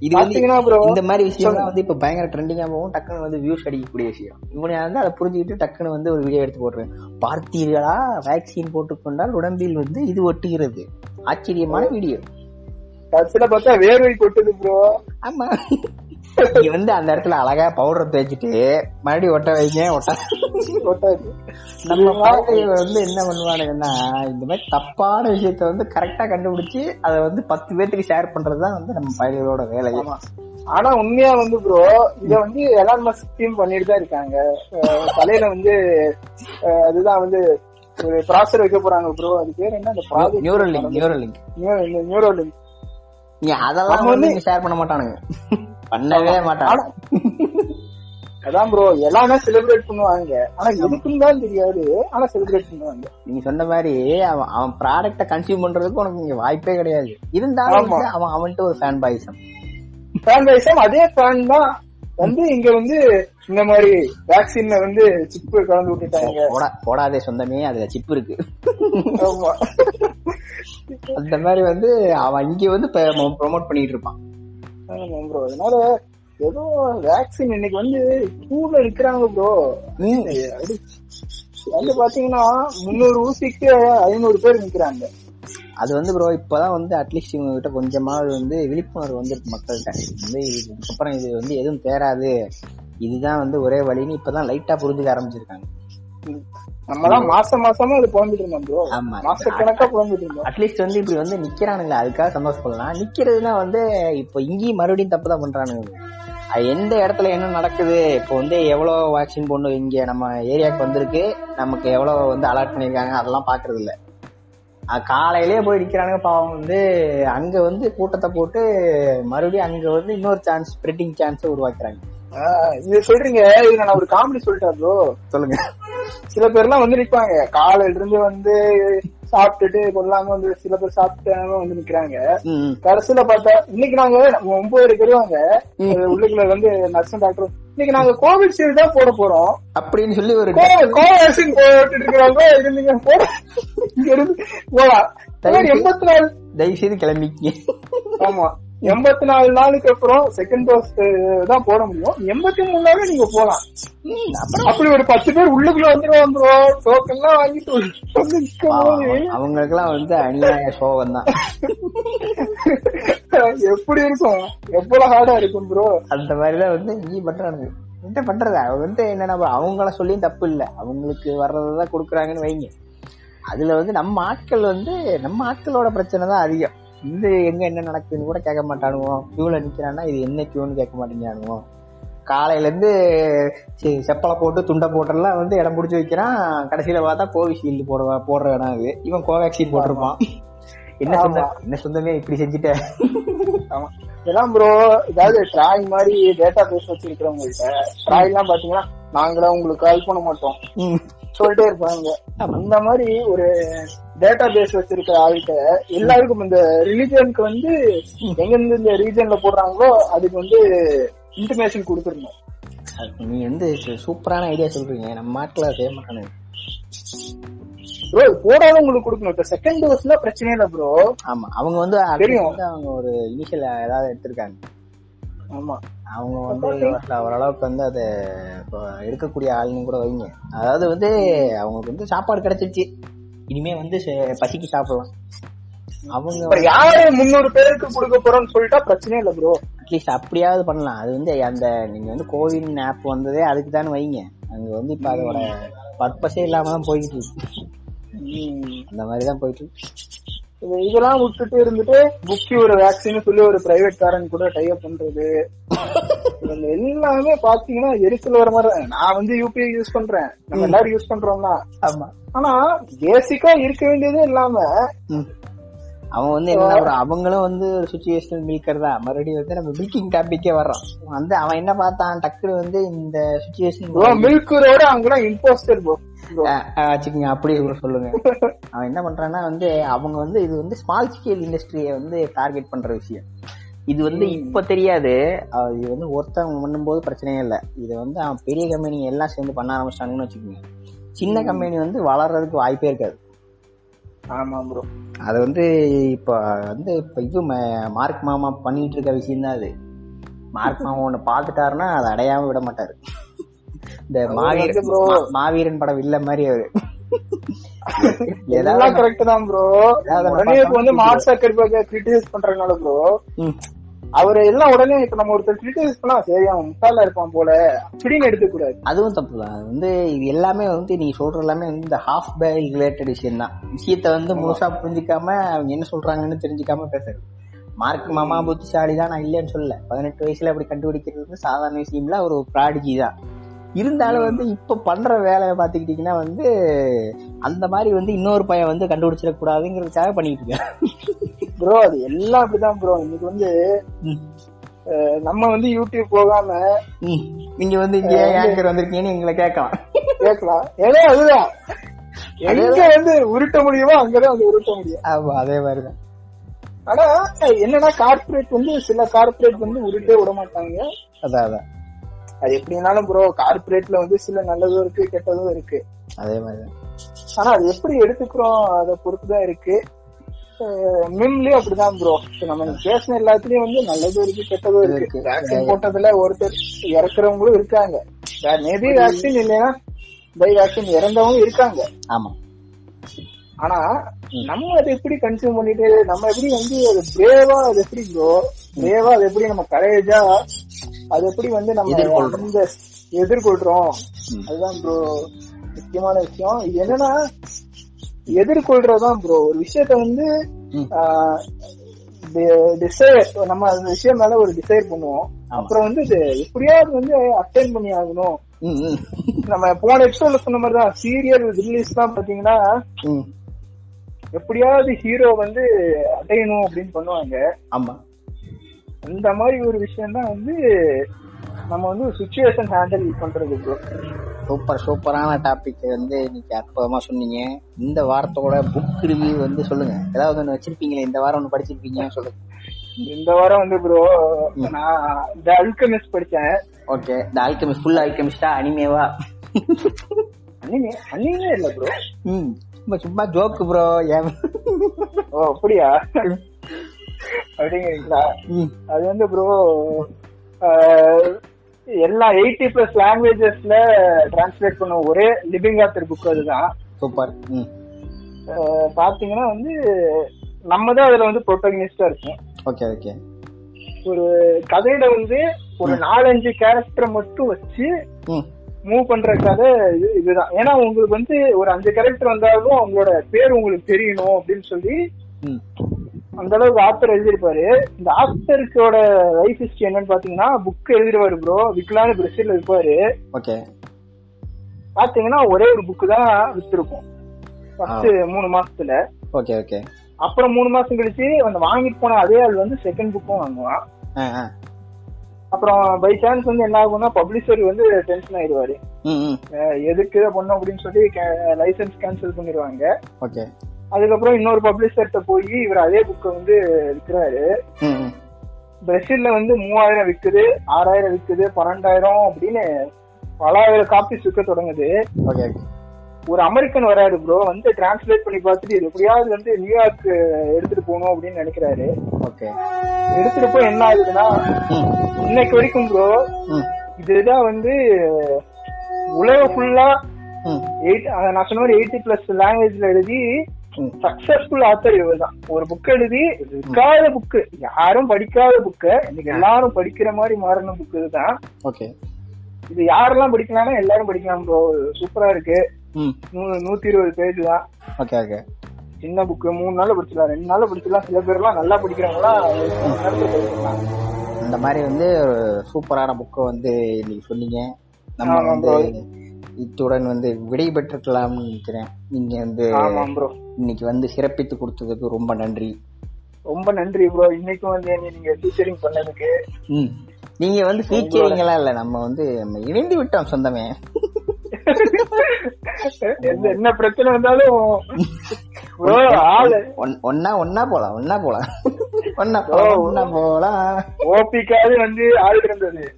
A: இது வந்து இந்த மாதிரி விஷயம் வந்து இப்ப பயங்கர ட்ரெண்டிங்கா போகும். டக்குன்னு வந்து வியூஸ் அடிக்கக்கூடிய விஷயம். இவனை வந்து அதை புரிஞ்சுக்கிட்டு டக்குன்னு வந்து ஒரு வீடியோ எடுத்து போடுறேன். பார்த்தீர்களா? வேக்சின் போட்டுக்கொண்டால் உடம்பில் வந்து இது ஒட்டுகிறது. ஆச்சரியமான வீடியோ
B: பார்த்தா வேர்வை கொட்டுது ப்ரோ
A: ஆமா. நீ வந்து அந்த இடத்துல அழகா பவுடர் தேய்ச்சிட்டு மறுபடியும் ஒட்ட வைங்க ஒட்ட
B: கொட்டாது
A: நம்ம பழகைய வந்து என்ன பண்ணுவானுங்கன்னா இந்த மாதிரி தப்பான விஷயத்த வந்து கரெக்டா கண்டுபிடிச்சு அதை வந்து பத்து பேர்த்துக்கு ஷேர் பண்றதுதான் வந்து நம்ம வேலையே.
B: ஆமா. ஆனா உண்மையா வந்து ப்ரோ இத வந்து எலான் மஸ்க் டீம் பண்ணிட்டு தான் இருக்காங்க. தலையில வந்து அதுதான் வந்து ஒரு ப்ராசர் வைக்க போறாங்க ப்ரோ அது பேர் என்ன? அந்த ப்ராஜெக்ட்
A: நியூரலிங்க் நியூரலிங்க்
B: நியூரோலிங்க்
A: நீ அதெல்லாம் வந்து ஷேர் பண்ண மாட்டானுங்க. பண்ணவே மாட்டானுங்க
B: அதான் ப்ரோ எல்லாமே செலிப்ரேட் பண்ணுவாங்க. ஆனா எதுக்குன்னு தான் தெரியாது. ஆனா செலிப்ரேட் பண்ணுவாங்க.
A: நீங்க சொன்ன மாதிரி அவன் அவன் ப்ராடக்ட கன்சியூம் பண்றதுக்கு உனக்கு இங்க வாய்ப்பே கிடையாது. இருந்தாலும் அவன் அவன்கிட்ட ஒரு ஃபேன் பாய்ஸம்
B: ஃபேன் வைஸம் அதே ஃபேன் தான் வந்து இங்க வந்து இந்த மாதிரி வேக்சின்ல வந்து சிப்பு கலந்து விட்டுட்டாங்க.
A: போடா போடாதே சொந்தமே அதுல சிப் இருக்கு. அந்த மாதிரி வந்து அவன் இங்க வந்து ப்ரொமோட் பண்ணிட்டு இருப்பான்.
B: ப்ரோ அதனால ஏதோ வேக்சின் இன்னைக்கு வந்து கியூல இருக்கிறாங்க ப்ரோ. வந்து பாத்தீங்கன்னா முந்நூறு ஊசிக்கு ஐநூறு பேர் நிக்கிறாங்க.
A: அது வந்து ப்ரோ இப்பதான் வந்து அட்லீஸ்ட் இவங்க கிட்ட கொஞ்சமாவது வந்து விழிப்புணர்வு வந்திருக்கு மக்கள்கிட்ட. வந்து இதுக்கப்புறம் இது வந்து எதுவும் தேராது. இதுதான் வந்து ஒரே வழின்னு இப்பதான் லைட்டா புரிஞ்சுக்க ஆரம்பிச்சிருக்காங்க.
B: நம்மலாம் மாசம் மாசமா அது புலம்பிட்டு இருந்தோம் ப்ரோ மாச கணக்கா புலம்பிட்டு இருந்தோம்.
A: அட்லீஸ்ட் வந்து இப்படி வந்து நிக்கிறானுங்க அதுக்காக சந்தோஷப்படலாம். நிக்கிறதுனா வந்து இப்போ இங்கேயும் மறுபடியும் தப்பு தான் பண்றானுங்க எந்த இடத்துல என்ன நடக்குது இப்போ வந்து எவ்வளவு வேக்சின் போடணும் இங்க நம்ம ஏரியாவுக்கு வந்திருக்கு நமக்கு எவ்வளவு வந்து அலர்ட் பண்ணிருக்காங்க அதெல்லாம் பாக்குறது இல்ல அது காலையிலேயே போய் நிக்கிறானுங்க பாவம் வந்து அங்க வந்து கூட்டத்தை போட்டு மறுபடியும் அங்க வந்து இன்னொரு சான்ஸ் ஸ்ப்ரெட்டிங் சான்ஸ் உருவாக்குறாங்க.
B: இது சொல்றீங்க இது நான் ஒரு காமெடி சொல்லிட்டேன் ப்ரோ
A: சொல்லுங்க.
B: சில பேர்லாம் வந்து நிப்பாங்க. காலையில இருந்து வந்து சாப்பிட்டுட்டு கொள்ளாம வந்து சில பேர் சாப்பிட்டாம வந்து நிக்கிறாங்க. கடைசியில பார்த்தா இன்னைக்கு நாங்க ஒன்பது வருவாங்க உள்ளுக்குள்ள வந்து நர்ஸ் டாக்டர் இன்னைக்கு நாங்க கோவிஷீல்டு தான் போட போறோம்.
A: அப்படின்னு சொல்லி ஒரு
B: கோவேக்சின் போட்டுட்டு இருக்கிறாங்க இருந்தீங்க போட இங்க இருந்து போலாம். எண்பத்தி நாலு
A: தயவு செய்து கிளம்பிக்க
B: ஆமா. எண்பத்தி நாலு நாளுக்கு அப்புறம் செகண்ட் டோஸ் தான் போட முடியும். எண்பத்தி மூணு நாள் நீங்க போலாம். அப்படி ஒரு பத்து பேர் உள்ளுக்குள்ள வந்துருவாங்க ப்ரோ டோக்கன் எல்லாம் வாங்கிட்டு நிக்கும்போது
A: அவங்களுக்கெல்லாம் வந்து அநியாய சோகம் தான்.
B: எப்படி இருக்கும்? எவ்வளவு ஹார்டா இருக்கும் ப்ரோ
A: அந்த மாதிரிதான் வந்து இங்கேயும் பண்றானுங்க. என்ன பண்றது? அவங்க வந்து என்னன்னா அவங்கள சொல்லியும் தப்பு இல்ல. அவங்களுக்கு வர்றதான் கொடுக்குறாங்கன்னு வைங்க. அதுல வந்து நம்ம ஆட்கள் வந்து நம்ம ஆட்களோட பிரச்சனை தான் அதிகம். இது எங்க என்ன நடக்குதுன்னு கூட கேட்க மாட்டானுவோம் கியூல நிக்கிறான்னா இது என்ன கியூன்னு கேட்க மாட்டேங்கிறானுவோம் காலையில இருந்து சி- செப்பலை போட்டு துண்டை போட்டெல்லாம் வந்து இடம் பிடிச்சி வைக்கிறான். கடைசியில பார்த்தா கோவிஷீல்டு போடுவா போடுற இடம் அது. இவன் கோவேக்சின் போட்டிருப்பான். என்ன சொந்த என்ன சொந்தமே இப்படி செஞ்சுட்ட.
B: ஆமா. இதெல்லாம் ப்ரோ ஏதாவது ட்ராய் மாதிரி டேட்டா பேஸ் வச்சிருக்கிறவங்கள்ட்ட ட்ராய் எல்லாம் பாத்தீங்கன்னா நாங்களாம் உங்களுக்கு கால் பண்ண மாட்டோம். சொல்லிட்டே இருப்பாங்க. அந்த மாதிரி ஒரு டேட்டா பேஸ் வச்சிருக்க ஆள்கிட்ட எல்லாருக்கும் இந்த ரிலிஜனுக்கு வந்து எங்க இருந்து இந்த ரீஜன்ல போடுறாங்களோ அதுக்கு வந்து இன்டிமேஷன் கொடுத்துருந்தோம்
A: நீ வந்து சூப்பரான ஐடியா சொல்றீங்க. நம்ம நாட்டுல செய்ய மாட்டானுங்க
B: ப்ரோ போடாத உங்களுக்கு கொடுக்கணும். இப்ப செகண்ட் டோஸ்ல பிரச்சனை இல்ல ப்ரோ
A: ஆமா அவங்க வந்து
B: தெரியும்.
A: அவங்க ஒரு இனிஷியல் ஏதாவது எடுத்திருக்காங்க.
B: ஆமா.
A: அவங்க வந்து ஓரள- ஓரளவுக்கு வந்து அதை எடுக்கக்கூடிய ஆளுங்க கூட வைங்க. அதாவது வந்து அவங்களுக்கு வந்து சாப்பாடு கிடைச்சிருச்சு. இனிமே வந்து பசிக்கு சாப்பிடலாம். அவங்க
B: இப்ப யாரு முந்நூறு பேருக்கு கொடுக்க போறோம்னு சொல்லிட்டா பிரச்சனை இல்ல ப்ரோ
A: அட்லீஸ்ட் அப்படியாவது பண்ணலாம். அது வந்து அந்த நீங்க வந்து கோவின் ஆப் வந்ததே அதுக்கு தான் வைங்க. அங்க வந்து இப்ப அதோட பர்பஸே இல்லாம தான் போயிட்டு இருக்கு. அந்த மாதிரி தான் போயிட்டு
B: இதெல்லாம் விட்டுட்டு இருந்துட்டு புக்கி ஒரு வேக்சின் சொல்லி ஒரு பிரைவேட் காரன் கூட டைப் பண்றது. எல்லாமே பாத்தீங்கன்னா எரிச்சல் வர மாதிரி. நான் வந்து யூபிஐ யூஸ் பண்றேன். நம்ம எல்லாரும் யூஸ் பண்றோம் தான்
A: ஆமா.
B: ஆனா பேசிக்கா இருக்க வேண்டியதே இல்லாம.
A: அவன் வந்து என்ன bro, அவங்களும் வந்து ஒரு சுச்சுவேஷனல் மில்கர் தான். மறுபடியும் வந்து நம்ம மில்கிங் டாபிக்கே வர்றோம். வந்து அவன் என்ன பார்த்தான்? டக்குனு வந்து இந்த சுச்சுவேஷன்
B: மில்கரோட அங்கெல்லாம் இம்போஸ்டர்
A: வச்சுக்கோங்க. அப்படியே கூட சொல்லுங்க. அவன் என்ன பண்றான்னா வந்து அவங்க வந்து இது வந்து ஸ்மால் ஸ்கேல் இண்டஸ்ட்ரியை வந்து டார்கெட் பண்ற விஷயம். இது வந்து இப்ப தெரியாது. இது வந்து ஒருத்தவங்க பண்ணும்போது பிரச்சனையே இல்லை. இது வந்து அவன் பெரிய கம்பெனி எல்லாம் சேர்ந்து பண்ண ஆரம்பிச்சிட்டாங்கன்னு வச்சுக்கோங்க. சின்ன கம்பெனி வந்து வளர்றதுக்கு வாய்ப்பே இருக்காது.
B: ஆமா ப்ரோ
A: அது வந்து இப்ப வந்து இப்ப இது மார்க் மாமா பண்ணிட்டு இருக்க விஷயம் தான் அது. மார்க் மாமா ஒண்ணு பாத்துட்டாருன்னா அதை அடையாம விட மாட்டாரு. இந்த மாவீரன் மாவீரன் படம் இல்ல மாதிரி அவரு.
B: எல்லாம் கரெக்ட் தான் ப்ரோ வந்து மார்க் சக்கர்பர்க கிரிட்டிசைஸ் பண்றதுனால ப்ரோ. அவரு எல்லாம் உடனே இப்ப நம்ம ஒருத்தர் கிரிட்டிசைஸ் பண்ணா சரி அவன் முட்டாளா இருப்பான் போல. அப்படின்னு எடுக்க கூடாது
A: அதுவும் தப்பு தான். வந்து இது எல்லாமே வந்து நீ சொல்ற எல்லாமே வந்து இந்த ஹாஃப் பைல் ரிலேட்டட் விஷயம் தான். விஷயத்த வந்து முழுசா புரிஞ்சுக்காம அவங்க என்ன சொல்றாங்கன்னு தெரிஞ்சுக்காம பேசுறது. மார்க் மாமா புத்திசாலி தான். நான் இல்லைன்னு சொல்லல. பதினெட்டு வயசுல அப்படி கண்டுபிடிக்கிறது வந்து சாதாரண விஷயம்ல ஒரு ப்ராடிஜி தான். இருந்தாலும் வந்து இப்ப பண்ற வேலையை பாத்துக்கிட்டீங்கன்னா வந்து அந்த மாதிரி வந்து இன்னொரு பையன் வந்து கண்டுபிடிச்சிடக் கூடாதுங்கிறதுக்காக பண்ணிட்டு இருக்கேன்
B: ப்ரோ அது எல்லாம் அப்படிதான் ப்ரோ இன்னைக்கு வந்து நம்ம வந்து யூடியூப் போகாம.
A: நீங்க வந்து இங்க ஏங்கர் வந்திருக்கீங்கன்னு எங்களை கேட்கலாம்.
B: கேட்கலாம். ஏன்னா அதுதான். எங்க வந்து உருட்ட முடியுமோ அங்கதான் வந்து உருட்ட முடியும்.
A: ஆமா அதே மாதிரிதான்.
B: ஆனா என்னன்னா கார்ப்பரேட் வந்து சில கார்ப்பரேட் வந்து உருட்டே விட மாட்டாங்க.
A: அதான் அதான்.
B: அது எப்படினாலும் ப்ரோ கார்ப்பரேட்ல வந்து சில நல்லதும் இருக்கு கெட்டதும் இருக்கு.
A: அதே மாதிரிதான்.
B: ஆனா அது எப்படி எடுத்துக்கிறோம் அதை பொறுத்துதான் இருக்கு. மிம்லயும் அப்படிதான் ப்ரோ நம்ம பேசின எல்லாத்துலயும் வந்து நல்லதும் இருக்கு கெட்டதும் இருக்கு. வேக்சின் போட்டதுல ஒருத்தர் இறக்குறவங்களும் இருக்காங்க. மேபி வேக்சின் இல்லைன்னா பை வேக்சின் இறந்தவங்க இருக்காங்க.
A: ஆமா.
B: ஆனா நம்ம அதை எப்படி கன்சியூம் பண்ணிட்டு நம்ம எப்படி வந்து அது பிரேவா அது எப்படி ப்ரோ பிரேவா அது எப்படி நம்ம கரேஜா அது எப்படி வந்து நம்ம. இந்த எதிர்கொள்றோம். அதுதான் ப்ரோ முக்கியமான விஷயம். இது என்னன்னா எதிர்கொள்றதுதான் ப்ரோ ஒரு விஷயத்த வந்து. டிசைர் நம்ம அந்த விஷயம் மேல ஒரு டிசைர் பண்ணுவோம். அப்புறம் வந்து இது எப்படியாவது வந்து அட்டைன் பண்ணி ஆகணும். நம்ம போன எபிசோட்ல சொன்ன மாதிரி தான் சீரியல் ரிலீஸ் தான் பாத்தீங்கன்னா. எப்படியாவது ஹீரோ வந்து அடையணும் அப்படின்னு பண்ணுவாங்க
A: ஆமா
B: அந்த மாதிரி ஒரு விஷயம் தான் வந்து நம்ம வந்து சுச்சுவேஷன் ஹேண்டில் பண்றது ப்ரோ
A: சூப்பர் சூப்பரான டாபிக் வந்து இன்னைக்கு அற்புதமா சொன்னீங்க. இந்த வாரத்தோட புக் ரிவ்யூ வந்து சொல்லுங்க. ஏதாவது ஒன்று வச்சிருப்பீங்களே? இந்த வாரம் ஒன்று படிச்சிருப்பீங்க சொல்லுங்க.
B: இந்த வாரம் வந்து ப்ரோ நான் த அல்கமிஸ்ட் படிச்சேன்.
A: ஓகே த ஆல்கமிஸ்ட் ஃபுல் ஆல்கமிஸ்டா அனிமேவா
B: அனிமே அனிமே இல்ல ப்ரோ
A: ம். சும்மா சும்மா ஜோக்கு ப்ரோ ஏன்?
B: ஓ அப்படியா? அப்படிங்கிறீங்களா? அது வந்து ப்ரோ எல்லா எயிட்டி பிளஸ் லாங்குவேஜஸ்ல டிரான்ஸ்லேட் பண்ண ஒரே லிவிங் ஆத்தர் புக் அதுதான்.
A: சூப்பர்
B: பாத்தீங்கன்னா வந்து நம்ம தான் அதுல வந்து ப்ரோட்டகனிஸ்டா இருக்கும்.
A: ஓகே ஓகே
B: ஒரு கதையில வந்து ஒரு நாலஞ்சு கேரக்டரை மட்டும் வச்சு மூவ் பண்ற கதை இது இதுதான். ஏன்னா உங்களுக்கு வந்து ஒரு அஞ்சு கேரக்டர் வந்தாலும் அவங்களோட பேர் உங்களுக்கு தெரியணும் அப்படின்னு சொல்லி அந்த அளவுக்கு ஆத்தர் எழுதியிருப்பாரு. இந்த ஆத்தருக்கோட லைஃப் ஹிஸ்டரி என்னன்னு பாத்தீங்கன்னா புக் எழுதிருவாரு ப்ரோ விக்கலான பிரசில் இருப்பாரு.
A: ஓகே.
B: பாத்தீங்கன்னா ஒரே ஒரு புக் தான் வித்திருக்கும் ஃபர்ஸ்ட் மூணு மாசத்துல.
A: Okay okay.
B: அப்புறம் மூணு மாசம் கழிச்சு அந்த வாங்கிட்டு போன அதே ஆள் வந்து செகண்ட் புக்கும் வாங்குவான். அப்புறம் பை சான்ஸ் வந்து என்ன ஆகும்னா பப்ளிஷர் வந்து டென்ஷன் ஆயிடுவாரு. எதுக்கு பண்ணோம் அப்படின்னு சொல்லி லைசன்ஸ் கேன்சல் பண்ணிடுவாங்க.
A: ஓகே.
B: அதுக்கப்புறம் இன்னொரு பப்ளிஷர்கிட்ட போய் இவர் அதே புக்கை வந்து விற்கிறாரு பிரசில்ல வந்து மூவாயிரம் விக்குது ஆறாயிரம் விக்குது பன்னெண்டாயிரம் அப்படின்னு பலாயிரம் காப்பீஸ் விற்க தொடங்குது. ஒரு அமெரிக்கன் வராரு ப்ரோ வந்து டிரான்ஸ்லேட் பண்ணி பார்த்துட்டு இது எப்படியாவது வந்து நியூயார்க் எடுத்துட்டு போகணும் அப்படின்னு நினைக்கிறாரு.
A: ஓகே
B: எடுத்துட்டு போய் என்ன ஆகுதுன்னா இன்னைக்கு வரைக்கும் ப்ரோ இதுதான் வந்து உலகம் ஃபுல்லா எயிட் நான் சொன்ன மாதிரி எயிட்டி பிளஸ் லாங்குவேஜ்ல எழுதி சக்சஸ்ஃபுல் ஆத்தர் இவர் தான் ஒரு புக் எழுதி இருக்காத புக்கு யாரும் படிக்காத புக்கு இன்னைக்கு எல்லாரும் படிக்கிற மாதிரி மாறின புக் இதுதான்.
A: ஓகே.
B: இது யாரெல்லாம் படிக்கலாம்னா எல்லாரும் படிக்கலாம் ப்ரோ சூப்பரா இருக்கு. நூத்தி இருபது பேஜ் தான்.
A: Okay okay.
B: சின்ன புக்கு மூணு நாள்ல படிச்சிடலாம் ரெண்டு நாள்ல படிச்சிடலாம். சில பேர்லாம் நல்லா படிக்கிறவங்களாம்
A: இந்த மாதிரி வந்து சூப்பரான புக்கை வந்து இன்னைக்கு சொன்னீங்க. நம்ம வந்து. இத்துடன் வந்து விடை பெற்றுக்கலாம்னு நினைக்கிறேன். நீங்க வந்து இன்னைக்கு வந்து சிறப்பித்து கொடுத்ததுக்கு ரொம்ப நன்றி.
B: ரொம்ப நன்றி ப்ரோ இன்னைக்கும் வந்து நீங்க டீச்சரிங் பண்ணதுக்கு.
A: ம். நீங்க வந்து ஃபீச்சரிங்கெல்லாம் இல்ல நம்ம வந்து இணைந்து விட்டோம் சொந்தமே.
B: என்ன பிரச்சனை வந்தாலும்
A: ஒன்னா ஒன்னா போலாம் ஒன்னா போலாம். ஒன்னா போலாம் ஒன்னா போலாம்.
B: ஓபிக்காவது வந்து ஆள் இருந்தது.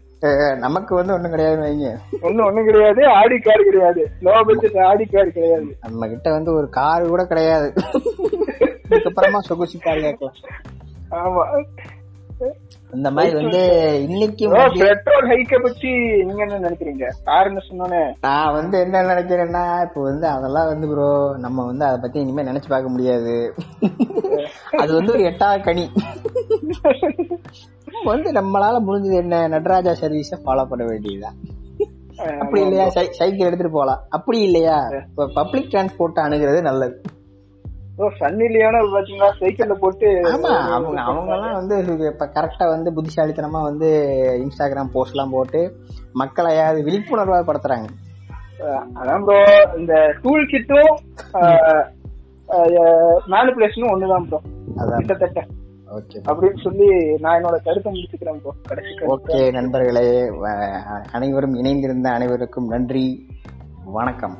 A: நமக்கு வந்து ஒண்ணும் கிடையாது வைங்க.
B: ஒண்ணும் ஒண்ணும் கிடையாது. ஆடி கார் கிடையாது. லோ பட்ஜெட் ஆடி கார் கிடையாது.
A: நம்ம கிட்ட வந்து ஒரு கார் கூட கிடையாது. அதுக்கப்புறமா சொகுசு கார் கேட்கலாம்.
B: ஆமா.
A: இந்த மாதிரி வந்து இன்னைக்கு
B: பெட்ரோல் ஹைக்க பத்தி நீங்க என்ன நினைக்கிறீங்க? காரணம் சொன்னோன்னே?
A: நான் வந்து என்ன நினைக்கிறேன்னா இப்போ வந்து அதெல்லாம் வந்து ப்ரோ நம்ம வந்து அதை பத்தி இனிமே நினைச்சு பார்க்க முடியாது. அது வந்து ஒரு எட்டா கனி. வந்து நம்மளால முடிஞ்சது என்ன? நடராஜா சர்வீஸ ஃபாலோ பண்ண வேண்டியதுதான். அப்படி இல்லையா? சைக்கிள் எடுத்துட்டு போலாம். அப்படி இல்லையா? பப்ளிக் டிரான்ஸ்போர்ட் அணுகிறது நல்லது.
B: ப்ரோ சன்னி லியோனா பாத்தீங்களா? சைக்கிள்ல போட்டு
A: ஆமா அவங்க அவங்க எல்லாம் வந்து இப்ப கரெக்டா வந்து புத்திசாலித்தனமா வந்து இன்ஸ்டாகிராம் போஸ்ட் எல்லாம் போட்டு மக்களை விழிப்புணர்வா படுத்துறாங்க.
B: அதான் ப்ரோ இந்த டூல் கிட்டும் மேனிபுலேஷனும் ஒண்ணுதான் ப்ரோ கிட்டத்தட்ட.
A: ஓகே.
B: அப்படின்னு சொல்லி நான் என்னோட கருத்தை முடிச்சுக்கிறேன் ப்ரோ கடைசி.
A: ஓகே நண்பர்களே. அனைவரும் இணைந்திருந்த அனைவருக்கும் நன்றி. வணக்கம்.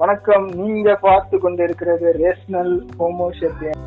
B: வணக்கம். நீங்க பார்த்து கொண்டிருக்கிறது ரேஷனல் ஹோமோசெப்பியன்